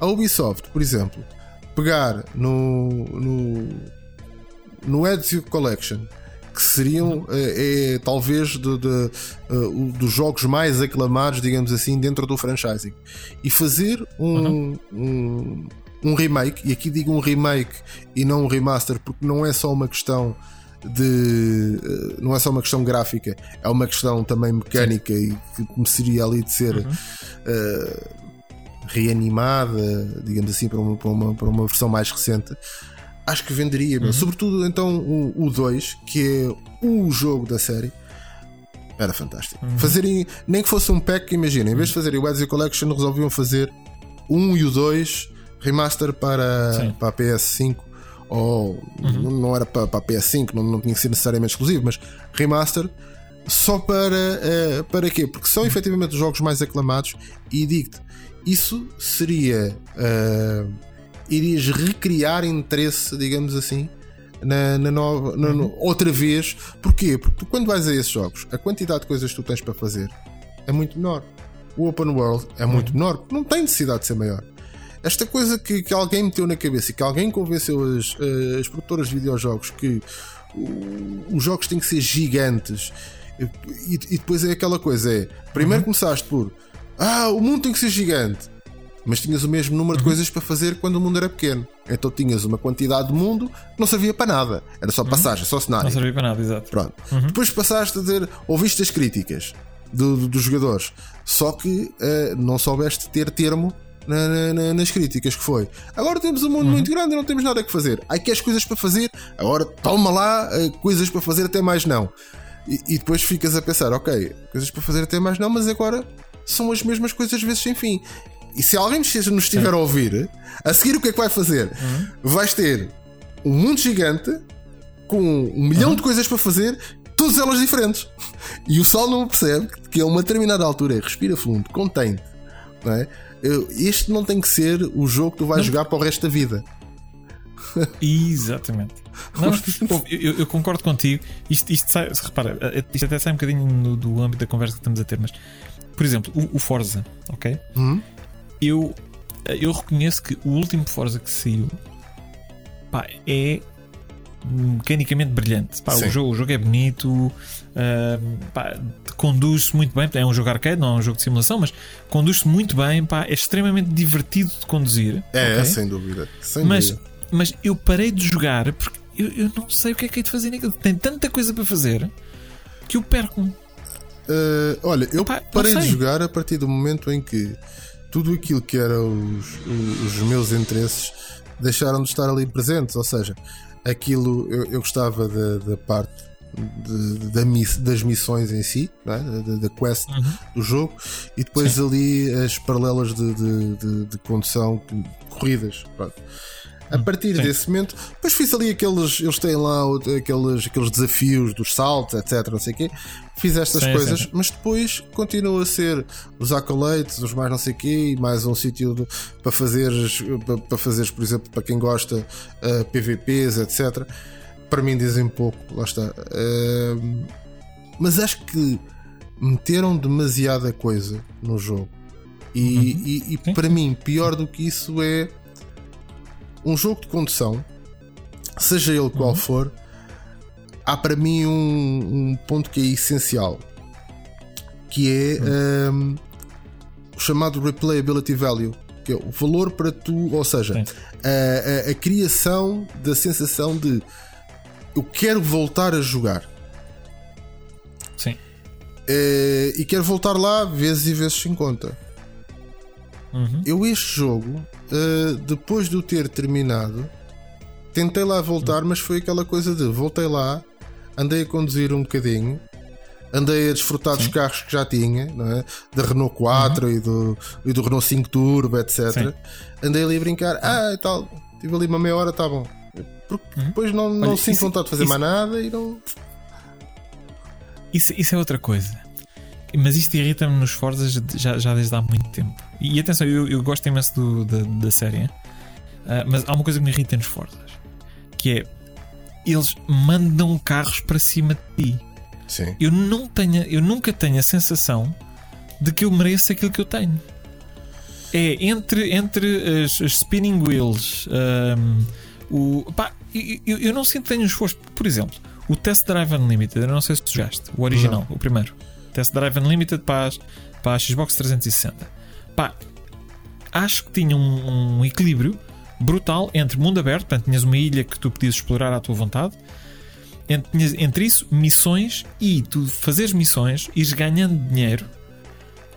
A Ubisoft, por exemplo, pegar no, no, no Ezio Collection, que seriam é, é, talvez de, de, eh, o- dos jogos mais aclamados, digamos assim, dentro do franchising, e fazer um, um, um remake, e aqui digo um remake e não um remaster, porque não é só uma questão de eh, não é só uma questão gráfica, é uma questão também mecânica e que começaria ali de ser eh, reanimada, digamos assim, para uma, para, uma, para uma versão mais recente, acho que venderia, meu. sobretudo então o 2, que é o jogo da série. Era fantástico. Fazerem, nem que fosse um pack, imagina, em vez de fazerem o Ezio Collection, resolviam fazer o 1 e o 2 remaster para, Sim. para a PS5 ou não, não era para, para a PS5, não, não tinha que ser necessariamente exclusivo, mas remaster só para, eh, para quê? Porque são efetivamente os jogos mais aclamados e digo-te, isso seria eh, irias recriar interesse, digamos assim, na, na nova, na- no- outra vez. Porquê? Porque tu, quando vais a esses jogos, a quantidade de coisas que tu tens para fazer é muito menor. O open world é muito menor, porque não tem necessidade de ser maior. Esta coisa que, que alguém meteu na cabeça e que alguém convenceu as, eh, as produtoras de videojogos que os jogos têm que ser gigantes e, e depois é aquela coisa: é primeiro começaste por ah, o mundo tem que ser gigante, mas tinhas o mesmo número de coisas para fazer quando o mundo era pequeno. Então tinhas uma quantidade de mundo que não servia para nada, era só passagem, só cenário. Não servia para nada, exato. Pronto. Depois passaste a dizer, ouviste as críticas do- do- dos jogadores, só que eh, não soubeste ter termo na- na- na- nas críticas que foi. Agora temos um mundo muito grande e não temos nada que fazer. Aí queres coisas para fazer, agora toma lá eh, coisas para fazer até mais não. E, e depois ficas a pensar, ok, coisas para fazer até mais não, mas agora são as mesmas coisas vezes sem fim. E se alguém nos estiver a ouvir, a seguir o que é que vai fazer? Vais ter um mundo gigante com um milhão de coisas para fazer, todas elas diferentes. E o sol não percebe que a uma determinada altura respira fundo, contente. Não é? Este não tem que ser o jogo que tu vais jogar para o resto da vida. Exatamente. Não, *laughs* eu, eu concordo contigo. Isto, isto sai, repara, isto até sai um bocadinho no- do âmbito da conversa que estamos a ter, mas por exemplo, o, o Forza, ok? Uhum. Eu, eu reconheço que o último Forza que saiu pá, é mecanicamente brilhante. Pá, o, jogo, o jogo é bonito, pá, conduz-se muito bem. É um jogo arcade, não é um jogo de simulação, mas conduz-se muito bem. Pá, é extremamente divertido de conduzir. É, ok? sem dúvida. Sem mas, dúvida. mas eu parei de jogar porque eu, eu não sei o que é que é de fazer naquilo. Tem tanta coisa para fazer que eu perco-me. Uh, olha, eu Epá, parei de jogar a partir do momento em que tudo aquilo que era os, os meus interesses deixaram de estar ali presentes. Ou seja, aquilo eu, eu gostava da, parte de, da miss, das missões em si, é? da, da, quest uhum. do jogo, e depois Sim. ali as paralelas de, de, de condução, corridas. Pronto. A hum, partir Sim. desse momento, depois fiz ali aqueles. Eles têm lá aqueles, aqueles desafios dos saltos, etc. Não sei o quê. Fiz estas sim, coisas, sim. mas depois continua a ser os acolates, os mais não sei quê, e mais um sítio para fazeres, para fazeres, por exemplo, para quem gosta, uh, PVPs, etc. Para mim dizem pouco, lá está. Uh, mas acho que meteram demasiada coisa no jogo. E, uhum. e, e para mim, pior do que isso é um jogo de condução, seja ele qual uhum. for, há para mim um, um, ponto que é essencial, que é um, o chamado replayability value, que é o valor para tu, ou seja, a, a, a, criação da sensação de eu quero voltar a jogar. Sim. É, e quero voltar lá vezes e vezes sem conta. Uhum. Eu, este jogo, uh, depois de o ter terminado, tentei lá voltar, uhum. mas foi aquela coisa de voltei lá, andei a conduzir um bocadinho, andei a desfrutar Sim. dos carros que já tinha, não é? da Renault 4 uhum. e, do, e do Renault 5 Turbo, etc. Sim. Andei ali a brincar, ah, e tal, tive ali uma meia hora, tá bom. Porque uhum. depois não, não Olha, sinto isso, vontade de fazer isso, mais nada e não. Isso, isso é outra coisa. Mas isto irrita-me nos Forzas já, já desde há muito tempo. E atenção, eu, eu gosto imenso do, da, da série, uh, mas há uma coisa que me irrita nos Forzas que é eles mandam carros para cima de ti. Sim. Eu, não tenho, eu nunca tenho a sensação de que eu mereço aquilo que eu tenho. É entre, entre as, as spinning wheels, um, o, pá, eu, eu, não sinto que tenho um esforço. Por exemplo, o Test Drive Unlimited, eu não sei se tu jogaste, o original, não. o primeiro. Test Drive Unlimited para, as, para a Xbox 360. Pá, acho que tinha um, um, equilíbrio brutal entre mundo aberto, portanto, tinhas uma ilha que tu podias explorar à tua vontade. Entre, entre isso, missões e tu fazeres missões, ires ganhando dinheiro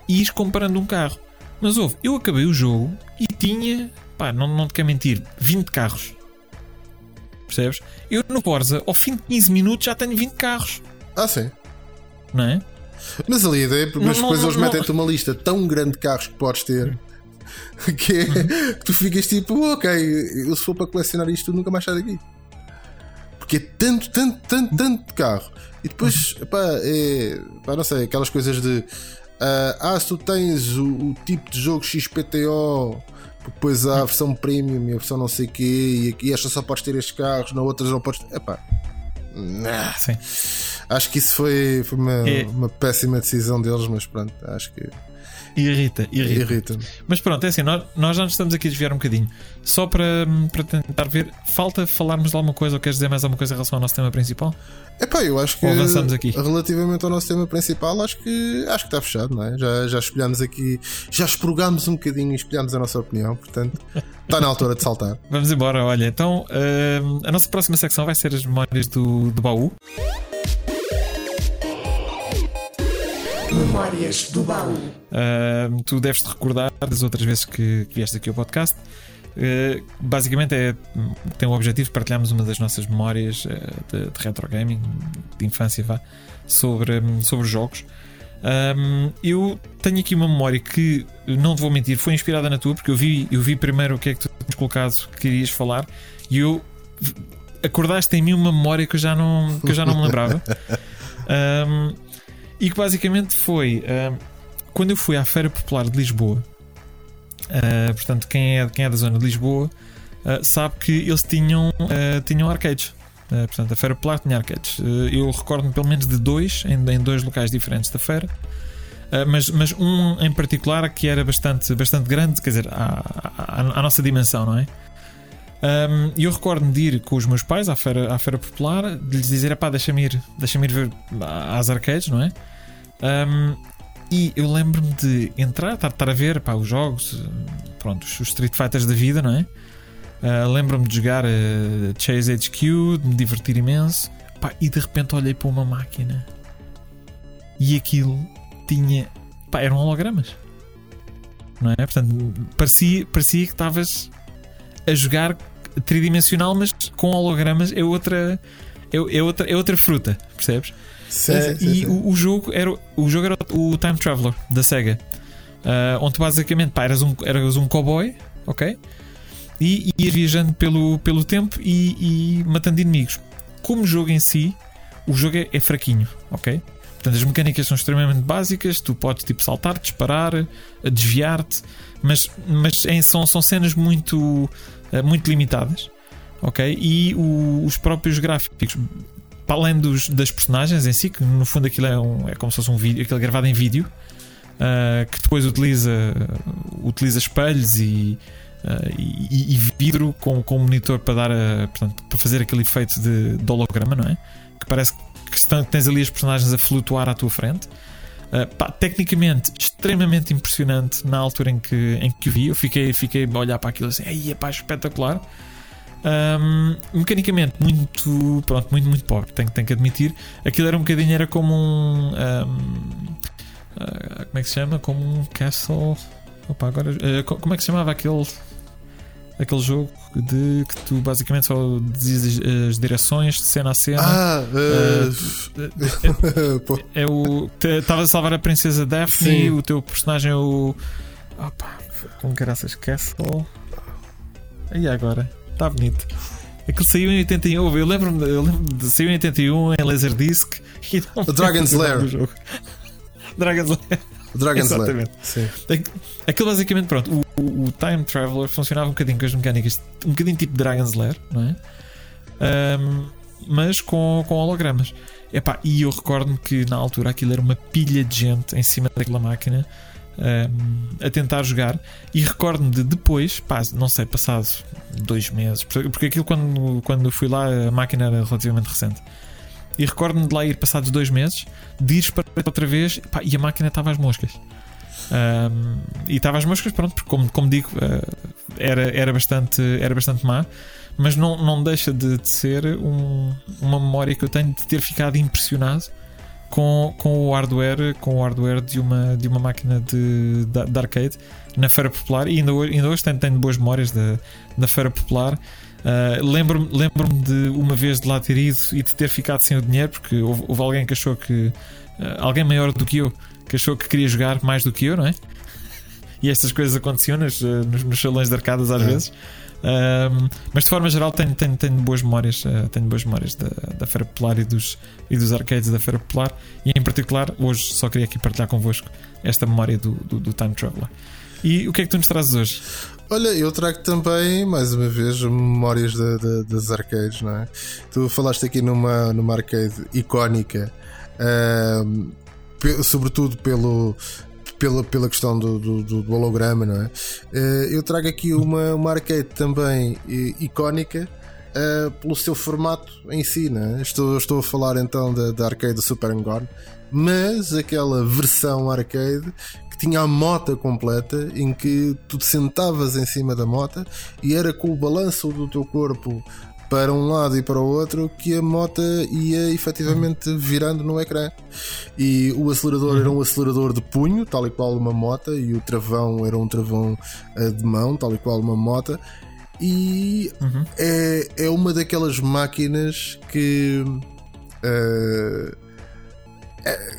e ires comprando um carro. Mas houve, eu acabei o jogo e tinha, pá, não, não te quero mentir, 20 carros. Percebes? Eu no Forza, ao fim de 15 minutos, já tenho 20 carros. Ah, sim. Não é? Mas ali a ideia, porque mas depois eles metem-te uma lista tão grande de carros que podes ter *laughs* que é que tu ficas tipo, ok, eu se for para colecionar isto nunca mais saio daqui. Porque é tanto, tanto, tanto, tanto carro. E depois, pá, é, pá, não sei, aquelas coisas de uh, ah, se tu tens o, o, tipo de jogo XPTO, depois há a versão premium e a versão não sei o quê, e aqui esta só podes ter estes carros, na outra não podes. Epá, nah. Sim. Acho que isso foi, foi uma, é. uma péssima decisão deles, mas pronto, acho que. Irrita, irrita. irrita Mas pronto, é assim, nós, nós já nos estamos aqui a desviar um bocadinho. Só para, para tentar ver, falta falarmos de alguma coisa ou queres dizer mais alguma coisa em relação ao nosso tema principal? Epá, eu acho que ou avançamos aqui. relativamente ao nosso tema principal, acho que acho que está fechado, não é? Já, já espelhamos aqui, já expurgámos um bocadinho e espelhamos a nossa opinião, portanto, está na altura de saltar. *laughs* Vamos embora, olha, então uh, a nossa próxima secção vai ser as memórias do, do baú. Memórias do baú. Uh, tu deves te recordar das outras vezes que, que vieste aqui ao podcast. Uh, basicamente é, tem o objetivo de partilharmos uma das nossas memórias uh, de, de, retro gaming, de infância, vá, sobre, sobre jogos. Um, eu tenho aqui uma memória que, não te vou mentir, foi inspirada na tua, porque eu vi, eu vi primeiro o que é que tu tinhas colocado que querias falar e eu acordaste em mim uma memória que eu já não, que eu já não me lembrava. *laughs* Um, e que basicamente foi uh, quando eu fui à Feira Popular de Lisboa. Uh, portanto, quem é, quem é da zona de Lisboa uh, sabe que eles tinham, tinham arcades. portanto, a Feira Popular tinha arcades. eu recordo-me pelo menos de dois, em, em, dois locais diferentes da feira. mas, mas um em particular que era bastante, bastante grande, quer dizer, à, à, à nossa dimensão, não é? E eu recordo-me de ir com os meus pais à feira, à feira popular, de lhes dizer: pá, deixa-me ir, deixa-me ir ver às arcades, não é? Um, e eu lembro-me de entrar, estar, estar a ver pá, os jogos, pronto, os Street Fighters da vida, não é? Uh, lembro-me de jogar uh, Chase HQ, de me divertir imenso, pá, e de repente olhei para uma máquina e aquilo tinha, pá, eram hologramas, não é? Portanto, parecia, parecia que estavas a jogar tridimensional, mas com hologramas é outra, é, é outra, é outra fruta, percebes? Sim, Uh, sim, sim, e. O, o jogo era, o jogo era o Time Traveler da Sega, uh, onde basicamente pá, eras, um, eras um cowboy, ok? E ias viajando pelo, pelo tempo e, e matando inimigos. Como jogo em si, o jogo é, é fraquinho, ok? Portanto, as mecânicas são extremamente básicas. Tu podes tipo saltar, disparar, desviar-te, mas, mas em- são, são cenas muito, muito limitadas, ok? E o- os próprios gráficos, para além dos, das personagens em si, que no fundo aquilo é, um, é como se fosse um vídeo, aquilo é gravado em vídeo, ah, que depois utiliza, utiliza espelhos e, ah, e, e vidro com, com monitor para dar a, portanto, para fazer aquele efeito de, de holograma, não é? Que parece que tens ali as personagens a flutuar à tua frente. Ah, pá, tecnicamente extremamente impressionante na altura em que, em que vi. Eu fiquei, fiquei a olhar para aquilo assim, aí pá, espetacular. Ahm, mecanicamente muito pronto muito muito pobre tenho, tenho que admitir aquilo era um bocadinho era como um ahm, ah, como é que se chama como um castle Opa, agora co- como é que se chamava aquele aquele jogo de que tu basicamente só dizias as, direções de cena a cena Ah, uh, pô, é o estava a salvar a princesa Daphne o teu personagem é o opa, com caraças castle e agora está bonito Aquilo saiu em 81. Eu lembro-me eu lembro de saiu em 81 em Laserdisc *laughs* e Dragon's Lair. Dragon's Lair. Dragon's Lair. Exatamente. Aqu- Aquilo basicamente, pronto, o, o- o Time Traveler funcionava um bocadinho com as mecânicas, um bocadinho tipo Dragon's Lair, não é? Ahm, mas com, com hologramas. Epá, e eu recordo-me que na altura aquilo era uma pilha de gente em cima daquela máquina ahm, a tentar jogar. E recordo-me de depois, pá, não sei, passado dois meses, porque porque aquilo quando, quando fui lá a máquina era relativamente recente. E recordo-me de lá ir passados dois meses, de ir para outra vez pá, e a máquina estava às moscas. Um, e estava às moscas, pronto, porque como, como digo, uh, era, era, bastante, era bastante má, mas não, não deixa de, de ser um- uma memória que eu tenho de ter ficado impressionado com, com o hardware, com o hardware de uma, de uma máquina de, de, de arcade na Feira Popular e ainda hoje, ainda hoje tenho, tenho boas memórias da, da Feira Popular. Uh, lembro-me lembro-me de uma vez de lá ter ido e de ter ficado sem o dinheiro porque houve, houve alguém que achou que uh, alguém maior do que eu que achou que queria jogar mais do que eu, não é? *laughs* E estas coisas aconteciam nos, uh, nos, nos salões de arcadas às É. vezes. Um, mas de forma geral tenho, tenho, tenho boas memórias, uh, tenho boas memórias da, da Feira Popular e dos, e dos arcades da Feira Popular. E em particular, hoje só queria aqui partilhar convosco esta memória do, do, do Time Traveler. E o que é que tu nos trazes hoje? Olha, eu trago também, mais uma vez, memórias da- da- das arcades, não é? Tu falaste aqui numa, numa arcade icónica, ahm, pe- sobretudo pelo, pela, pela questão do, do- do- holograma, não é? Eh, eu trago aqui uma, uma arcade também eh, icónica. eh, pelo seu formato em si, não é? estou, estou a falar então da, da arcade do Super Gone, mas aquela versão arcade que tinha a mota completa em que tu te sentavas em cima da mota e era com o balanço do teu corpo para um lado e para o outro que a moto ia efetivamente virando no ecrã. E o acelerador era um acelerador de punho, tal e qual uma moto, e o travão era um travão eh, de mão, tal e qual uma moto. E Uhum. é, é uma daquelas máquinas que. é-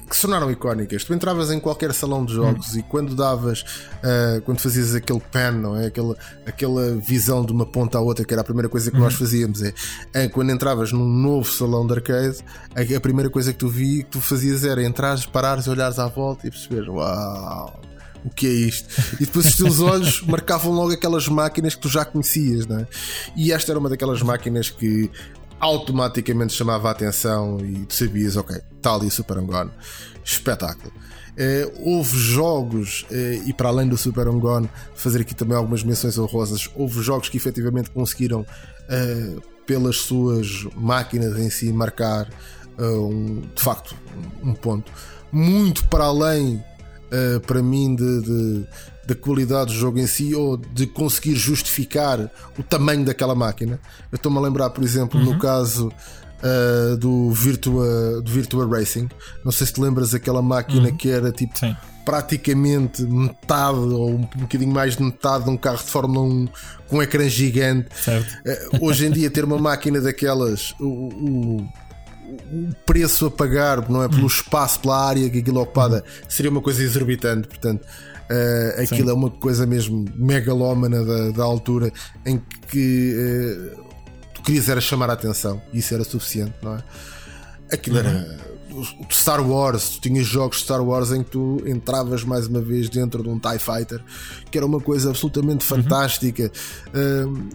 que se tornaram icónicas. Tu entravas em qualquer salão de jogos e quando davas, eh, quando fazias aquele pan, não é? Aquela, aquela visão de uma ponta à outra, que era a primeira coisa que nós fazíamos, é, é quando entravas num novo salão de arcade, a, a primeira coisa que tu vi que tu fazias era entrares, parares, olhares à volta e perceberes, uau! O que é isto? E depois os teus olhos *laughs* marcavam logo aquelas máquinas que tu já conhecias, não é? E esta era uma daquelas máquinas que automaticamente chamava a atenção e tu sabias, ok, está ali o Super Angone. Espetáculo. Eh, houve jogos, eh, e para além do Super Angone, fazer aqui também algumas menções honrosas, houve jogos que efetivamente conseguiram, eh, pelas suas máquinas em si, marcar um, de facto um ponto muito para além uh, para mim de, de- da qualidade do jogo em si ou de conseguir justificar o tamanho daquela máquina. Eu estou-me a lembrar, por exemplo, no caso uh, do, Virtua, do Virtua Racing. Não sei se te lembras aquela máquina que era tipo Sim. praticamente metade ou um bocadinho mais de metade de um carro de Fórmula 1 com um ecrã gigante. Uh, hoje em dia, ter uma *laughs* máquina daquelas, o, o, o preço a pagar, não é? Pelo espaço, pela área que aquilo ocupada, seria uma coisa exorbitante. Portanto, uh, aquilo Sim. é uma coisa mesmo megalómana da, da altura em que uh, tu querias era chamar a atenção e isso era suficiente, não é? Aquilo era. o Star Wars, tu tinhas jogos de Star Wars em que tu entravas mais uma vez dentro de um TIE Fighter, que era uma coisa absolutamente fantástica. Uh,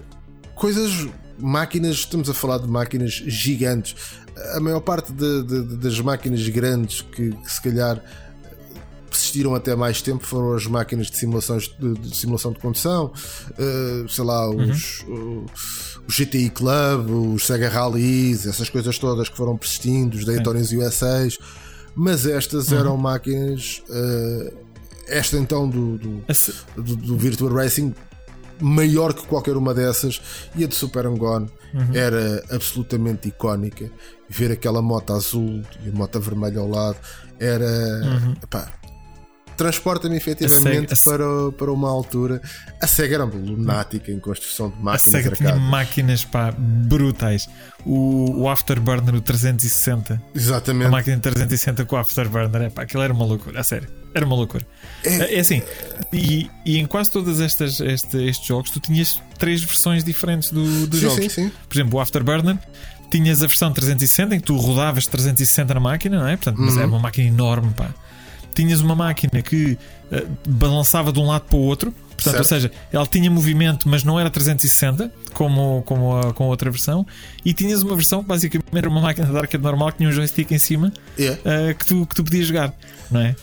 coisas, máquinas, estamos a falar de máquinas gigantes. A maior parte de, de, das máquinas grandes que, que, se calhar persistiram até mais tempo foram as máquinas de, simulações, de, de simulação de condução, uh, sei lá, os, uhum. os GTI Club, os Sega Rallies, essas coisas todas que foram persistindo, os Daytonas USAs, mas estas uhum. eram máquinas. Uh, esta então do, do, do, do Virtua Racing maior que qualquer uma dessas e a de Super Angone uhum. era absolutamente icónica ver aquela moto azul e a moto vermelha ao lado era uhum. Transporta-me efetivamente Sega, para, para uma altura a Sega era lunática em construção de máquinas a Sega arcadas. tinha máquinas pá, brutais o, o Afterburner o 360 exatamente a máquina 360 com o Afterburner é, pá, aquilo era uma loucura, a sério era uma loucura. É, é assim, e, e, em quase todas estas este, estes jogos tu tinhas três versões diferentes do, dos sim, jogos. Sim, sim. Por exemplo, o Afterburner tinhas a versão 360 em que tu rodavas 360 na máquina, não é? Portanto, mas Uhum. era uma máquina enorme, pá. Tinhas uma máquina que uh, balançava de um lado para o outro, portanto, Certo. ou seja, ela tinha movimento, mas não era 360, como, como a, com a outra versão, e tinhas uma versão que basicamente era uma máquina de arcade normal que tinha um joystick em cima É. uh, que, tu, que tu podias jogar, não é?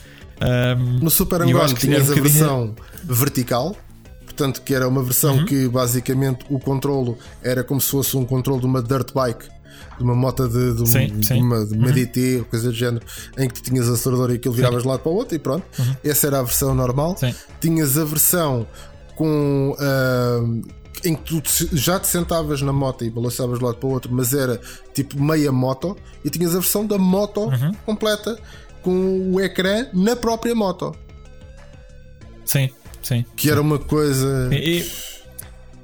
Um, No Super que tinhas a um bocadinho- versão vertical, portanto, que era uma versão Uhum. que basicamente o controlo era como se fosse um controle de uma dirt bike, de uma moto de, de, Sim, de sim. Uhum. uma, de uma DT, ou coisa do género, em que tu tinhas acelerador e aquilo viravas de lado para o outro e pronto. Essa era a versão normal. Uhum. Sim. Tinhas a versão com. ah, em que tu já te sentavas na moto e balançavas de lado para o outro, mas era tipo meia moto, e tinhas a versão da moto Uhum. completa com o ecrã na própria moto. sim, sim. Que era uma coisa. E-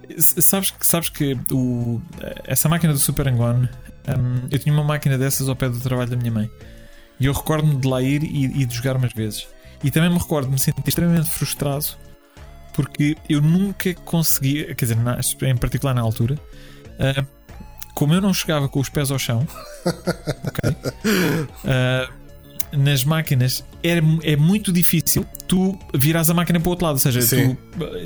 e- sabes, que- sabes que o, essa máquina do Super Angone, hum, eu tinha uma máquina dessas ao pé do trabalho da minha mãe. E eu recordo-me de lá ir e, e de jogar umas vezes. E também me recordo de me sentir extremamente frustrado porque eu nunca conseguia, quer dizer, na- em particular na altura, ah, como eu não chegava com os pés ao chão, *laughs* ok, ah, nas máquinas era, é muito difícil tu virares a máquina para o outro lado. Ou seja, tu,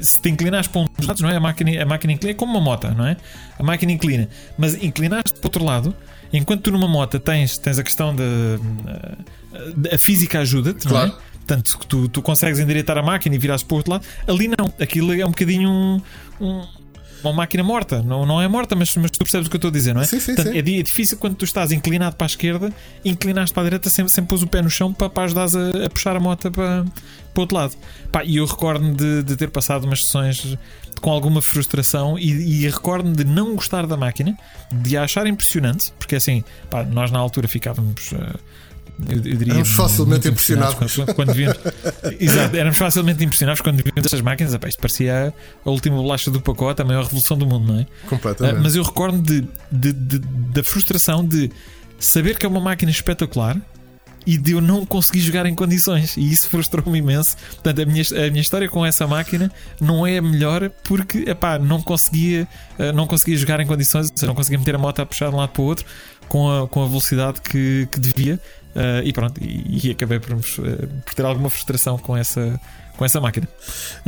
se te inclinares para um dos lados, não é? A máquina, a máquina inclina é como uma moto, não é? A máquina inclina, mas inclinaste para o outro lado. Enquanto tu numa moto tens, tens a questão da a, física ajuda-te, não Claro. é? Tanto que tu, tu consegues endireitar a máquina e virares para o outro lado. Ali não, aquilo é um bocadinho um- um- uma máquina morta. Não, não é morta, mas, mas tu percebes o que eu estou a dizer, não é? Sim, sim, Portanto, sim. É, é difícil quando tu estás inclinado para a esquerda, inclinaste para a direita, sempre, sempre pôs o pé no chão para, para ajudares a, a puxar a moto para, para o outro lado. Pá, e eu recordo-me de, de ter passado umas sessões com alguma frustração e, e recordo-me de não gostar da máquina, de a achar impressionante, porque assim, pá, nós na altura ficávamos. eh, eu, eu diria Éramos facilmente impressionados. Quando, quando víamos, *laughs* exato, éramos facilmente impressionados quando víamos estas máquinas. Epá, isto parecia a última bolacha do pacote, a maior revolução do mundo, não é? Completamente. Ah, mas eu recordo de, de- de- da frustração de saber que é uma máquina espetacular e de eu não conseguir jogar em condições. E isso frustrou-me imenso. Portanto, a minha, a minha história com essa máquina não é a melhor porque epá, não, conseguia, ah, não conseguia jogar em condições, não conseguia meter a moto a puxar de um lado para o outro com a, com a velocidade que, que devia. Ah, e pronto, e, e acabei por, por ter alguma frustração com essa, com essa máquina.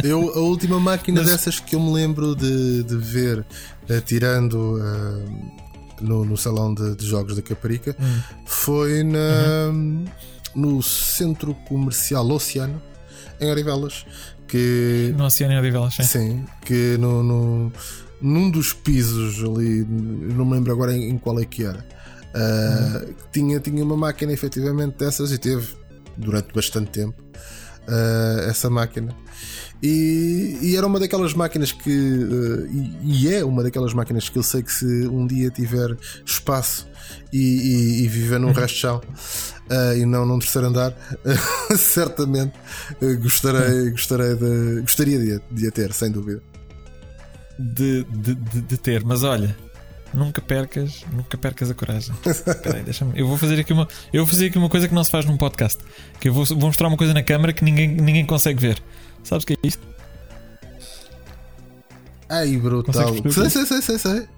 Eu, a última máquina Mas- dessas que eu me lembro de, de ver eh, tirando eh, no, no salão de, de jogos da Caparica Hum. foi na, no centro comercial Oceano em Orivelas que No Oceano de Velas, sim. sim que no, no- num dos pisos ali não me lembro agora em, em qual é que era eh, tinha, tinha uma máquina efetivamente dessas e teve durante bastante tempo uh, essa máquina. E, e, era uma daquelas máquinas que. Uh, e, e, é uma daquelas máquinas que eu sei que se um dia tiver espaço e, e, e viver num resto de chão uh, *laughs* e não num terceiro andar, uh, *laughs* certamente gostarei, gostarei de, gostaria de, de a ter, sem dúvida. De, de, de, ter, mas olha, nunca percas, nunca percas a coragem. *laughs* Peraí, deixa-me. Eu vou fazer aqui uma, eu vou fazer aqui uma coisa que não se faz num podcast. Que eu vou, vou mostrar uma coisa na câmara que ninguém, ninguém consegue ver. Sabes o que é isto? Ai, brutal. Sei, sei, sei, sei, sei.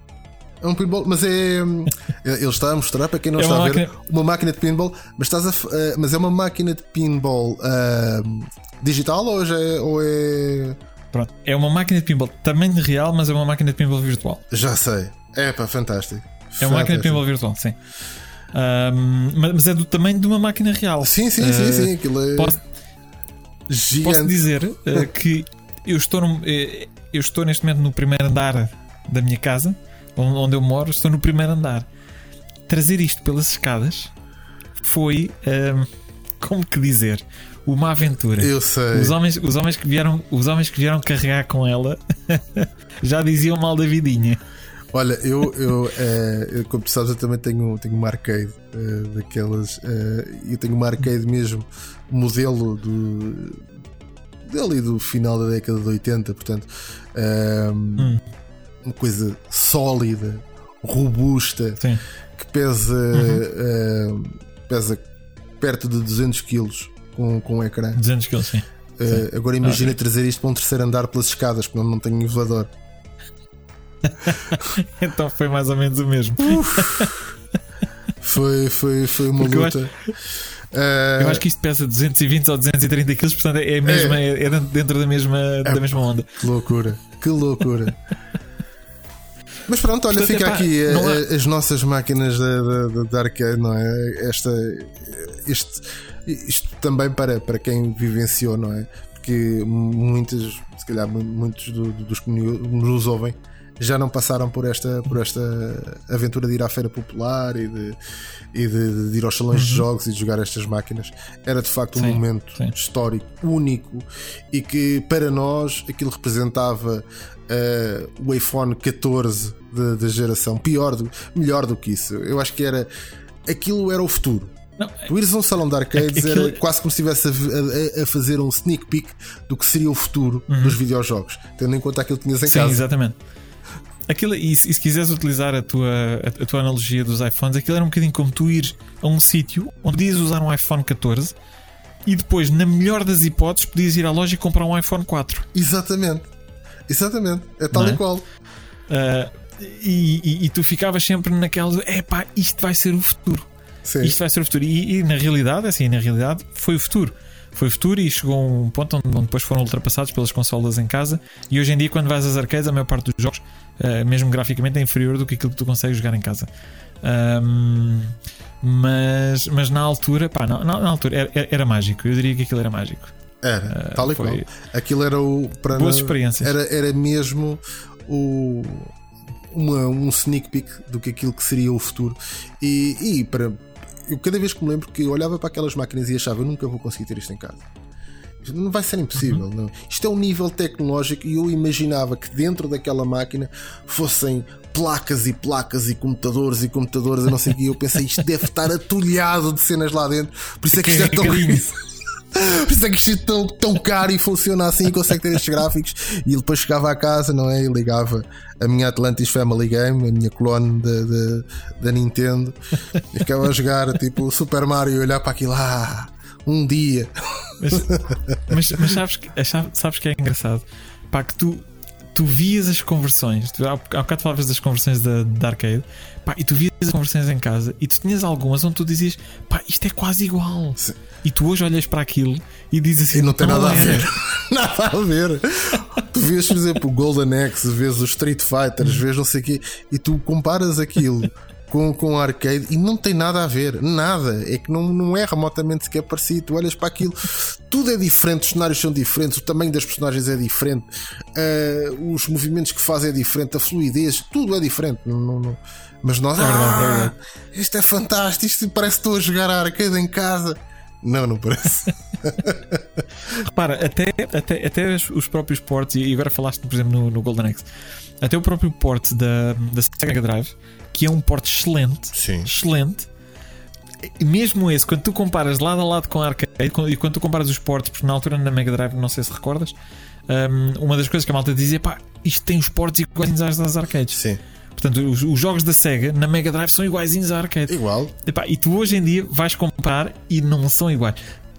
É um pinball, mas é. Hum, ele está a mostrar para quem não é está a ver máquina... uma máquina de pinball, mas, estás a, uh, mas é uma máquina de pinball uh, digital ou, é, ou é. Pronto, é uma máquina de pinball tamanho real, mas é uma máquina de pinball virtual. Já sei. É pá, fantástico. É uma máquina de pinball virtual, sim. Um, mas é do tamanho de uma máquina real. Sim, sim, uh, sim, sim. Aquilo é. Posso, posso dizer uh, *laughs* que eu estou, no, uh, eu estou neste momento no primeiro andar da minha casa, onde eu moro, estou no primeiro andar. Trazer isto pelas escadas foi, um, como que dizer, uma aventura. Eu sei. Os homens, os homens, que, vieram, os homens que vieram carregar com ela *laughs* já diziam mal da vidinha. Olha, eu, eu, é, como tu sabes, eu também tenho, tenho uma arcade é, daquelas. É, eu tenho uma arcade mesmo, modelo do. dali do final da década de 80, portanto. Hum. Uma coisa sólida, robusta, Sim. que pesa. Uhum. pesa perto de 200 kg com, com o ecrã. 200 kg, sim. Uh, agora imagina okay. trazer isto para um terceiro andar pelas escadas, porque não tenho elevador. *laughs* então foi mais ou menos o mesmo. foi, foi, foi uma Porque luta. Eu acho, uh... eu acho, que isto pesa 220 ou 230 quilos, portanto é, mesma, é. é dentro da mesma, é, da mesma onda. Que loucura, que loucura. Mas pronto, olha, Portanto, fica epá, aqui há... as nossas máquinas da, da, da arcade, não é? Esta, este, isto também para, para quem vivenciou, não é? Porque muitos, se calhar, muitos dos que nos ouvem já não passaram por esta, por esta aventura de ir à feira popular e de, e de, de ir aos salões uhum. de jogos e de jogar estas máquinas. Era de facto um sim, momento sim. histórico único e que para nós aquilo representava uh, o iPhone 14 da geração. Pior do, melhor do que isso. Eu acho que era aquilo era o futuro. Não, tu ires a um salão de arcades aquilo... era quase como se estivesse a, a, a, fazer um sneak peek do que seria o futuro uhum. dos videojogos, tendo em conta aquilo que tinhas em Sim, casa. Exatamente. Aquilo, e, se, e se quiseres utilizar a tua, a, a, tua analogia dos iPhones, aquilo era um bocadinho como tu ir a um sítio onde podias usar um iPhone 14 e depois, na melhor das hipóteses, podias ir à loja e comprar um iPhone 4. Exatamente, exatamente, é tal é? e qual. Uh, e, e, e, tu ficavas sempre naquela é pá, isto vai ser o futuro. Sim. Isto vai ser o futuro. E, e, na realidade, assim, na realidade, foi o futuro. Foi futuro e chegou a um ponto onde, onde depois foram ultrapassados pelas consolas em casa. E hoje em dia, quando vais às arcades, a maior parte dos jogos uh, mesmo graficamente, é inferior do que aquilo que tu consegues jogar em casa. Um, mas, mas na altura, pá, na, na altura era, era, mágico. Eu diria que aquilo era mágico. Era, uh, tal e qual. Aquilo era o. Para boas experiências. Era, era mesmo o. Uma, um sneak peek do que aquilo que seria o futuro. E, e para. Eu cada vez que me lembro que eu olhava para aquelas máquinas e achava, eu nunca vou conseguir ter isto em casa. Não vai ser impossível. Uhum. Não. Isto é um nível tecnológico e eu imaginava que dentro daquela máquina fossem placas e placas e computadores e computadores, eu não sei o que. Eu pensei, isto deve estar atulhado de cenas lá dentro. Por isso é que isto é tão. Por isso é que isto tão, tão caro e funciona assim e consegue ter estes gráficos. E depois chegava à casa, não é? E ligava a minha Atlantis Family Game, a minha clone da Nintendo, e ficava a jogar tipo Super Mario e olhar para aquilo. Ah, um dia. Mas, mas, mas sabes, que, sabes que é engraçado? Pá, que tu, tu vias as conversões. Tu, há, há bocado falavas das conversões da, da arcade. Pá, e tu vias as conversões em casa e tu tinhas algumas onde tu dizias pá, isto é quase igual. Sim. E tu hoje olhas para aquilo e dizes assim: e não tem nada a ver. *laughs* nada a ver. tu vês, por exemplo, o Golden Axe, vês os Street Fighters, vês não sei o quê, e tu comparas aquilo com, com arcade e não tem nada a ver, nada. É que não, não é remotamente sequer parecido. Tu olhas para aquilo, tudo é diferente, os cenários são diferentes, o tamanho das personagens é diferente, uh, os movimentos que fazem é diferente, a fluidez, tudo é diferente. Não, não, não. Mas nós, é é ah, isto é fantástico, isto parece que estou a jogar a arcade em casa. Não, não parece. *laughs* Repara, até, até, até os próprios ports, e agora falaste, por exemplo, no, no Golden Axe, até o próprio port da, da Sega Mega Drive, que é um port excelente, Sim. excelente. Mesmo esse, quando tu comparas lado a lado com a arcade e quando tu comparas os ports, porque na altura na Mega Drive, não sei se recordas, hum, uma das coisas que a malta dizia, pá, isto tem os ports iguais às das arcades. Sim. Portanto, os, os jogos da Sega na Mega Drive são iguaizinhos à arcade. Igual. Epá, e tu hoje em dia vais comparar e não são iguais.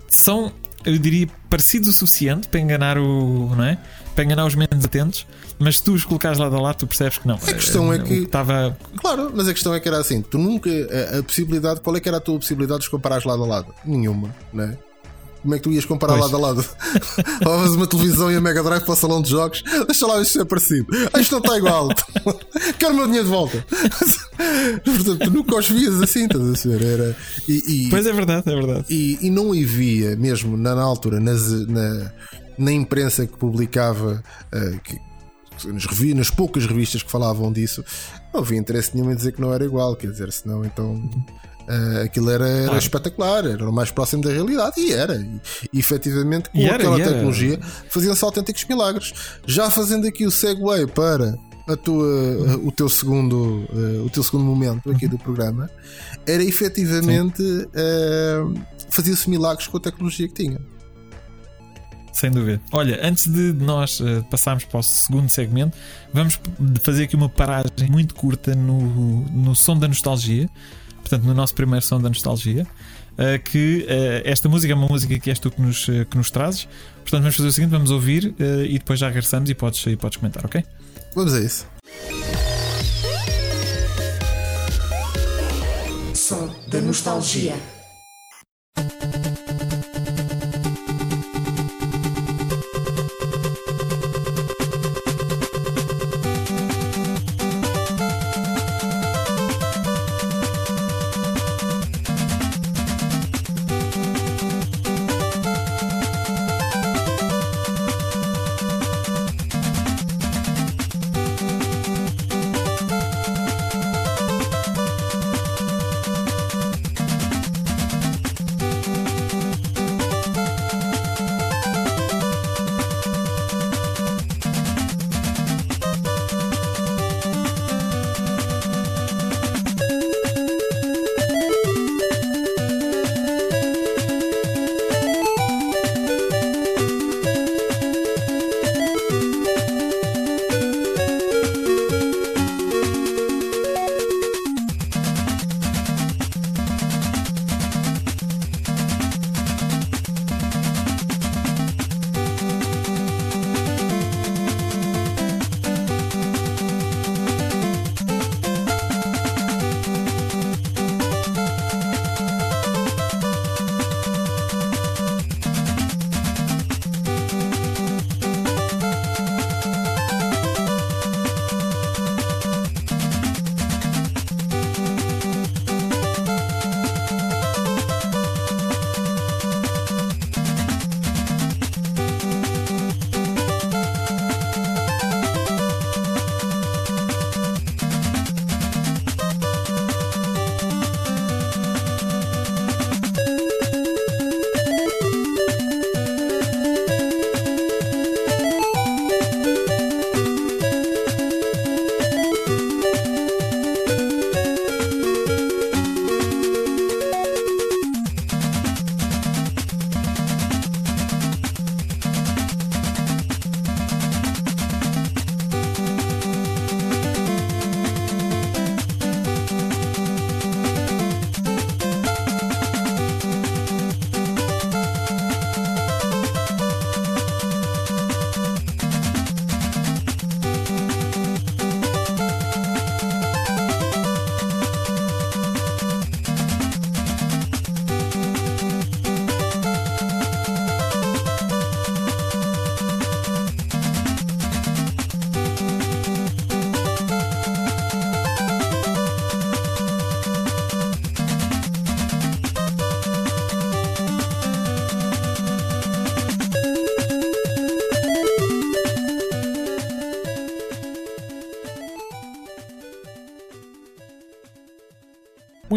São, eu diria, parecidos o suficiente para enganar o. Não é? Para enganar os menos atentos, mas se tu os colocares lado a lado, tu percebes que não. A questão é Eh, que- Estava. Claro, mas a questão é que era assim: tu nunca. A, a possibilidade. Qual é que era a tua possibilidade de os comparares lado a lado? Nenhuma, não é? Como é que tu ias comparar Pois. lado a lado? *laughs* Levavas uma televisão e a Mega Drive para o salão de jogos, deixa lá se é parecido. Isto não está igual. *laughs* Quero o meu dinheiro de volta. *laughs* Portanto, tu nunca os vias assim, estás a ver? Era, e, e- Pois é verdade, é verdade. e, e não havia mesmo na, na altura nas, na, na imprensa que publicava eh, que- nas, nas poucas revistas que falavam disso não havia interesse nenhum em dizer que não era igual quer dizer, senão então eh, aquilo era, era Claro. espetacular, era o mais próximo da realidade e era, e, efetivamente com E era, aquela tecnologia faziam-se autênticos milagres já fazendo aqui o segue para a tua, o teu segundo eh, o teu segundo momento aqui do programa era efetivamente eh, fazia-se milagres com a tecnologia que tinha. Sem dúvida. Olha, antes de nós eh, passarmos para o segundo segmento, vamos fazer aqui uma paragem muito curta no, no som da nostalgia. Portanto, no nosso primeiro som da nostalgia. eh, que eh, esta música é uma música que és tu que nos, eh, que nos trazes. Portanto, vamos fazer o seguinte: vamos ouvir e depois já regressamos e podes, e podes comentar, ok? Vamos a isso. Som da nostalgia.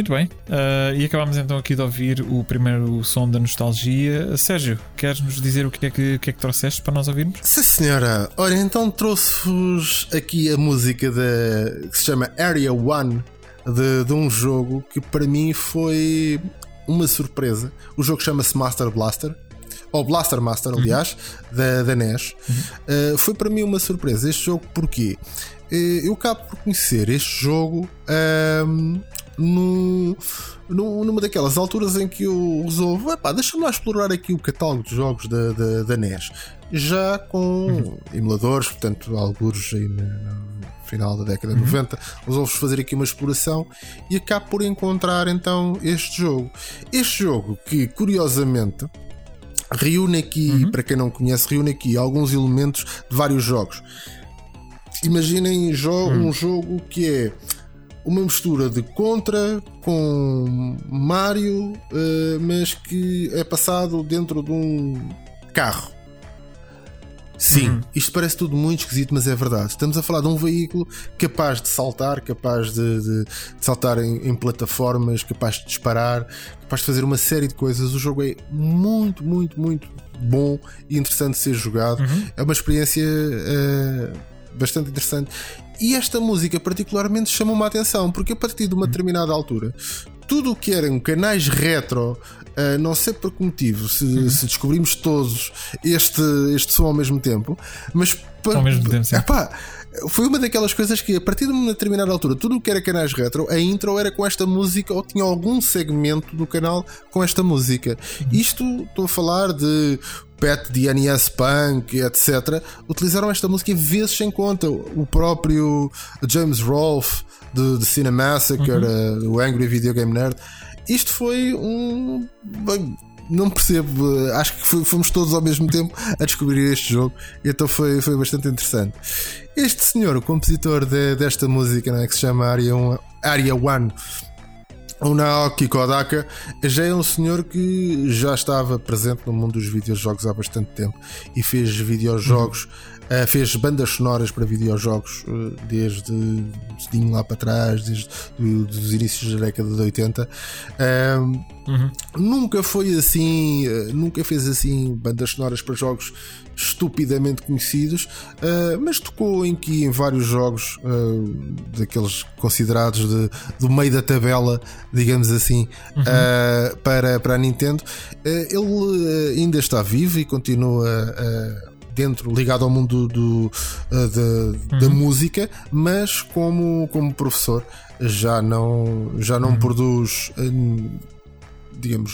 Muito bem, uh, e acabámos então aqui de ouvir o primeiro som da nostalgia. Sérgio, queres nos dizer o que é que, que, é que trouxeste para nós ouvirmos? Sim, senhora. Ora, então trouxe-vos aqui a música de, que se chama Area One de, de um jogo que para mim foi uma surpresa. O jogo chama-se Master Blaster ou Blaster Master, aliás, uhum. da, da NES. Uhum. Uh, foi para mim uma surpresa. Este jogo, porquê? Uh, eu acabo por conhecer este jogo uh, no, no, numa daquelas alturas em que eu resolvo, deixa-me lá explorar aqui o catálogo de jogos da, da, da NES. Já com uhum. emuladores, portanto, alguns aí no, final da década de uhum. 90, resolvo fazer aqui uma exploração e acabo por encontrar então este jogo. Este jogo que, curiosamente, reúne aqui, uhum. para quem não conhece, reúne aqui alguns elementos de vários jogos. Imaginem jo uhum. um jogo que é uma mistura de Contra com Mario, uh, mas que é passado dentro de um carro. Sim, uhum. isto parece tudo muito esquisito, mas é verdade. Estamos a falar de um veículo capaz de saltar, capaz de, de, de saltar em, em, plataformas, capaz de disparar, capaz de fazer uma série de coisas. O jogo é muito, muito, muito bom e interessante de ser jogado. Uhum. É uma experiência uh, bastante interessante. E esta música, particularmente, chamou-me a atenção, porque a partir de uma uhum. determinada altura, tudo o que eram canais retro Uh, não sei por que motivo, se, uhum. se, descobrimos todos este, este som ao mesmo tempo, mas ao mesmo tempo, sim. Epá, foi uma daquelas coisas que, a partir de uma determinada altura, tudo o que era canais retro, a intro era com esta música ou tinha algum segmento do canal com esta música. Uhum. Isto estou a falar de Pet de NES Punk, etc. Utilizaram esta música vezes sem conta. O próprio James Rolfe de, de Cinemassacre, uhum. uh, o Angry Video Game Nerd isto foi um. Bem, não percebo, acho que fomos todos ao mesmo tempo a descobrir este jogo, então foi, foi bastante interessante. Este senhor, o compositor de, desta música, né, que se chama Area, Area One, o Naoki Kodaka, já é um senhor que já estava presente no mundo dos videojogos há bastante tempo e fez videojogos. Uh, fez bandas sonoras para videojogos uh, desde dedinho lá para trás, desde os inícios da década de 80. Uh, uhum. Nunca foi assim, nunca fez assim bandas sonoras para jogos estupidamente conhecidos, mas tocou em que em vários jogos daqueles considerados de, do meio da tabela, digamos assim, uhum. para, para a Nintendo. ele ainda está vivo e continua a dentro, ligado ao mundo do, eh, da, uhum. da música, mas como, como professor já não, já não uhum. produz eh, digamos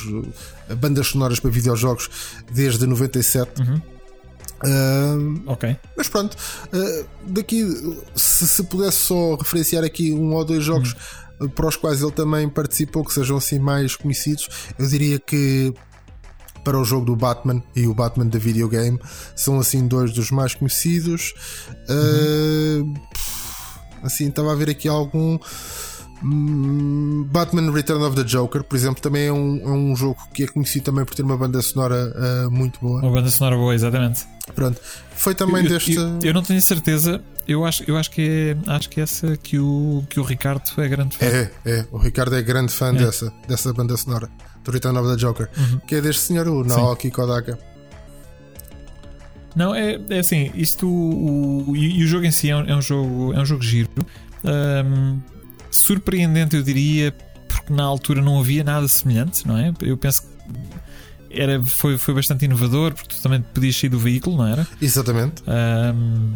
bandas sonoras para videojogos desde 97. Uhum. Uh, ok. Mas pronto, uh, daqui se, se, pudesse só referenciar aqui um ou dois jogos uhum. para os quais ele também participou, que sejam assim mais conhecidos, eu diria que para o jogo do Batman e o Batman da videogame. São assim dois dos mais conhecidos. Uhum. Uh, assim, estava a ver aqui algum. Hum, Batman Return of the Joker, por exemplo, também é um, é um jogo que é conhecido também por ter uma banda sonora uh, muito boa. Uma banda sonora boa, exatamente. Pronto, foi também eu, deste. Eu, eu, não tenho certeza, eu acho, eu acho que é acho que é essa que o, que o Ricardo é grande fã. É, é, o Ricardo é grande fã é. dessa, dessa banda sonora do Return of the Joker, uhum. que é deste senhor, o Naoki Sim. Kodaka. Não, é, é assim, isto o, e o jogo em si é um, é um jogo, é um jogo giro. Um, surpreendente, eu diria, porque na altura não havia nada semelhante, não é? Eu penso que era, foi, foi bastante inovador, porque tu também podias sair do veículo, não era? Exatamente. Um,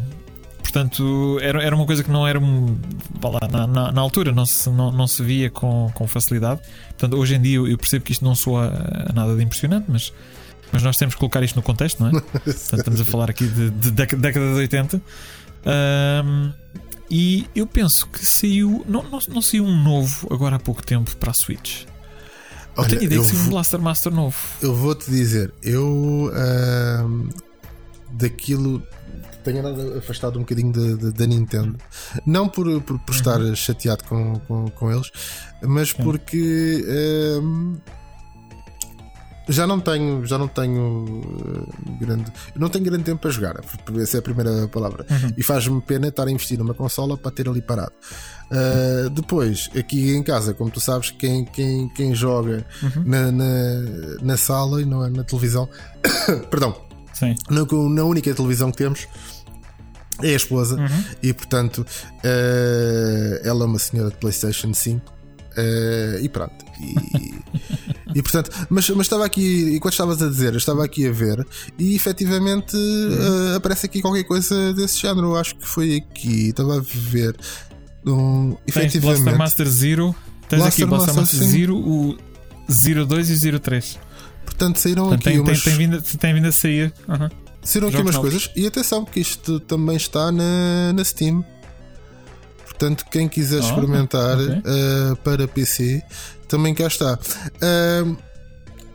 portanto, era, era uma coisa que não era. Na, na, na, altura não se, não, não se via com, com facilidade. Portanto, hoje em dia eu, percebo que isto não soa nada de impressionante, mas, mas nós temos que colocar isto no contexto, não é? *laughs* Portanto, estamos a falar aqui de, de década de 80. Um, e eu penso que saiu. Não, não, não saiu um novo agora há pouco tempo para a Switch. Olha, eu tenho ideia eu que saiu um Blaster Master novo. Eu vou-te dizer, eu. Uh, daquilo tenho andado afastado um bocadinho da Nintendo. Não por, por, por estar uhum. chateado com, com, com, eles, mas porque. Um, Já não tenho, já não tenho uh, grande, não tenho grande tempo para jogar. Essa é a primeira palavra. Uhum. E faz-me pena estar a investir numa consola para ter ali parado. Uh, depois, aqui em casa, como tu sabes, quem, quem, quem joga Uhum. na, na, na sala e não é na televisão, *coughs* perdão, Sim. na, na única televisão que temos é a esposa Uhum. e portanto eh, ela é uma senhora de PlayStation 5 eh, e pronto. E, *laughs* e, portanto, mas, mas estava aqui, enquanto estavas a dizer, eu estava aqui a ver e efetivamente eh, aparece aqui qualquer coisa desse género. Acho que foi aqui, estava a ver. Um, Tens Blaster efetivamente, Master Zero. Tens Blaster aqui Blaster Master. Zero, o 02 e o 03. Portanto, saíram Portanto, aqui tem, tem, umas, tem, vindo, tem vindo a sair. Uhum. saíram aqui jogos umas novos. coisas. E atenção, que isto também está na, na Steam. Portanto, quem quiser Ah, experimentar ok. uh, para PC, também cá está. Uh,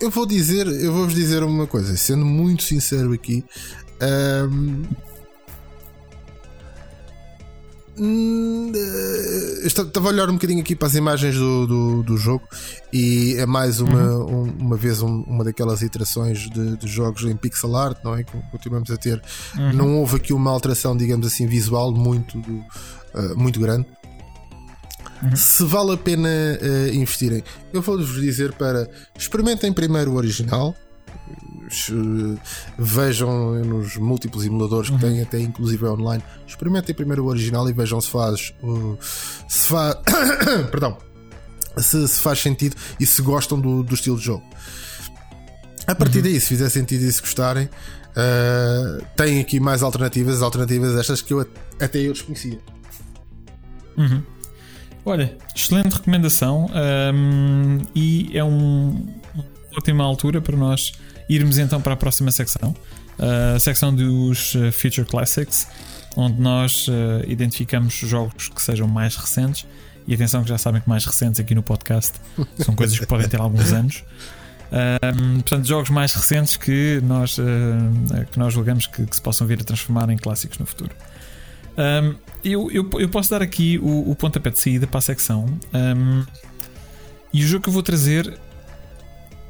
eu vou dizer, eu vou-vos dizer uma coisa, sendo muito sincero aqui. um, hum, eh, Estava a olhar um bocadinho aqui para as imagens do, do, do jogo e é mais uma, Uhum. um- uma vez um- uma daquelas iterações de, de jogos em pixel art, não é? Que continuamos a ter. Uhum. Não houve aqui uma alteração, digamos assim, visual muito, uh, muito grande. Uhum. Se vale a pena uh, investirem, eu vou-vos dizer para experimentem primeiro o original. Vejam nos múltiplos emuladores Uhum. que têm, até inclusive online. Experimentem primeiro o original e vejam se faz. uh, se faz. *coughs* Perdão. Se, se faz sentido e se gostam do, do estilo de jogo. A partir daí, se fizer sentido e se gostarem, uh, tem aqui mais alternativas, alternativas estas que eu at- até eu desconhecia. Uhum. Olha, excelente recomendação hum, e é um, uma ótima altura para nós irmos então para a próxima secção, a secção dos uh, Future Classics, onde nós uh, identificamos jogos que sejam mais recentes. E atenção que já sabem que mais recentes aqui no podcast são *laughs* coisas que podem ter alguns anos. Hum, portanto, jogos mais recentes que nós, uh, que nós julgamos que, que se possam vir a transformar em clássicos no futuro. Um, eu, eu, eu posso dar aqui o, o pontapé de saída para a secção. Um, e o jogo que eu vou trazer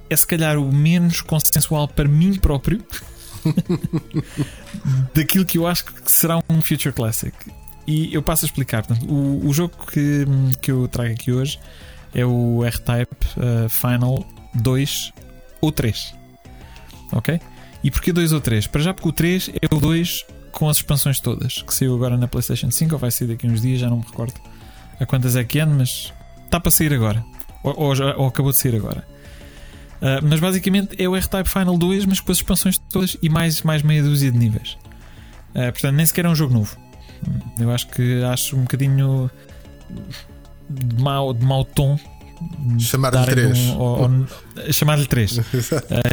é se calhar o menos consensual para mim próprio *laughs* daquilo que eu acho que será um Future Classic. E eu passo a explicar. Portanto, o, o jogo que, que eu trago aqui hoje é o R-Type uh, Final 2 ou 3. Ok? E porquê 2 ou 3? Para já porque o 3 é o 2 com as expansões todas, que saiu agora na PlayStation 5 ou vai sair daqui uns dias, já não me recordo a quantas é que é, mas está para sair agora. Ou, ou ou acabou de sair agora. Ah, mas basicamente é o R-Type Final 2, mas com as expansões todas e mais, mais meia dúzia de níveis. Ah, portanto, nem sequer é um jogo novo. Eu acho que acho um bocadinho de mau, de mau tom Chamar-lhe darem 3. um- chamar-lhe 3. Uh,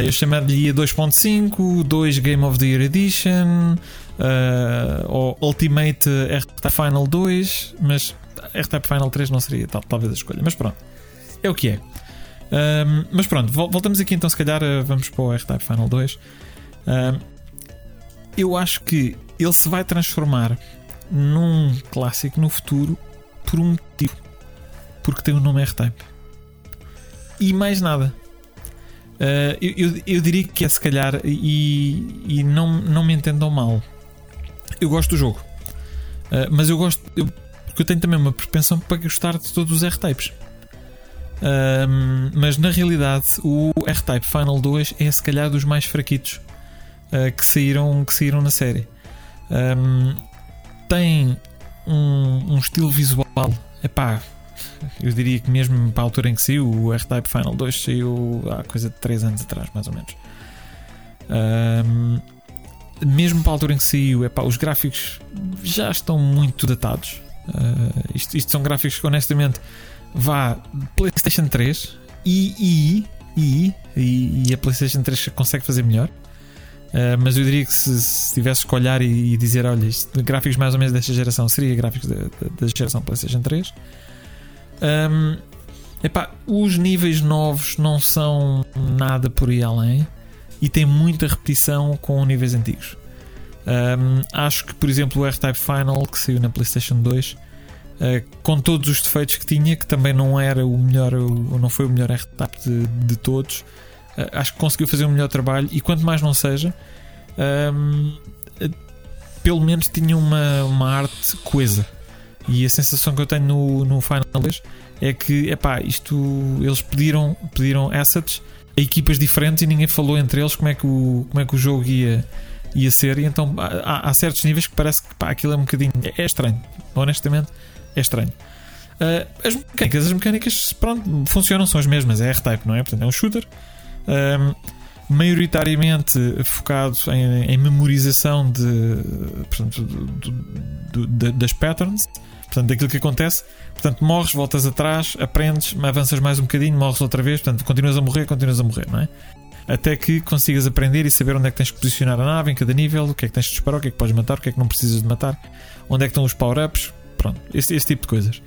*laughs* eu chamaria 2.5, 2 Game of the Year Edition, uh, ou Ultimate R-Type Final 2, mas R-Type Final 3 não seria tal, talvez a escolha. Mas pronto, é o que é. Um, mas pronto, vol- voltamos aqui então, se calhar uh, vamos para o R-Type Final 2. Um, eu acho que ele se vai transformar num clássico no futuro por um motivo. Porque tem o nome R-Type. E mais nada. Uh, eu, eu, eu diria que é se calhar, e, e não, não me entendam mal. Eu gosto do jogo, Uh, mas eu gosto eu- porque eu tenho também uma propensão para gostar de todos os R-Types. Um, mas na realidade, o R-Type Final 2 é se calhar dos mais fraquitos uh, que, saíram, que saíram na série. Um, tem um, um estilo visual, epá, eu diria que mesmo para a altura em que saiu, o R-Type Final 2 saiu há coisa de 3 anos atrás, mais ou menos. Ahm, mesmo para a altura em que saiu, epá, os gráficos já estão muito datados. Ah, isto, isto são gráficos que, honestamente, vá PlayStation 3 e, e, e, e, a PlayStation 3 consegue fazer melhor. Ah, mas eu diria que se, se tivesse que olhar e, e dizer, olha, isto, gráficos mais ou menos desta geração, seria gráficos da geração PlayStation 3. Um, epá, os níveis novos não são nada por aí além e tem muita repetição com níveis antigos. Um, acho que, por exemplo, o R-Type Final que saiu na PlayStation 2, uh, com todos os defeitos que tinha, que também não era o melhor, o, não foi o melhor R-Type de, de todos, uh, acho que conseguiu fazer um melhor trabalho e quanto mais não seja, um, pelo menos tinha uma, uma arte coesa. E a sensação que eu tenho no, no Final 2 é que, epá, isto eles pediram, pediram assets a equipas diferentes e ninguém falou entre eles como é que o, como é que o jogo ia, ia ser. E então há, há certos níveis que parece que pá, aquilo é um bocadinho. É, é estranho, honestamente, é estranho. Uh, as mecânicas, as mecânicas pronto, funcionam, são as mesmas, é R-Type, não é? Portanto, é um shooter. Um, maioritariamente focado em, em memorização de, portanto, do, do, do, das patterns, portanto, daquilo que acontece. Portanto, morres, voltas atrás, aprendes, avanças mais um bocadinho, morres outra vez, portanto, continuas a morrer, continuas a morrer, não é? Até que consigas aprender e saber onde é que tens que posicionar a nave em cada nível, o que é que tens de disparar, o que é que podes matar, o que é que não precisas de matar, onde é que estão os power-ups, pronto, esse, esse tipo de coisas.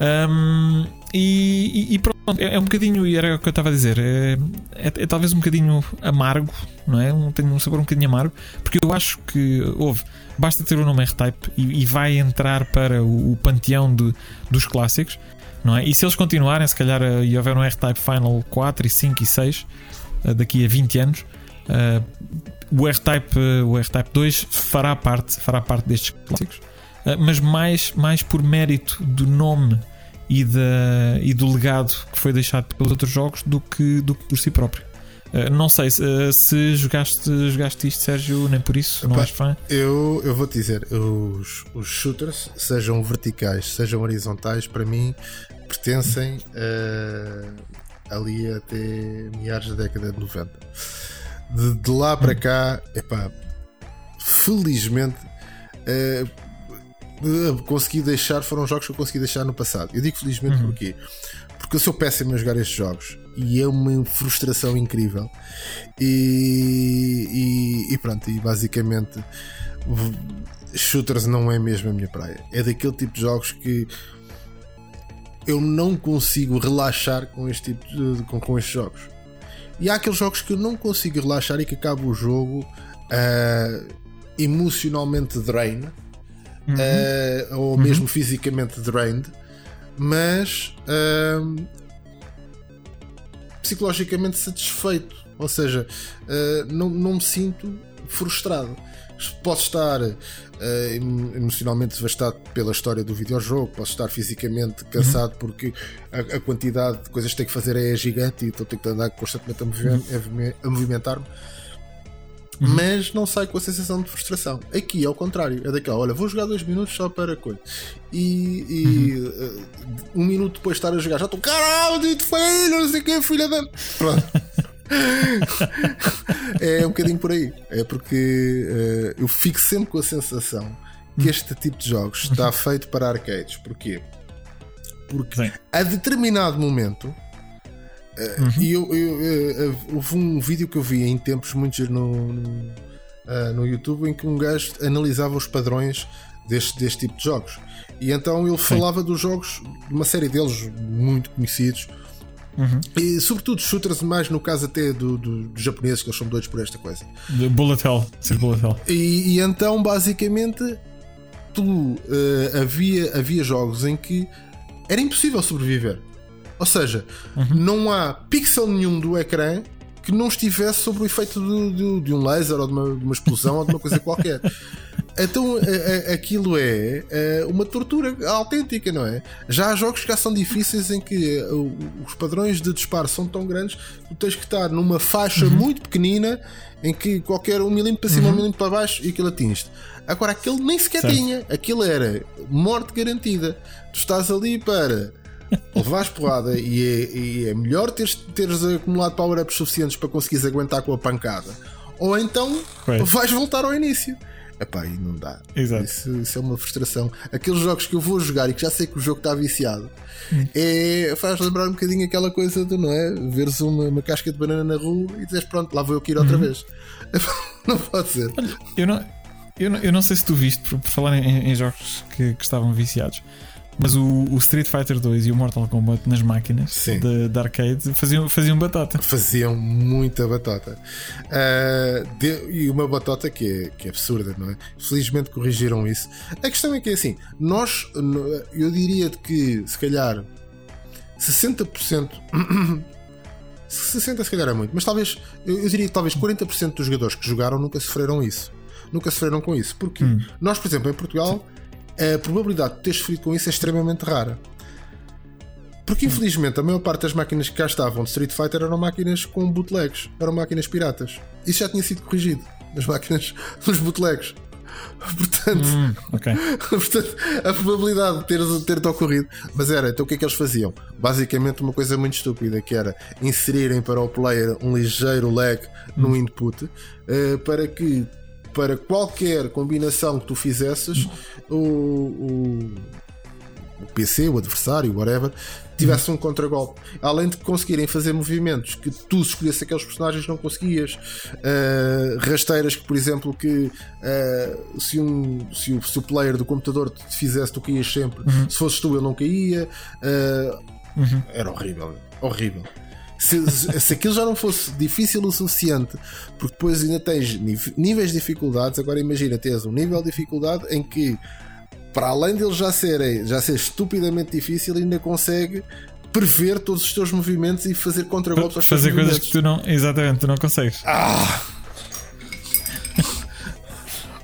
Um, e, e, pronto, é, é, um bocadinho, e era o que eu estava a dizer, é, é, é, talvez um bocadinho amargo, não é? Um, tem um sabor um bocadinho amargo, porque eu acho que houve, basta ter o nome R-Type e, e, vai entrar para o, o panteão de, dos clássicos, não é? E se eles continuarem, se calhar, eh, e houver um R-Type Final 4 e 5 e 6 eh, daqui a 20 anos. Uh, o R-Type o R-Type 2 fará parte, fará parte destes clássicos. Ah, mas mais, mais por mérito do nome e, da, e do legado que foi deixado pelos outros jogos do que, do que por si próprio. Uh, não sei se, uh, se jogaste, jogaste isto, Sérgio, nem por isso, não és fã? Eu, eu vou te dizer, os, os shooters, sejam verticais, sejam horizontais, para mim pertencem uh, ali até meados da década de 90. De, de lá para cá, epá, felizmente consegui deixar foram jogos que eu consegui deixar no passado. Eu digo felizmente uhum. porquê? Porque eu sou péssimo a jogar estes jogos e é uma frustração incrível. E, e, e pronto, e basicamente shooters não é mesmo a minha praia. É daquele tipo de jogos que eu não consigo relaxar com este tipo de, com, com estes jogos. E há aqueles jogos que eu não consigo relaxar e que acaba o jogo uh, emocionalmente drain uhum. uh, ou uhum. mesmo fisicamente drained, mas uh, psicologicamente satisfeito. Ou seja, uh, não, não me sinto frustrado. Posso estar uh, emocionalmente devastado pela história do videojogo, posso estar fisicamente cansado uhum. porque a, a, quantidade de coisas que tenho que fazer é gigante e tenho que andar constantemente a, movimentar-me uhum. mas não sai com a sensação de frustração. Aqui é o contrário, é daquela, olha, vou jogar dois minutos só para coisa. E, e uhum. uh, um minuto depois de estar a jogar, já estou, caralho, dito feio, não sei o que, filha da. Pronto. *laughs* é um bocadinho por aí. É porque uh, eu fico sempre com a sensação que uhum. este tipo de jogos está uhum. feito para arcades. Porquê? Porque Sim. a determinado momento Uhum. E eu, eu, eu, houve um vídeo que eu vi em tempos muito no, no, uh, no YouTube em que um gajo analisava os padrões deste, deste tipo de jogos. E então ele falava Sim. dos jogos, de uma série deles muito conhecidos, Uhum. E sobretudo shooters, mais no caso até do, do, dos japoneses, que eles são doidos por esta coisa. De bullet Hell, ser Bullet Hell. E, e, então, basicamente, tu, uh, havia, havia jogos em que era impossível sobreviver. Ou seja, uhum. não há pixel nenhum do ecrã que não estivesse sob o efeito de, de, de um laser ou de uma, de uma explosão ou de uma coisa qualquer. *laughs* Então a, a, aquilo é, é uma tortura autêntica, não é? Já há jogos que já são difíceis em que uh, os padrões de disparo são tão grandes que tu tens que estar numa faixa uhum. muito pequenina em que qualquer um milímetro para cima, uhum. um milímetro para baixo e aquilo atinge Agora aquele nem sequer certo. tinha, aquilo era morte garantida. Tu estás ali para levares porrada e é, e é melhor teres, teres acumulado power-ups suficientes para conseguires aguentar com a pancada, ou então vais voltar ao início. Epá, e não dá. Isso, isso, é uma frustração. Aqueles jogos que eu vou jogar e que já sei que o jogo está viciado hum. é, faz lembrar um bocadinho aquela coisa de, não é? Veres uma, uma casca de banana na rua e dizes pronto, lá vou eu que ir outra uhum. vez. *laughs* não pode ser. Olha, eu não, eu não, eu não sei se tu viste, por, por falar em, em jogos que, que estavam viciados. Mas o, o, Street Fighter 2 e o Mortal Kombat nas máquinas de, de, arcade faziam, faziam batata. Faziam muita batata. Uh, de, e uma batata que é, que é absurda, não é? Felizmente corrigiram isso. A questão é que é assim: nós, eu diria que se calhar 60% 60 *coughs* se calhar é muito, mas talvez, eu, eu diria que talvez 40% dos jogadores que jogaram nunca sofreram isso. Nunca sofreram com isso. Porque Hum. nós, por exemplo, em Portugal, a probabilidade de ter sofrido com isso é extremamente rara. Porque infelizmente a maior parte das máquinas que cá estavam de Street Fighter eram máquinas com bootlegs, eram máquinas piratas. Isso já tinha sido corrigido nas máquinas *laughs* dos bootlegs. Portanto, Hum, ok. *laughs* Portanto, a probabilidade de ter, de ter ocorrido. Mas era, então o que é que eles faziam? Basicamente, uma coisa muito estúpida que era inserirem para o player um ligeiro lag no input eh, para que, para qualquer combinação que tu fizesses, o, o, o PC, o adversário, whatever, tivesse um contragolpe. Além de conseguirem fazer movimentos que tu se escolhesse aqueles personagens não conseguias. Uh, rasteiras que, por exemplo, que uh, se, um, se, o, se o player do computador te fizesse, tu caías sempre. Se fosses tu, ele não caía. Uh, Era horrível. Horrível. Se, se, aquilo já não fosse difícil o suficiente, porque depois ainda tens níveis de dificuldades, agora imagina, tens um nível de dificuldade em que para além deles já serem já ser estupidamente difícil, ainda consegue prever todos os teus movimentos e fazer contragolpes aos Fazer coisas que tu não. Exatamente, tu não consegues. Ah!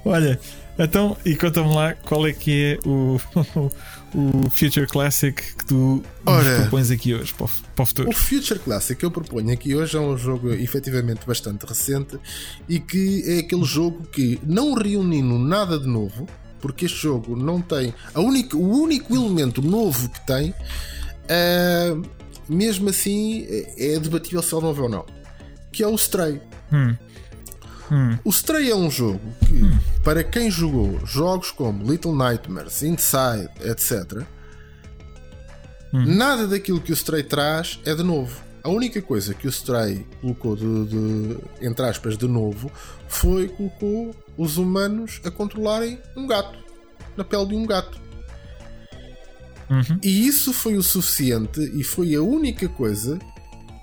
Olha, então, e conta-me lá qual é que é o, *laughs* o Future Classic que tu Ora. propões aqui hoje para o, para o futuro. O Future Classic que eu proponho aqui hoje é um jogo efetivamente bastante recente e que é aquele jogo que, não reunindo nada de novo, porque este jogo não tem. A única, o único elemento novo que tem, ah, mesmo assim, é debatível se é novo ou não, que é o Stray. Hum. Hum. O Stray é um jogo que, para quem jogou jogos como Little Nightmares, Inside, etc., nada daquilo que o Stray traz é de novo. A única coisa que o Stray colocou de, de entre aspas, de novo foi colocou os humanos a controlarem um gato na pele de um gato. Uhum. E isso foi o suficiente e foi a única coisa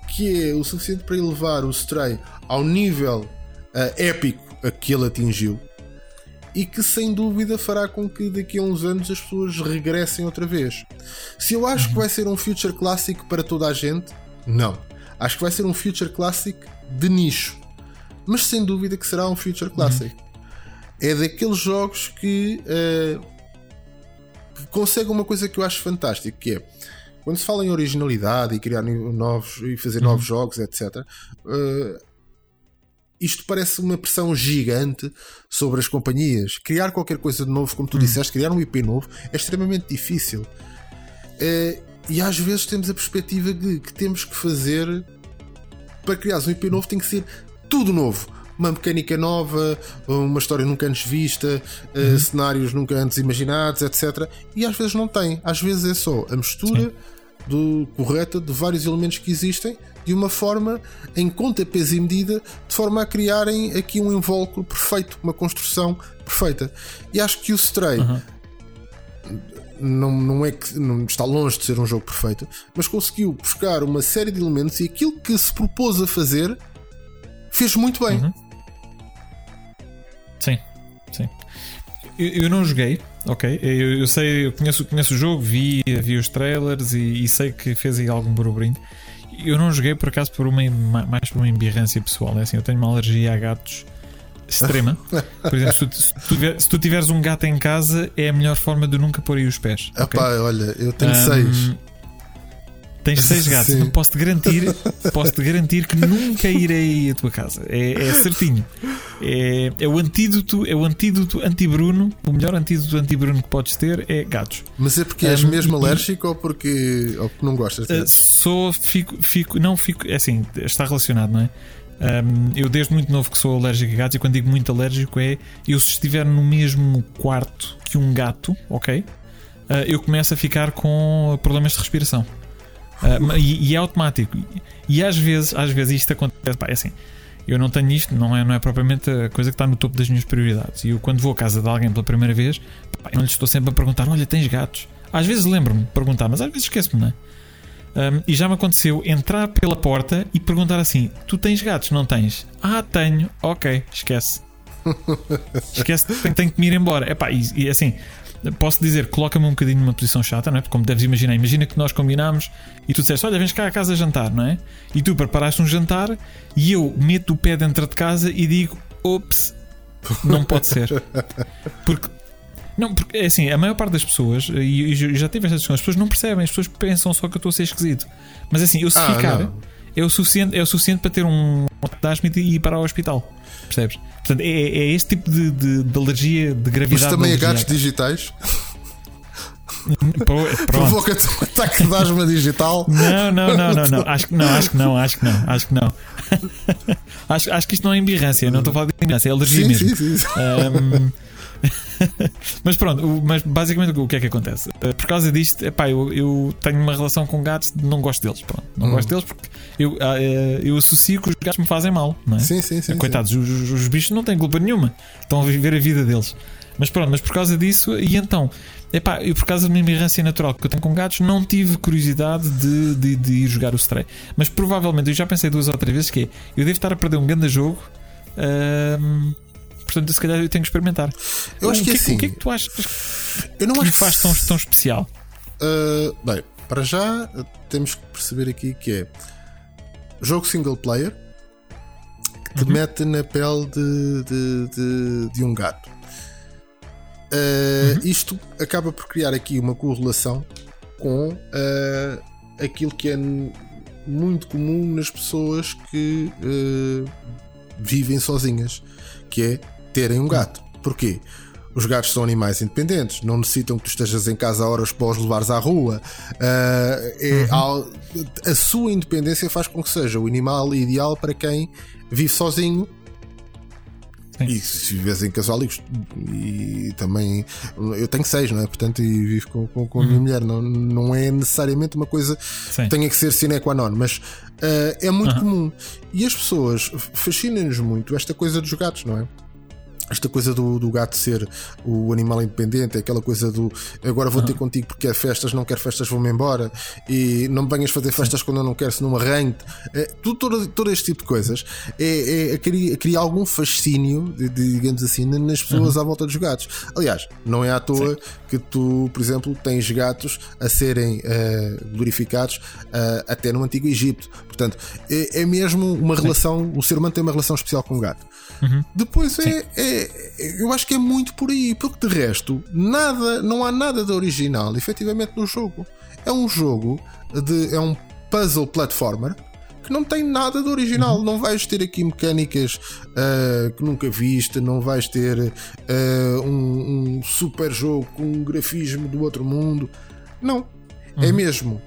que é o suficiente para elevar o Stray ao nível uh, épico a que ele atingiu e que sem dúvida fará com que daqui a uns anos as pessoas regressem outra vez. Se eu acho que vai ser um Future Classic para toda a gente, não. Acho que vai ser um Future Classic de nicho, mas sem dúvida que será um Future Classic. É daqueles jogos que, uh, que consegue uma coisa que eu acho fantástico, que é quando se fala em originalidade e criar novos e fazer novos jogos, etc. Uh, isto parece uma pressão gigante sobre as companhias. Criar qualquer coisa de novo, como tu disseste, criar um IP novo é extremamente difícil. Uh, e às vezes temos a perspectiva de que temos que fazer para criar um IP novo tem que ser tudo novo. Uma mecânica nova, uma história nunca antes vista, uh, cenários nunca antes imaginados, etc. E às vezes não tem. Às vezes é só a mistura do, correta de vários elementos que existem de uma forma em conta, peso e medida, de forma a criarem aqui um invólucro perfeito, uma construção perfeita. E acho que o Stray não, não é que não está longe de ser um jogo perfeito, mas conseguiu buscar uma série de elementos e aquilo que se propôs a fazer fez muito bem. Uhum. Sim, sim. Eu, eu, não joguei, ok? Eu, eu sei, eu conheço, conheço o jogo, vi, vi os trailers e, e sei que fez aí algum burburinho. Eu não joguei por acaso por uma, mais por uma embirrância pessoal. É assim, eu tenho uma alergia a gatos extrema. *laughs* Por exemplo, se tu, se, tu tiver, se tu, tiveres um gato em casa, é a melhor forma de nunca pôr aí os pés. Ah, okay? pá, olha, eu tenho um, seis. Tens seis *laughs* gatos, então posso-te garantir, posso-te garantir que nunca irei à tua casa. É, é certinho. É, é, o antídoto, é o antídoto anti-Bruno. O melhor antídoto anti-Bruno que podes ter é gatos. Mas é porque és um, mesmo e, alérgico ou porque, ou porque não gostas? Uh, sou, fico, fico, não fico, é assim, está relacionado, não é? Um, eu desde muito novo que sou alérgico a gatos e quando digo muito alérgico é eu se estiver no mesmo quarto que um gato, ok? Uh, eu começo a ficar com problemas de respiração. Uh, e, e, é automático. E às vezes, às vezes isto acontece. Pá, é assim, eu não tenho isto, não é, não é propriamente a coisa que está no topo das minhas prioridades. E eu, quando vou à casa de alguém pela primeira vez, pá, não lhe estou sempre a perguntar: Olha, tens gatos? Às vezes lembro-me de perguntar, mas às vezes esqueço-me, não é? Um, e já me aconteceu entrar pela porta e perguntar assim: Tu tens gatos? Não tens? Ah, tenho. Ok, esquece. *laughs* esquece, tenho, tenho que me ir embora. Epá, e, e assim, posso dizer, coloca-me um bocadinho numa posição chata, não é? Porque como deves imaginar, imagina que nós combinámos e tu disseste, olha, vens cá a casa jantar, não é? E tu preparaste um jantar e eu meto o pé dentro de casa e digo, ops, não pode ser. *laughs* Porque não, porque é assim, a maior parte das pessoas, e já tive esta discussão, as pessoas não percebem, as pessoas pensam só que eu estou a ser esquisito. Mas assim, eu se ah, ficar, é o, suficiente, é o suficiente para ter um dasmite e ir para o hospital. Percebes? Portanto, é, é este tipo de, de, de, alergia de gravidade. Mas também a gatos digitais. Provoca-te um ataque de asma digital? Não, não, não, não, não. *laughs* Acho que não, acho que não, acho que não, acho que não. *laughs* acho, acho que isto não é embirrância, não estou a falar de embirrância, é alergia sim, mesmo. Sim, sim. Um, *laughs* mas pronto, mas basicamente o que é que acontece? Eh, por causa disto, epá, eu, eu tenho uma relação com gatos, não gosto deles. Pronto, não hum. gosto deles porque eu, ah, eh, eu associo que os gatos me fazem mal, não é? Sim, sim, sim. Coitados, sim. Os, os, bichos não têm culpa nenhuma, estão a viver a vida deles. Mas pronto, mas por causa disso, e então, epá, eu por causa da minha mirância natural que eu tenho com gatos, não tive curiosidade de, de, de ir jogar o Stray. Mas provavelmente, eu já pensei duas ou três vezes que é, eu devo estar a perder um grande jogo. Uh, portanto, se calhar eu tenho que experimentar. Eu acho que, que assim. O que é que tu achas eu não que acho lhe faz tão, tão especial? Uh, bem, para já temos que perceber aqui que é jogo single player que te uhum. mete na pele de, de, de, de um gato. Uh, uhum. Isto acaba por criar aqui uma correlação com uh, aquilo que é muito comum nas pessoas que uh, vivem sozinhas, que é terem um gato. Porquê? Os gatos são animais independentes, não necessitam que tu estejas em casa a horas para os levares à rua. Uh, uhum. a, a sua independência faz com que seja o animal ideal para quem vive sozinho Sim. E se vives em casal e também eu tenho seis, não é? Portanto, e vivo com, com, com a minha uhum. mulher. Não, não é necessariamente uma coisa que tenha que ser sine qua non, mas uh, é muito uhum. comum. E as pessoas fascinam-nos muito esta coisa dos gatos, não é? Esta coisa do, do, gato ser o animal independente, aquela coisa do agora vou ter contigo porque quer festas, não quer festas, vou-me embora e não me venhas fazer festas quando eu não quero, se não me arranque. É, tudo, todo, todo este tipo de coisas é, é, cria, cria algum fascínio, digamos assim, nas pessoas uhum. à volta dos gatos. Aliás, não é à toa Sim. que tu, por exemplo, tens gatos a serem uh, glorificados uh, até no Antigo Egito. Portanto, é, é mesmo uma relação, o ser humano tem uma relação especial com o gato. Uhum. Depois é, é, Eu acho que é muito por aí, porque de resto, nada, não há nada de original efetivamente no jogo. É um jogo de. É um puzzle platformer que não tem nada de original. Uhum. Não vais ter aqui mecânicas uh, que nunca viste, não vais ter uh, um, um, super jogo com um grafismo do outro mundo. Não. É uhum. É mesmo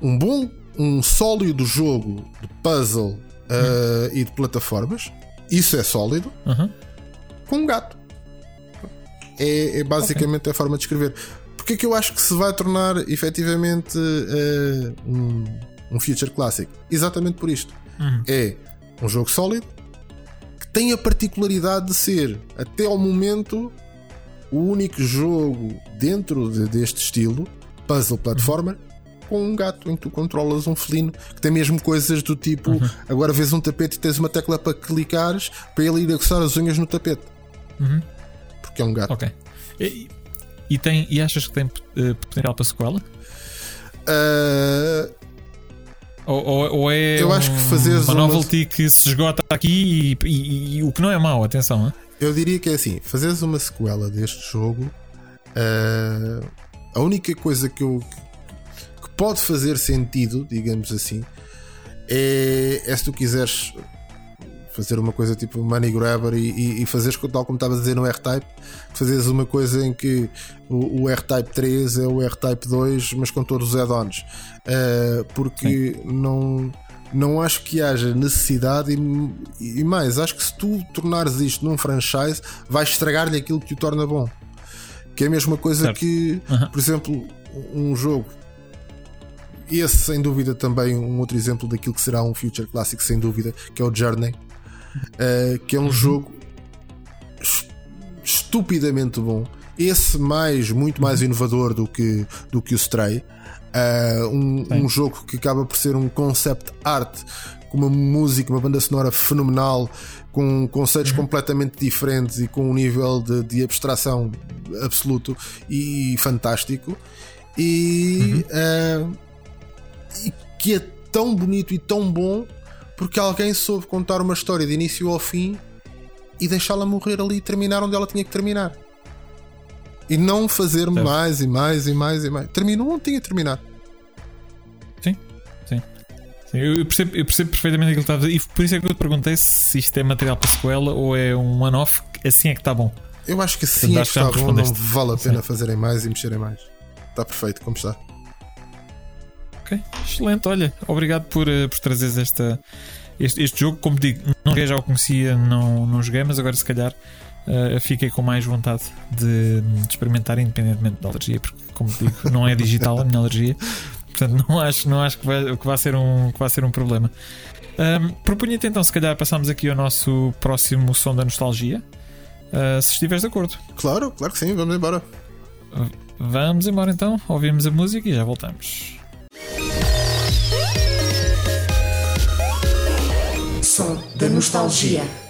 um bom, um sólido jogo de puzzle uh, e de plataformas isso é sólido, uhum. com um gato. É, é basicamente okay. a forma de escrever. Porque é que eu acho que se vai tornar efetivamente uh, um, um Future Classic? Exatamente por isto. Uhum. É um jogo sólido que tem a particularidade de ser, até ao momento, o único jogo dentro de, deste estilo, puzzle platformer, uhum com um gato em que tu controlas um felino que tem mesmo coisas do tipo uhum. agora vês um tapete e tens uma tecla para clicares para ele ir a coçar as unhas no tapete. Uhum. Porque é um gato. Ok. E, e, tem, e achas que tem uh, potencial para sequela? Uh, ou, ou, ou, é eu acho que fazeres uma novelty uma... que se esgota aqui e, e, e, o que não é mau, atenção. Hein? Eu diria que é assim: fazeres uma sequela deste jogo, uh, a única coisa que eu, pode fazer sentido, digamos assim, é, é se tu quiseres fazer uma coisa tipo money grabber e, e, e fazeres tal como estavas a dizer no R-Type, fazeres uma coisa em que o, o R-Type 3 é o R-Type 2, mas com todos os add-ons, uh, porque Sim. não. Não acho que haja necessidade e, e, mais, acho que se tu tornares isto num franchise, vais estragar-lhe aquilo que o torna bom. Que é a mesma coisa certo. que, uhum. por exemplo, um jogo esse, sem dúvida, também um outro exemplo daquilo que será um Future Classic, sem dúvida, que é o Journey, uh, que é um uhum. jogo estupidamente bom esse mais, muito mais inovador do que, do que o Stray. Uh, um, um, jogo que acaba por ser um concept art com uma música, uma banda sonora fenomenal, com conceitos uhum. completamente diferentes e com um nível de, de abstração absoluto e fantástico. E, uhum. uh, e que é tão bonito e tão bom porque alguém soube contar uma história de início ao fim e deixá-la morrer ali e terminar onde ela tinha que terminar. E não fazer mais e mais e mais e mais. Terminou onde tinha que terminar. Sim, sim. sim eu, percebo, eu percebo perfeitamente aquilo que estava a dizer. E por isso é que eu te perguntei se isto é material para sequela ou é um one-off. Assim é que está bom. Eu acho que assim é que está bom. Não vale a pena sim. fazerem mais e mexerem mais. Está perfeito como está. Ok, excelente. Olha, obrigado por, uh, por trazeres esta, este, este jogo. Como digo, não já o conhecia, não, não joguei, mas agora se calhar uh, fiquei com mais vontade de, de, experimentar, independentemente da alergia, porque, como digo, não é digital a minha alergia. Portanto, não acho, não acho que, vai, que, vai ser um, que vai ser um problema. Um, Propunha-te então, se calhar, passamos aqui ao nosso próximo som da nostalgia. Uh, se estiveres de acordo. Claro, claro que sim, vamos embora. Vamos embora então, ouvimos a música e já voltamos. Som da nostalgia.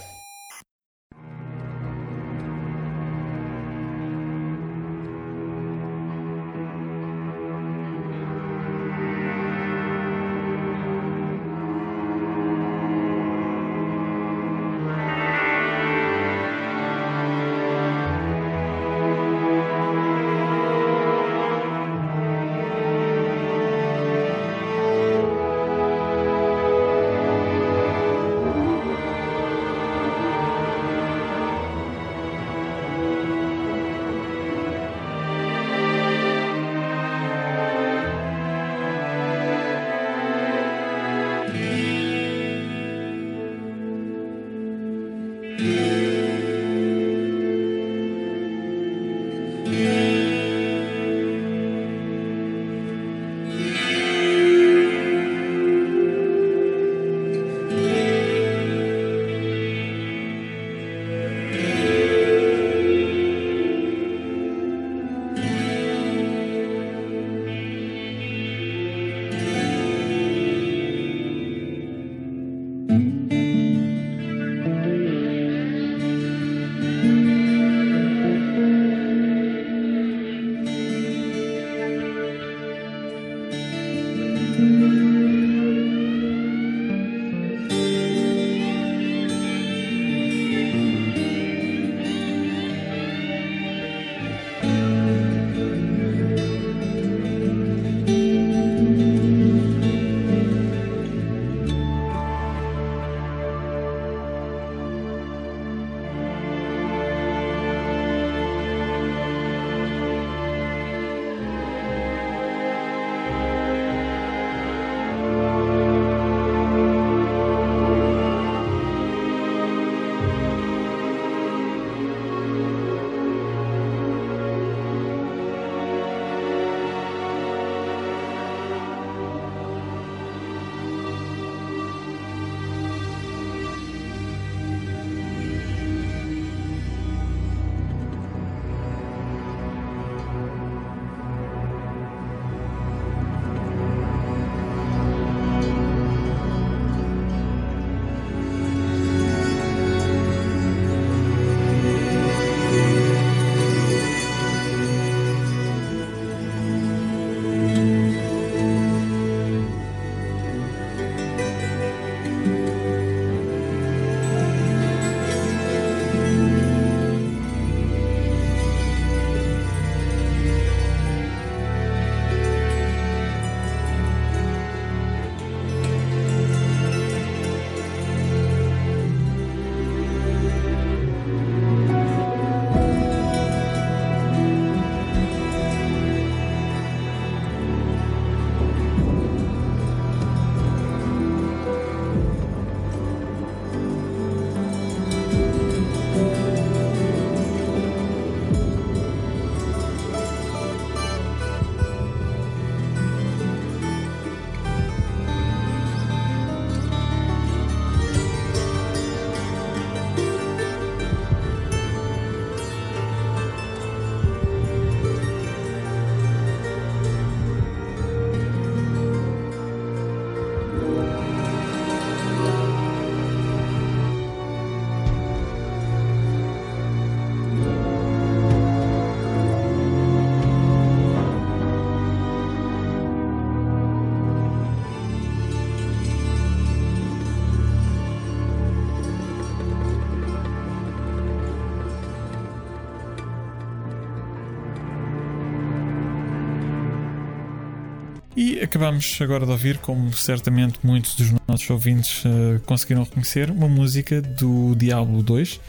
Acabamos agora de ouvir, como certamente muitos dos nossos ouvintes uh, conseguiram reconhecer, uma música do Diablo 2, uh,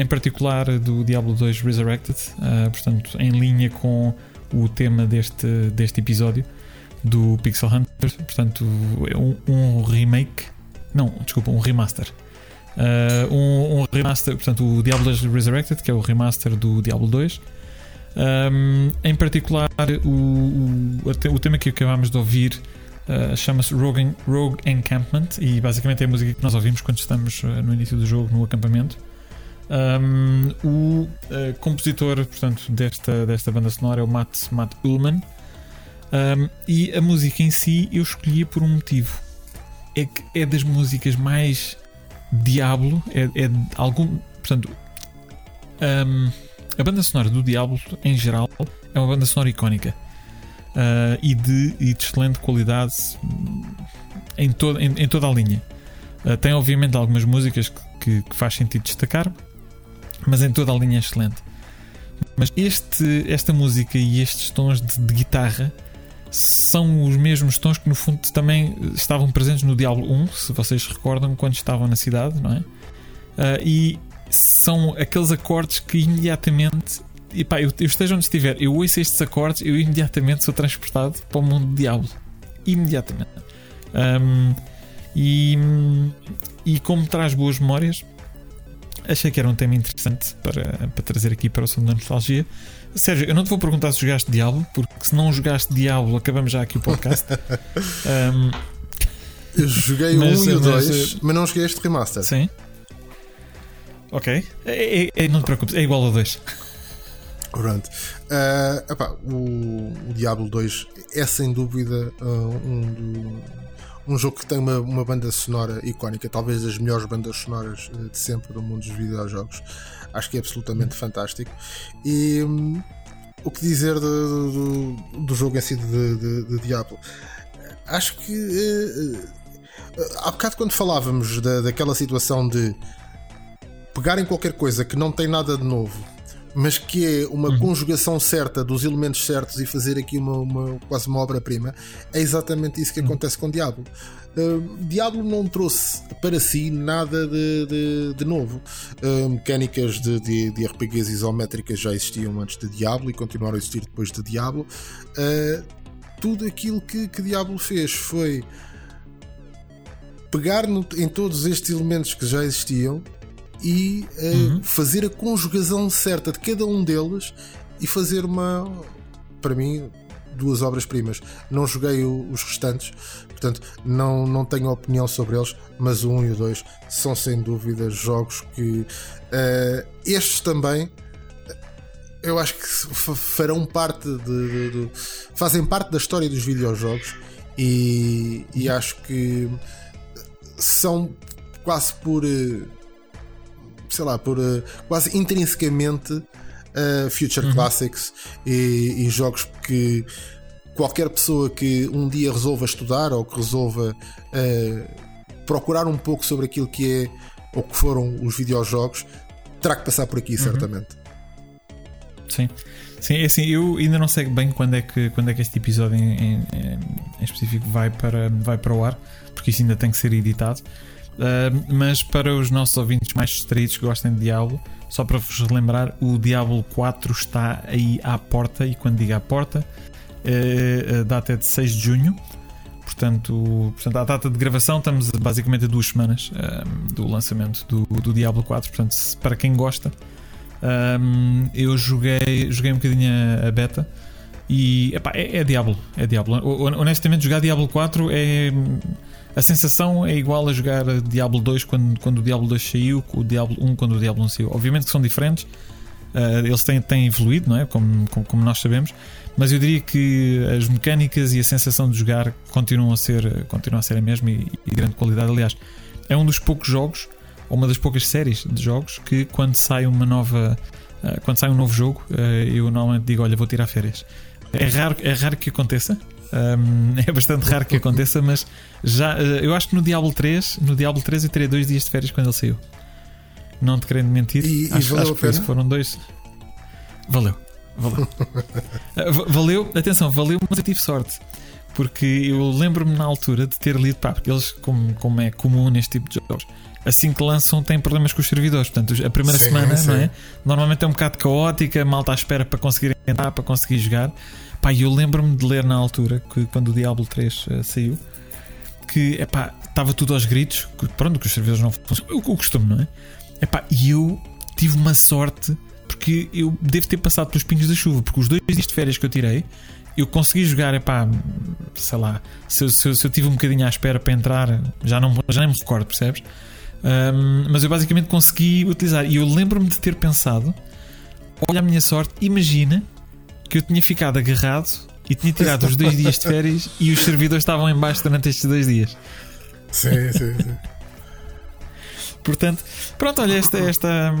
em particular do Diablo 2 Resurrected, uh, portanto, em linha com o tema deste, deste episódio do Pixel Hunter, portanto, um, um remake, não, desculpa, um remaster. um, um remaster, portanto, o Diablo 2 Resurrected, que é o remaster do Diablo 2 um, em particular, o, o, o, tema que acabámos de ouvir uh, chama-se Rogue, Rogue, Encampment e basicamente é a música que nós ouvimos quando estamos uh, no início do jogo, no acampamento. Um, o uh, compositor portanto, desta, desta banda sonora é o Matt, Matt Ullman. Um, e a música em si eu escolhi por um motivo. É que é das músicas mais Diablo, é, é algum. Portanto, um, a banda sonora do Diablo, em geral, é uma banda sonora icónica uh, e, de, e, de, excelente qualidade em, to, em, em toda a linha. Uh, tem, obviamente, algumas músicas que, que, que, faz sentido destacar, mas em toda a linha é excelente. Mas este, esta música e estes tons de, de guitarra são os mesmos tons que, no fundo, também estavam presentes no Diablo 1, se vocês recordam, quando estavam na cidade, não é? Uh, e são aqueles acordes que imediatamente. E pá, eu, eu esteja onde estiver, eu ouço estes acordes, eu imediatamente sou transportado para o mundo do diabo. Imediatamente. Um, e, e como traz boas memórias, achei que era um tema interessante para, para trazer aqui para o som da nostalgia. Sérgio, eu não te vou perguntar se jogaste Diablo, porque se não jogaste Diablo, acabamos já aqui o podcast. *laughs* um, eu joguei o 1 um e o 2, mas não joguei este remaster. Sim. Ok. É, é, é, não te preocupes, é igual a 2. Pronto. Uh, o, o, Diablo 2 é sem dúvida uh, um, um jogo que tem uma, uma banda sonora icónica, talvez das melhores bandas sonoras uh, de sempre do mundo dos videojogos. Acho que é absolutamente fantástico. E um, o que dizer do, do, do, jogo em si de, de, de Diablo? Acho que uh, há bocado quando falávamos da, daquela situação de pegarem qualquer coisa que não tem nada de novo, mas que é uma uhum. conjugação certa dos elementos certos e fazer aqui uma, uma quase uma obra-prima, é exatamente isso que uhum. acontece com Diablo. Uh, Diablo não trouxe para si nada de, de, de novo. Uh, mecânicas de, de, de, RPGs isométricas já existiam antes de Diablo e continuaram a existir depois de Diablo. Uh, tudo aquilo que, que Diablo fez foi pegar no, em todos estes elementos que já existiam e uh, uhum. fazer a conjugação certa de cada um deles e fazer uma, para mim, duas obras-primas. Não joguei o, os restantes, portanto, não, não tenho opinião sobre eles, mas o 1 e o 2 são sem dúvida jogos que uh, estes também eu acho que farão parte de, de, de, fazem parte da história dos videojogos e, e acho que são quase por uh, sei lá, por uh, quase intrinsecamente uh, Future uhum. Classics e, e, jogos que qualquer pessoa que um dia resolva estudar ou que resolva uh, procurar um pouco sobre aquilo que é ou que foram os videojogos terá que passar por aqui, uhum. certamente. Sim. Sim, é assim, eu ainda não sei bem quando é que, quando é que este episódio em, em, em específico vai para, vai para o ar, porque isso ainda tem que ser editado. Uh, mas para os nossos ouvintes mais distraídos que gostem de Diablo, só para vos relembrar, o Diablo 4 está aí à porta. E quando digo à porta, uh, a data é de 6 de junho. Portanto, portanto, a data de gravação estamos basicamente a duas semanas uh, do lançamento do, do Diablo 4. Portanto, para quem gosta, eu joguei, joguei um bocadinho a, a beta. E epá, é, é Diablo, é Diablo. Honestamente, jogar Diablo 4 é a sensação é igual a jogar Diablo 2 quando, quando o Diablo 2 saiu, o Diablo 1 quando o Diablo 1 saiu. Obviamente que são diferentes, uh, eles têm, têm evoluído, não é? Como, como, como, nós sabemos, mas eu diria que as mecânicas e a sensação de jogar continuam a ser, continuam a, ser a mesma e, e de grande qualidade. Aliás, é um dos poucos jogos, ou uma das poucas séries de jogos, que quando sai uma nova. Uh, quando sai um novo jogo, uh, eu normalmente digo: Olha, vou tirar férias. É raro, é raro que aconteça, um, *laughs* é bastante raro que aconteça, mas já eh, eu acho que no Diablo 3, no Diablo 3 eu terei dois dias de férias quando ele saiu. Não te querendo mentir, e, acho, e acho que isso foram dois. Valeu, valeu. *laughs* Eh, valeu, atenção, valeu, mas eu tive sorte. porque eu lembro-me na altura de ter lido, pá, porque eles, como, como é comum neste tipo de jogos, assim que lançam, têm problemas com os servidores. Portanto, a primeira Sim, semana, sim. é? Normalmente é um bocado caótica, malta à espera para conseguir entrar, para conseguir jogar. Pá, eu lembro-me de ler na altura, que quando o Diablo 3 eh, saiu, que epá, estava tudo aos gritos, que, pronto, que os servidores não funcionam, o, costume, não é? Epá, e eu tive uma sorte, porque eu devo ter passado pelos pingos da chuva, porque os dois dias de férias que eu tirei, eu consegui jogar, epá, sei lá, se, eu- se se eu tive um bocadinho à espera para entrar, já, não, já nem me recordo, percebes? Ahm, mas eu basicamente consegui utilizar. E eu lembro-me de ter pensado: olha a minha sorte, imagina que eu tinha ficado agarrado e tinha tirado os dois dias de férias e os servidores estavam em baixo durante estes dois dias. Sim, sim, sim. Portanto, pronto, olha, esta, esta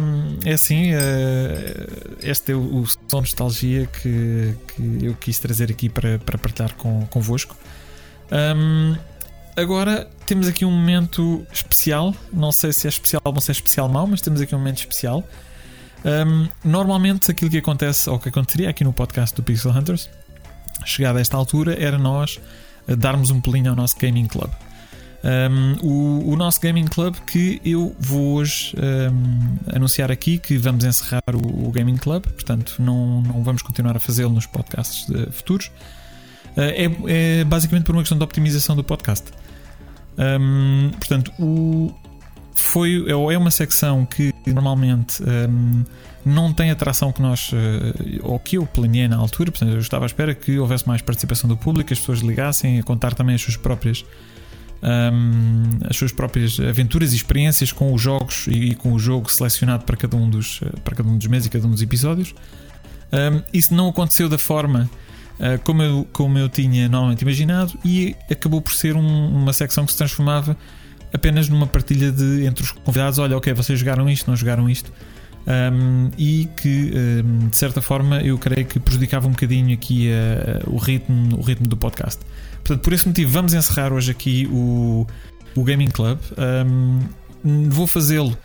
é assim, eh, este é o, o som de nostalgia que, que eu quis trazer aqui para, para partilhar com, convosco. Hum, agora temos aqui um momento especial, não sei se é especial ou se é especial mau, mas temos aqui um momento especial. Hum, normalmente aquilo que acontece, ou que aconteceria aqui no podcast do Pixel Hunters, chegada a esta altura, era nós eh, darmos um pulinho ao nosso Gaming Club. Um, o, o nosso Gaming Club que eu vou hoje um, anunciar aqui que vamos encerrar o, o Gaming Club, portanto não, não vamos continuar a fazê-lo nos podcasts de- futuros. Uh, é, é basicamente por uma questão de optimização do podcast. Um, portanto, o, foi, é uma secção que normalmente não tem a atração que nós, uh, ou que eu planeei na altura, portanto, eu estava à espera que houvesse mais participação do público, as pessoas ligassem a contar também as suas próprias um, as suas próprias aventuras e experiências com os jogos e, com o jogo selecionado para cada um dos, eh, para cada um dos meses e cada um dos episódios. Um, isso não aconteceu da forma uh, como, eu, como eu tinha normalmente imaginado e acabou por ser um- uma secção que se transformava apenas numa partilha de entre os convidados: olha, ok, vocês jogaram isto, não jogaram isto. Um, e que um, de certa forma eu creio que prejudicava um bocadinho aqui uh, o, ritmo, o ritmo do podcast. Portanto, por esse motivo, vamos encerrar hoje aqui o, o Gaming Club. Um, vou fazê-lo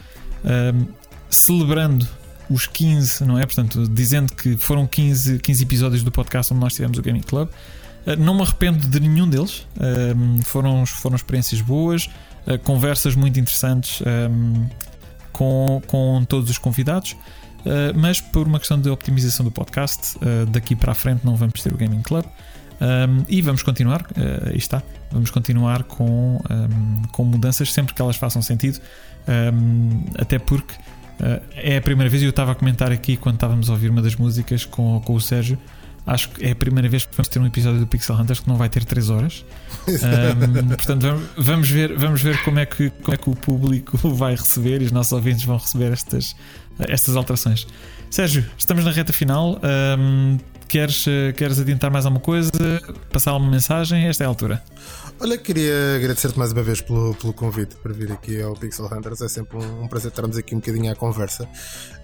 celebrando os 15, não é? Portanto, dizendo que foram 15, 15 episódios do podcast onde nós tivemos o Gaming Club. Uh, não me arrependo de nenhum deles. Foram, foram experiências boas, uh, conversas muito interessantes com, com todos os convidados. Uh, mas por uma questão de optimização do podcast, uh, daqui para a frente não vamos ter o Gaming Club. Um, e vamos continuar, uh, aí está, vamos continuar com, um, com mudanças sempre que elas façam sentido, um, até porque uh, é a primeira vez, e eu estava a comentar aqui quando estávamos a ouvir uma das músicas com, com o Sérgio. Acho que é a primeira vez que vamos ter um episódio do Pixel Hunters que não vai ter 3 horas. *laughs* Um, portanto, vamos, ver, vamos ver como, é que, como é que o público *laughs* vai receber e os nossos ouvintes vão receber estas, estas alterações. Sérgio, estamos na reta final. Um, queres, eh, queres adiantar mais alguma coisa? Passar alguma mensagem? Esta é a altura. Olha, queria agradecer-te mais uma vez pelo, pelo convite para vir aqui ao Pixel Hunters. É sempre um, um prazer estarmos aqui um bocadinho à conversa.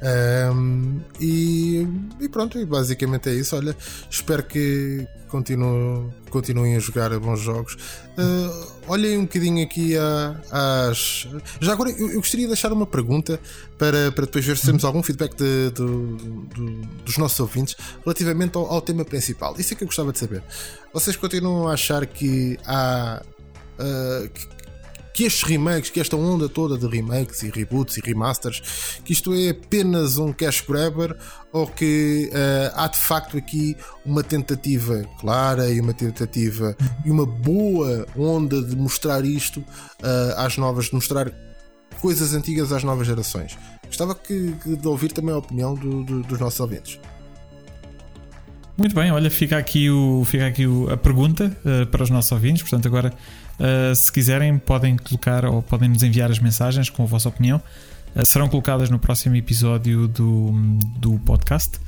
Ahm, e, e pronto, e basicamente é isso. Olha, espero que continuem, continuem a jogar bons jogos. Ah, olhem um bocadinho aqui a- às. Já agora, eu, eu gostaria de deixar uma pergunta para, para depois ver se temos algum feedback de- do- do- dos nossos ouvintes relativamente ao, ao tema principal. Isso é que eu gostava de saber. Vocês continuam a achar que há. que, que estes remakes, que esta onda toda de remakes e reboots e remasters, que isto é apenas um cash grabber ou que ah, há de facto aqui uma tentativa clara e uma tentativa e uma boa onda de mostrar isto ah, às novas, de mostrar coisas antigas às novas gerações. Gostava que, que de ouvir também a opinião do- do- dos nossos ouvintes. Muito bem, olha, fica aqui, o, fica aqui o- a pergunta eh, para os nossos ouvintes. Portanto, agora, eh, se quiserem, podem colocar ou podem nos enviar as mensagens com a vossa opinião. Eh, serão colocadas no próximo episódio do, do podcast.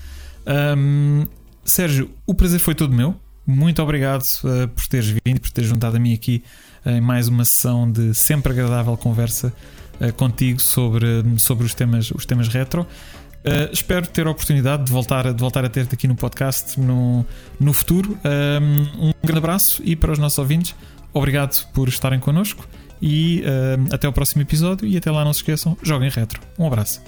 Ahm, Sérgio, o prazer foi todo meu. Muito obrigado eh, por teres vindo, por teres juntado a mim aqui em mais uma sessão de sempre agradável conversa contigo sobre, sobre os, temas, os temas retro. Uh, espero ter a oportunidade de voltar, de voltar a ter-te aqui no podcast no, no futuro. Um, um grande abraço e para os nossos ouvintes, obrigado por estarem connosco e um, até o próximo episódio. E até lá, não se esqueçam, joguem retro. Um abraço.